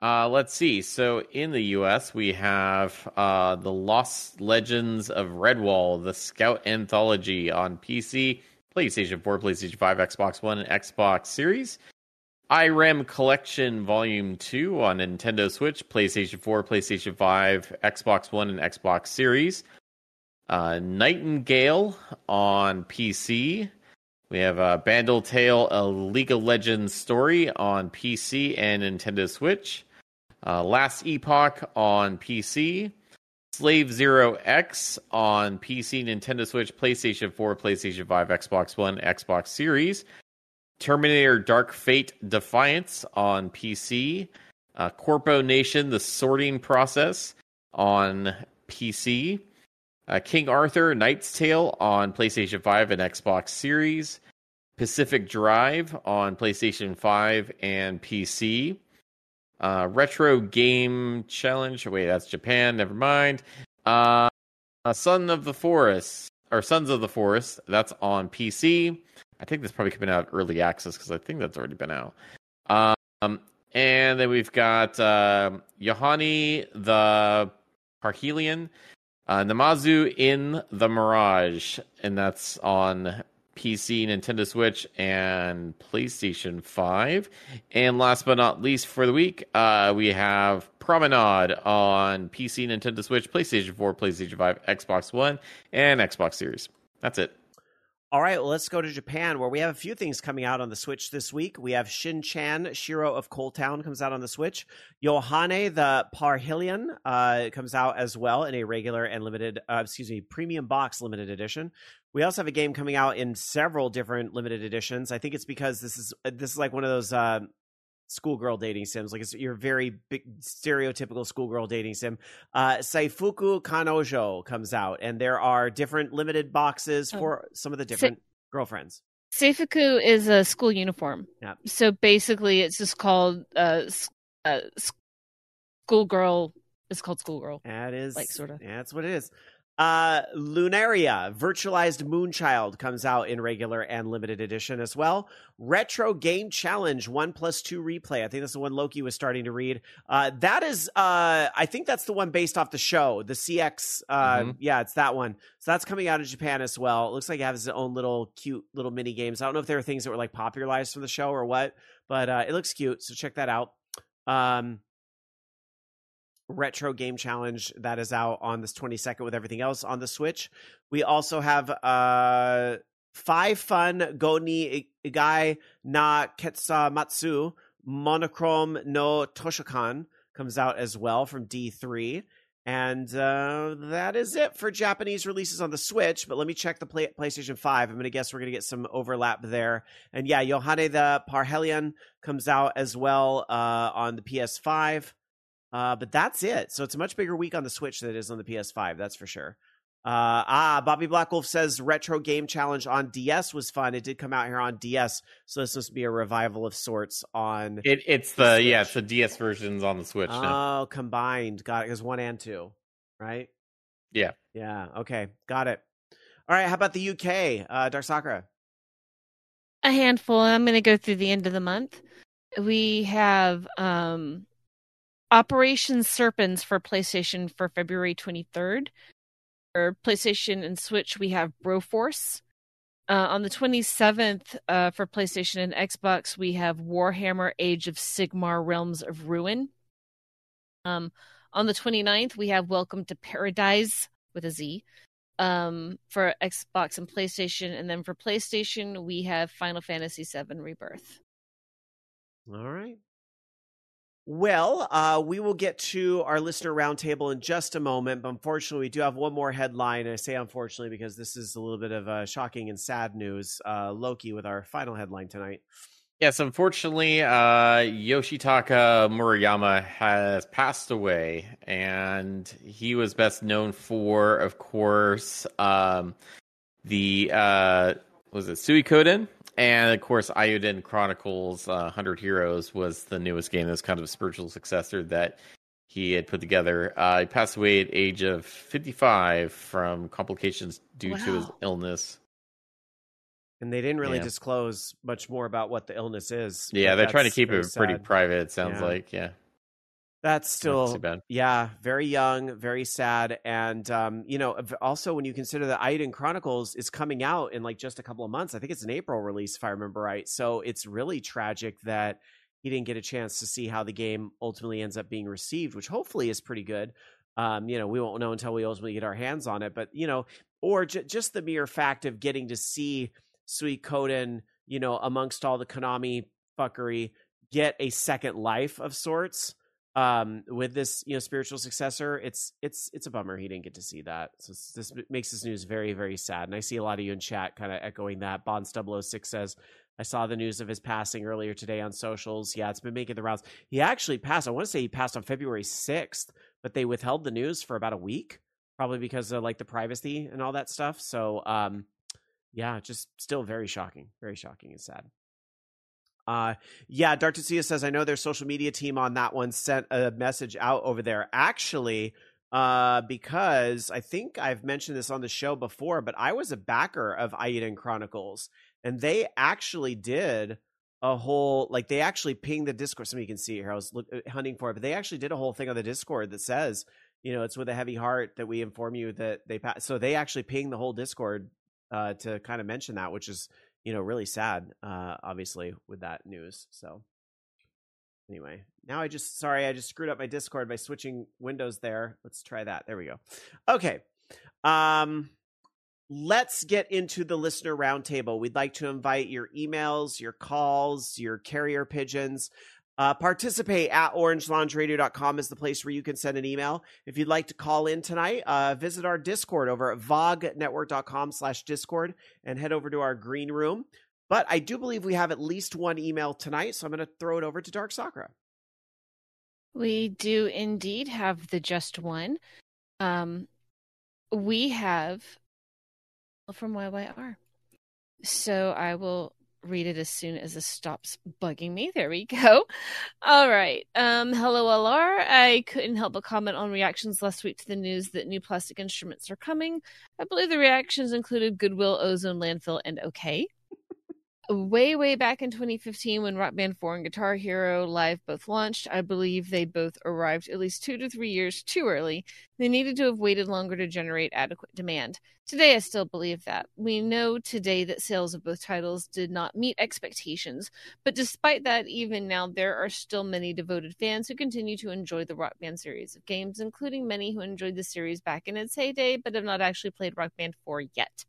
Uh, let's see. So in the U.S., we have uh, the Lost Legends of Redwall, the Scout Anthology on PC, PlayStation 4, PlayStation 5, Xbox One, and Xbox Series. IREM Collection Volume 2 on Nintendo Switch, PlayStation 4, PlayStation 5, Xbox One, and Xbox Series. Uh, Nightingale on PC. We have uh, Bandle Tale, a League of Legends story on PC and Nintendo Switch. Uh, Last Epoch on PC. Slave Zero X on PC, Nintendo Switch, PlayStation 4, PlayStation 5, Xbox One, Xbox Series. Terminator Dark Fate Defiance on PC, uh, Corpo Nation The Sorting Process on PC, uh, King Arthur Knight's Tale on PlayStation 5 and Xbox Series, Pacific Drive on PlayStation 5 and PC, uh, Retro Game Challenge. Wait, that's Japan. Never mind. Uh, Son of the Forest or Sons of the Forest. That's on PC. I think that's probably coming out early access because I think that's already been out. Um, and then we've got uh, Yohane the Parhelion, uh, Numazu in the Mirage, and that's on PC, Nintendo Switch, and PlayStation 5. And last but not least for the week, uh, we have Promenade on PC, Nintendo Switch, PlayStation 4, PlayStation 5, Xbox One, and Xbox Series. That's it. All right, well, let's go to Japan, where we have a few things coming out on the Switch this week. We have Shin Chan, Shiro of Coal Town, comes out on the Switch. Yohane the Parhelion uh, comes out as well in a regular and limited, uh, excuse me, premium box limited edition. We also have a game coming out in several different limited editions. I think it's because this is this is like one of those uh, schoolgirl dating sims. Like it's your very big stereotypical schoolgirl dating sim. Uh, Seifuku Kanojo comes out, and there are different limited boxes Oh. for some of the different girlfriends. Seifuku is a school uniform. Yeah. So basically, it's just called uh, uh schoolgirl. It's called schoolgirl. That is Like, sorta. Yeah, that's what it is. Uh, Lunaria, virtualized Moonchild comes out in regular and limited edition as well. Retro Game Challenge One Plus Two Replay. I think that's the one Loki was starting to read. Uh, that is, uh, I think that's the one based off the show, the CX. Uh, Mhm. yeah, it's that one. So that's coming out in Japan as well. It looks like it has its own little cute little mini games. I don't know if there are things that were like popularized from the show or what, but uh, it looks cute. So check that out. Um, retro game challenge that is out on this 22nd with everything else on the switch we also have uh five fun goni igai na ketsamatsu monochrome no toshokan comes out as well from d3 and uh, that is it for Japanese releases on the Switch. But let me check the play- PlayStation 5. I'm going to guess we're going to get some overlap there. And yeah, Yohane the Parhelion comes out as well uh, on the PS5. Uh, but that's it. So it's a much bigger week on the Switch than it is on the PS5. That's for sure. Uh, ah, Bobby Blackwolf says retro game challenge on DS was fun. It did come out here on DS, so this must be a revival of sorts on. It, it's the Switch. yeah, it's the DS versions on the Switch now. Oh, combined. Got it. Because one and two, right? Yeah. Yeah. Okay. Got it. All right. How about the UK? Uh, Dark Sakura. A handful. I'm going to go through the end of the month. We have um, Operation Serpents for PlayStation for February 23rd. For PlayStation and Switch, we have Broforce. Uh, on the 27th, uh, for PlayStation and Xbox, we have Warhammer Age of Sigmar Realms of Ruin. Um, on the 29th, we have Welcome to Paradise with a Z um, for Xbox and PlayStation. And then for PlayStation, we have Final Fantasy VII Rebirth. All right. Well, uh, we will get to our listener roundtable in just a moment, but unfortunately, we do have one more headline. I say unfortunately because this is a little bit of uh, shocking and sad news. Uh, Loki with our final headline tonight. Yes, unfortunately, uh, Yoshitaka Murayama has passed away, and he was best known for, of course, um, the uh, was it Sui Suikoden, and of course Eiyuden Chronicles uh, Hundred Heroes was the newest game. That was kind of a spiritual successor that he had put together. Uh, he passed away at age of 55 from complications due wow. to his illness. And they didn't really yeah. disclose much more about what the illness is. Yeah, they're trying to keep it sad. pretty private. It sounds yeah. like, yeah. That's still yeah, very young, very sad, and um, you know, also when you consider that Eiyuden Chronicles is coming out in like just a couple of months, I think it's an April release if I remember right. So it's really tragic that he didn't get a chance to see how the game ultimately ends up being received, which hopefully is pretty good. Um, you know, we won't know until we ultimately get our hands on it, but you know, or j- just the mere fact of getting to see Suikoden, you know, amongst all the Konami fuckery, get a second life of sorts um with this you know spiritual successor it's it's it's a bummer he didn't get to see that. So this makes this news very very sad. And i see a lot of you in chat kind of echoing that. Bonds 006 says i saw the news of his passing earlier today on socials. Yeah it's been making the rounds. He actually passed i want to say he passed on february 6th but they withheld the news for about a week probably because of like the privacy and all that stuff. So um yeah just still very shocking very shocking and sad uh, yeah, Dartucia says, I know their social media team on that one sent a message out over there. Actually, uh, because I think I've mentioned this on the show before, but I was a backer of Eiyuden Chronicles, and they actually did a whole like they actually pinged the Discord. Somebody can see here. I was look, uh, hunting for it, but they actually did a whole thing on the Discord that says, you know, it's with a heavy heart that we inform you that they pass. So they actually pinged the whole Discord uh, to kind of mention that, which is you know, really sad, uh, obviously, with that news. So, anyway, now I just, sorry, I just screwed up my Discord by switching windows there. Let's try that. There we go. Okay. Um, let's get into the listener roundtable. We'd like to invite your emails, your calls, your carrier pigeons. Uh, participate at orangeloungeradio.com is the place where you can send an email. If you'd like to call in tonight, uh, visit our Discord over at vognetwork.com slash Discord and head over to our green room. But I do believe we have at least one email tonight, so I'm going to throw it over to Dark Sakura. We do indeed have the just one. Um, we have from YYR. So I will read it as soon as it stops bugging me. There we go. All right. Um, hello, LR. I couldn't help but comment on reactions last week to the news that new plastic instruments are coming. I believe the reactions included Goodwill, Ozone, Landfill, and OK way way back in 2015 when rock band 4 and guitar hero live both launched i believe they both arrived at least two to three years too early. They needed to have waited longer to generate adequate demand. Today i still believe that. We know today that sales of both titles did not meet expectations but despite that even now there are still many devoted fans who continue to enjoy the rock band series of games including many who enjoyed the series back in its heyday but have not actually played rock band 4 yet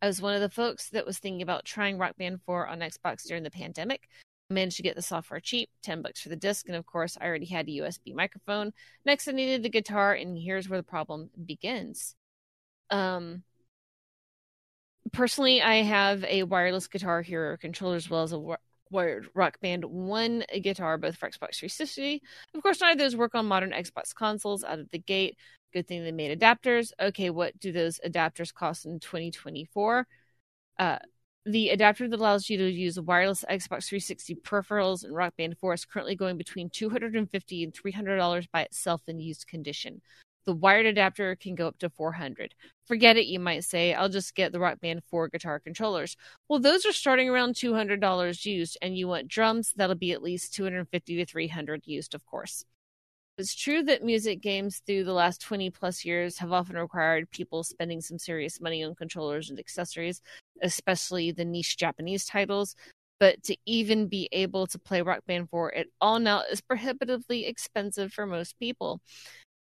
I was one of the folks that was thinking about trying Rock Band 4 on Xbox during the pandemic. I managed to get the software cheap, 10 bucks for the disc, and of course, I already had a USB microphone. Next, I needed the guitar, and here's where the problem begins. Um, personally, I have a wireless Guitar Hero controller as well as a wired Rock Band 1 guitar, both for Xbox 360. Of course, none of those work on modern Xbox consoles out of the gate, Good thing they made adapters. Okay, what do those adapters cost in 2024? Uh, the adapter that allows you to use wireless Xbox 360 peripherals and Rock Band 4 is currently going between 250 and $300 by itself in used condition. The wired adapter can go up to 400. Forget it, you might say. I'll just get the Rock Band 4 guitar controllers. Well, those are starting around $200 used, and you want drums, that'll be at least 250 to 300 used, of course. It's true that music games through the last 20 plus years have often required people spending some serious money on controllers and accessories, especially the niche Japanese titles. But to even be able to play Rock Band 4 at all now is prohibitively expensive for most people.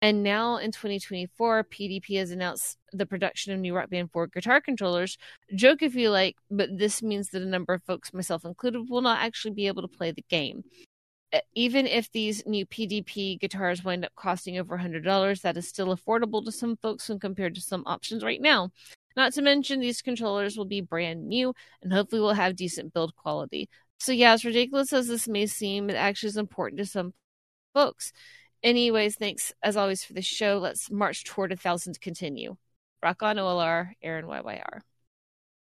And now in 2024, PDP has announced the production of new Rock Band 4 guitar controllers. Joke if you like, but this means that a number of folks, myself included, will not actually be able to play the game even if these new PDP guitars wind up costing over $100, that is still affordable to some folks when compared to some options right now. Not to mention, these controllers will be brand new and hopefully will have decent build quality. So, yeah, as ridiculous as this may seem, it actually is important to some folks. Anyways, thanks as always for the show. Let's march toward a thousand to continue. Rock on OLR, Aaron YYR.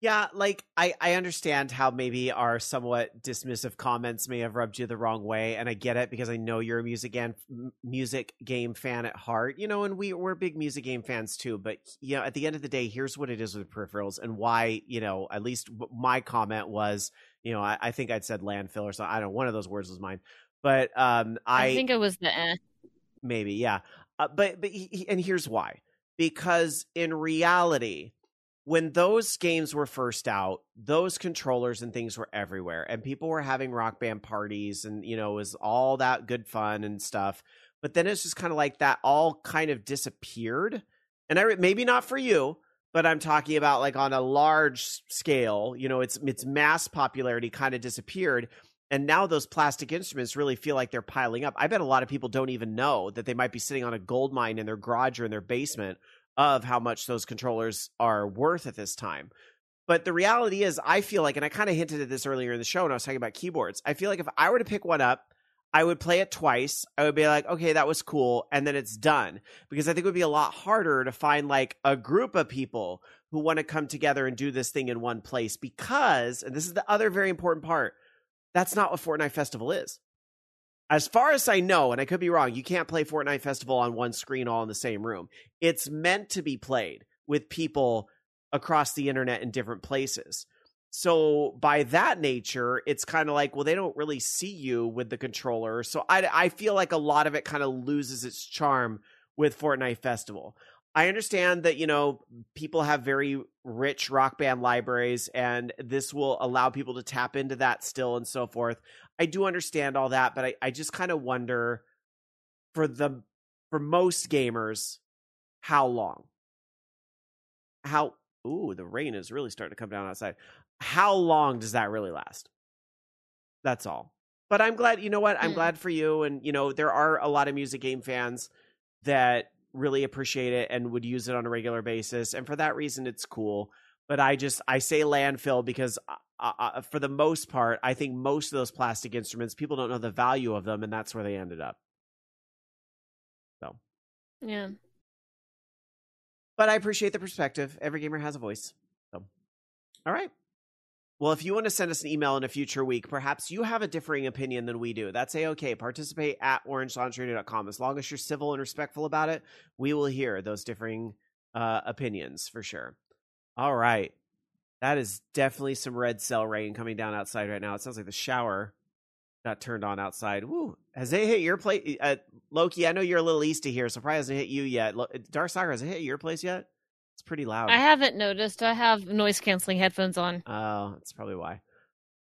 Yeah, like I, I understand how maybe our somewhat dismissive comments may have rubbed you the wrong way, and I get it because I know you're a music game music game fan at heart, you know, and we we're big music game fans too. But you know, at the end of the day, here's what it is with peripherals, and why you know at least my comment was, you know, I, I think I'd said landfill or something. I don't know, one of those words was mine, but um, I, I think it was the eh. maybe yeah, uh, but but he, and here's why because in reality when those games were first out, those controllers and things were everywhere, and people were having rock band parties, and you know, it was all that good fun and stuff. But then it's just kind of like that all kind of disappeared. And I maybe not for you, but I'm talking about like on a large scale. You know, it's its mass popularity kind of disappeared, and now those plastic instruments really feel like they're piling up. I bet a lot of people don't even know that they might be sitting on a gold mine in their garage or in their basement of how much those controllers are worth at this time. But the reality is, I feel like, and I kind of hinted at this earlier in the show when I was talking about keyboards. I feel like if I were to pick one up, I would play it twice. I would be like, okay, that was cool. And then it's done. Because I think it would be a lot harder to find like a group of people who want to come together and do this thing in one place. Because, and this is the other very important part, that's not what Fortnite Festival is as far as I know, and I could be wrong, you can't play Fortnite Festival on one screen all in the same room. It's meant to be played with people across the internet in different places. So by that nature, it's kind of like, well, they don't really see you with the controller. So I, I feel like a lot of it kind of loses its charm with Fortnite Festival. I understand that, you know, people have very rich rock band libraries and this will allow people to tap into that still and so forth. I do understand all that, but I, I just kind of wonder for the for most gamers, how long? How ooh, the rain is really starting to come down outside. How long does that really last? That's all. But I'm glad, you know what? I'm mm. glad for you. And, you know, there are a lot of music game fans that really appreciate it and would use it on a regular basis. And for that reason, it's cool. But I just, I say landfill because uh, uh, for the most part, I think most of those plastic instruments, people don't know the value of them, and that's where they ended up. So, yeah. But I appreciate the perspective. Every gamer has a voice. So, all right. Well, if you want to send us an email in a future week, perhaps you have a differing opinion than we do. That's a okay. Participate at orangeloungeradio.com. As long as you're civil and respectful about it, we will hear those differing uh, opinions for sure. All right. That is definitely some red cell rain coming down outside right now. It sounds like the shower got turned on outside. Woo! Has it hit your place, uh, Loki? I know you're a little east of here, so probably hasn't hit you yet. Dark Sakura has it hit your place yet? It's pretty loud. I haven't noticed. I have noise canceling headphones on. Oh, that's probably why.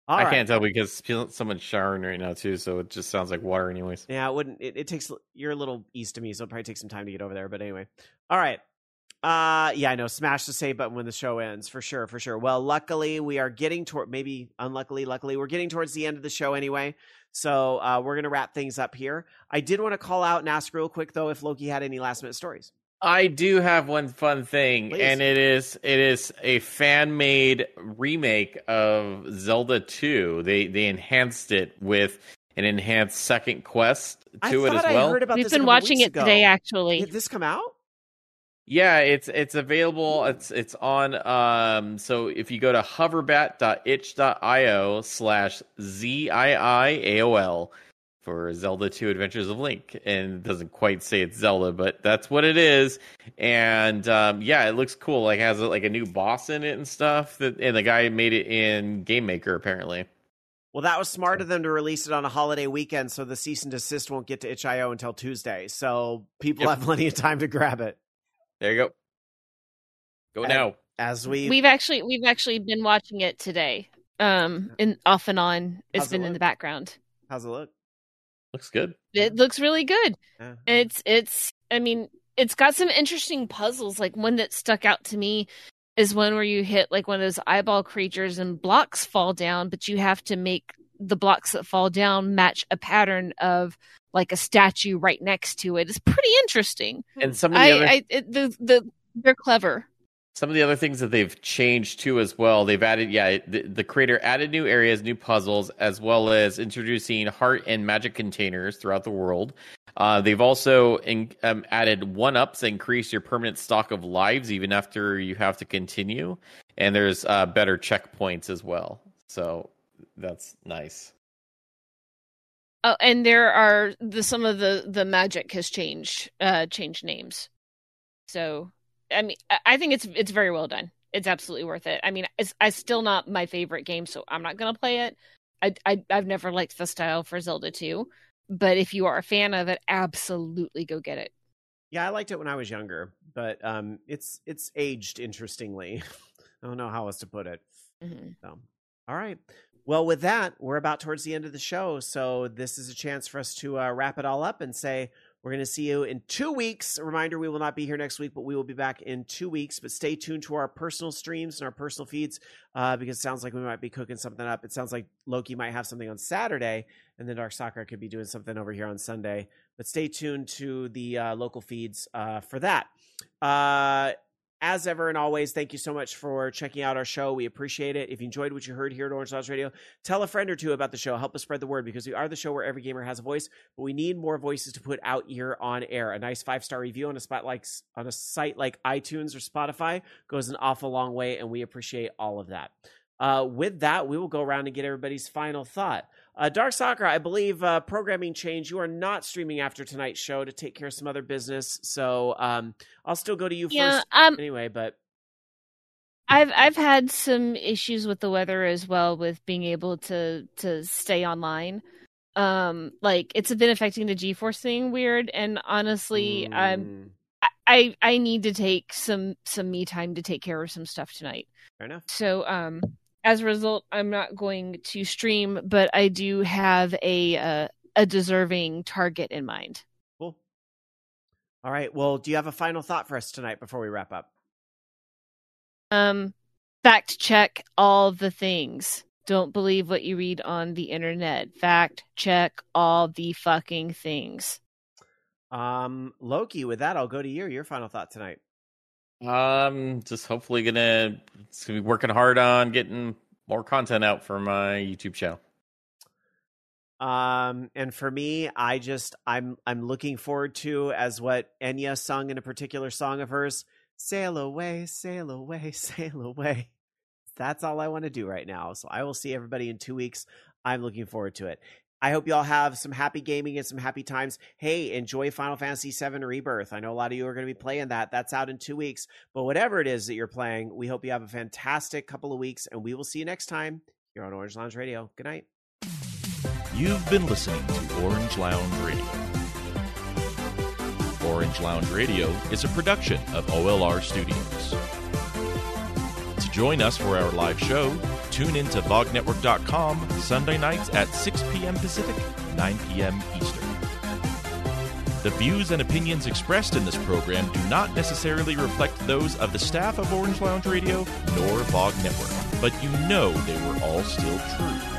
All I right. can't tell because someone's showering right now too, so it just sounds like water, anyways. Yeah, it wouldn't. It, it takes. You're a little east of me, so it'll probably take some time to get over there. But anyway, all right. Uh yeah, I know. Smash the save button when the show ends, for sure, for sure. Well, luckily we are getting toward maybe unluckily, luckily, we're getting towards the end of the show anyway. So uh we're gonna wrap things up here. I did want to call out and ask real quick though if Loki had any last minute stories. I do have one fun thing, Please. and it is it is a fan made remake of Zelda 2. They they enhanced it with an enhanced second quest to it as well. We've been watching it ago. today actually. Did this come out? Yeah, it's it's available. It's it's on. Um, so if you go to hoverbat.itch.io slash ziiaol for Zelda 2 Adventures of Link, and it doesn't quite say it's Zelda, but that's what it is. And um, yeah, it looks cool. Like has like a new boss in it and stuff. That and the guy made it in Game Maker apparently. Well, that was smart of them to release it on a holiday weekend, so the cease and desist won't get to itch.io until Tuesday. So people yep. have plenty of time to grab it. There you go. Go and now. As we we've actually we've actually been watching it today. Um, in off and on. It's How's been it in the background. How's it look? Looks good. It looks really good. Uh-huh. It's it's. I mean, it's got some interesting puzzles. Like one that stuck out to me is one where you hit like one of those eyeball creatures and blocks fall down, but you have to make the blocks that fall down match a pattern of like a statue right next to it. It's pretty interesting. And some of the I, other, I, it, the the they're clever. Some of the other things that they've changed too as well. They've added, yeah, the, the creator added new areas, new puzzles, as well as introducing heart and magic containers throughout the world. Uh, they've also in, um, added one ups increase your permanent stock of lives even after you have to continue, and there's uh, better checkpoints as well. So that's nice. Oh, and there are the some of the the magic has changed uh changed names. So I mean, I think it's it's very well done. It's absolutely worth it. I mean, it's, it's still not my favorite game, so I'm not gonna play it. I, I I've never liked the style for Zelda 2, but if you are a fan of it, absolutely go get it. Yeah, I liked it when I was younger, but um, it's it's aged interestingly. I don't know how else to put it. Mm-hmm. So, all right. Well, with that, we're about towards the end of the show, so this is a chance for us to uh, wrap it all up and say we're going to see you in two weeks. A reminder we will not be here next week, but we will be back in two weeks. But stay tuned to our personal streams and our personal feeds uh, because it sounds like we might be cooking something up. It sounds like Loki might have something on Saturday, and then Dark Sakura could be doing something over here on Sunday. But stay tuned to the uh, local feeds uh, for that. As ever and always, thank you so much for checking out our show. We appreciate it. If you enjoyed what you heard here at Orange Lounge Radio, tell a friend or two about the show. Help us spread the word because we are the show where every gamer has a voice, but we need more voices to put out here on air. A nice five star review on a spot like on a site like iTunes or Spotify goes an awful long way, and we appreciate all of that. Uh, with that, we will go around and get everybody's final thought. Uh, Dark Sakura, I believe uh, programming change. You are not streaming after tonight's show to take care of some other business, so um, I'll still go to you yeah, first um, anyway. But I've I've had some issues with the weather as well with being able to to stay online. Um, like it's been affecting the GeForce thing weird, and honestly, mm. I'm I I need to take some some me time to take care of some stuff tonight. Fair enough. So um as a result, I'm not going to stream, but I do have a uh, a deserving target in mind. Cool. All right. Well, do you have a final thought for us tonight before we wrap up? Um, fact check all the things. Don't believe what you read on the internet. Fact check all the fucking things. Um, Loki. With that, I'll go to you. Your final thought tonight. Um, just hopefully gonna, gonna be working hard on getting more content out for my YouTube channel. Um, and for me, I just I'm I'm looking forward to as what Enya sung in a particular song of hers, "Sail away, sail away, sail away." That's all I want to do right now. So I will see everybody in two weeks. I'm looking forward to it. I hope you all have some happy gaming and some happy times. Hey, enjoy Final Fantasy VII Rebirth. I know a lot of you are going to be playing that. That's out in two weeks. But whatever it is that you're playing, we hope you have a fantastic couple of weeks, and we will see you next time here on Orange Lounge Radio. Good night. You've been listening to Orange Lounge Radio. Orange Lounge Radio is a production of OLR Studios. To join us for our live show, Tune in to VogNetwork.com Sunday nights at 6 p.m. Pacific, 9 p.m. Eastern. The views and opinions expressed in this program do not necessarily reflect those of the staff of Orange Lounge Radio nor VOG Network, but you know they were all still true.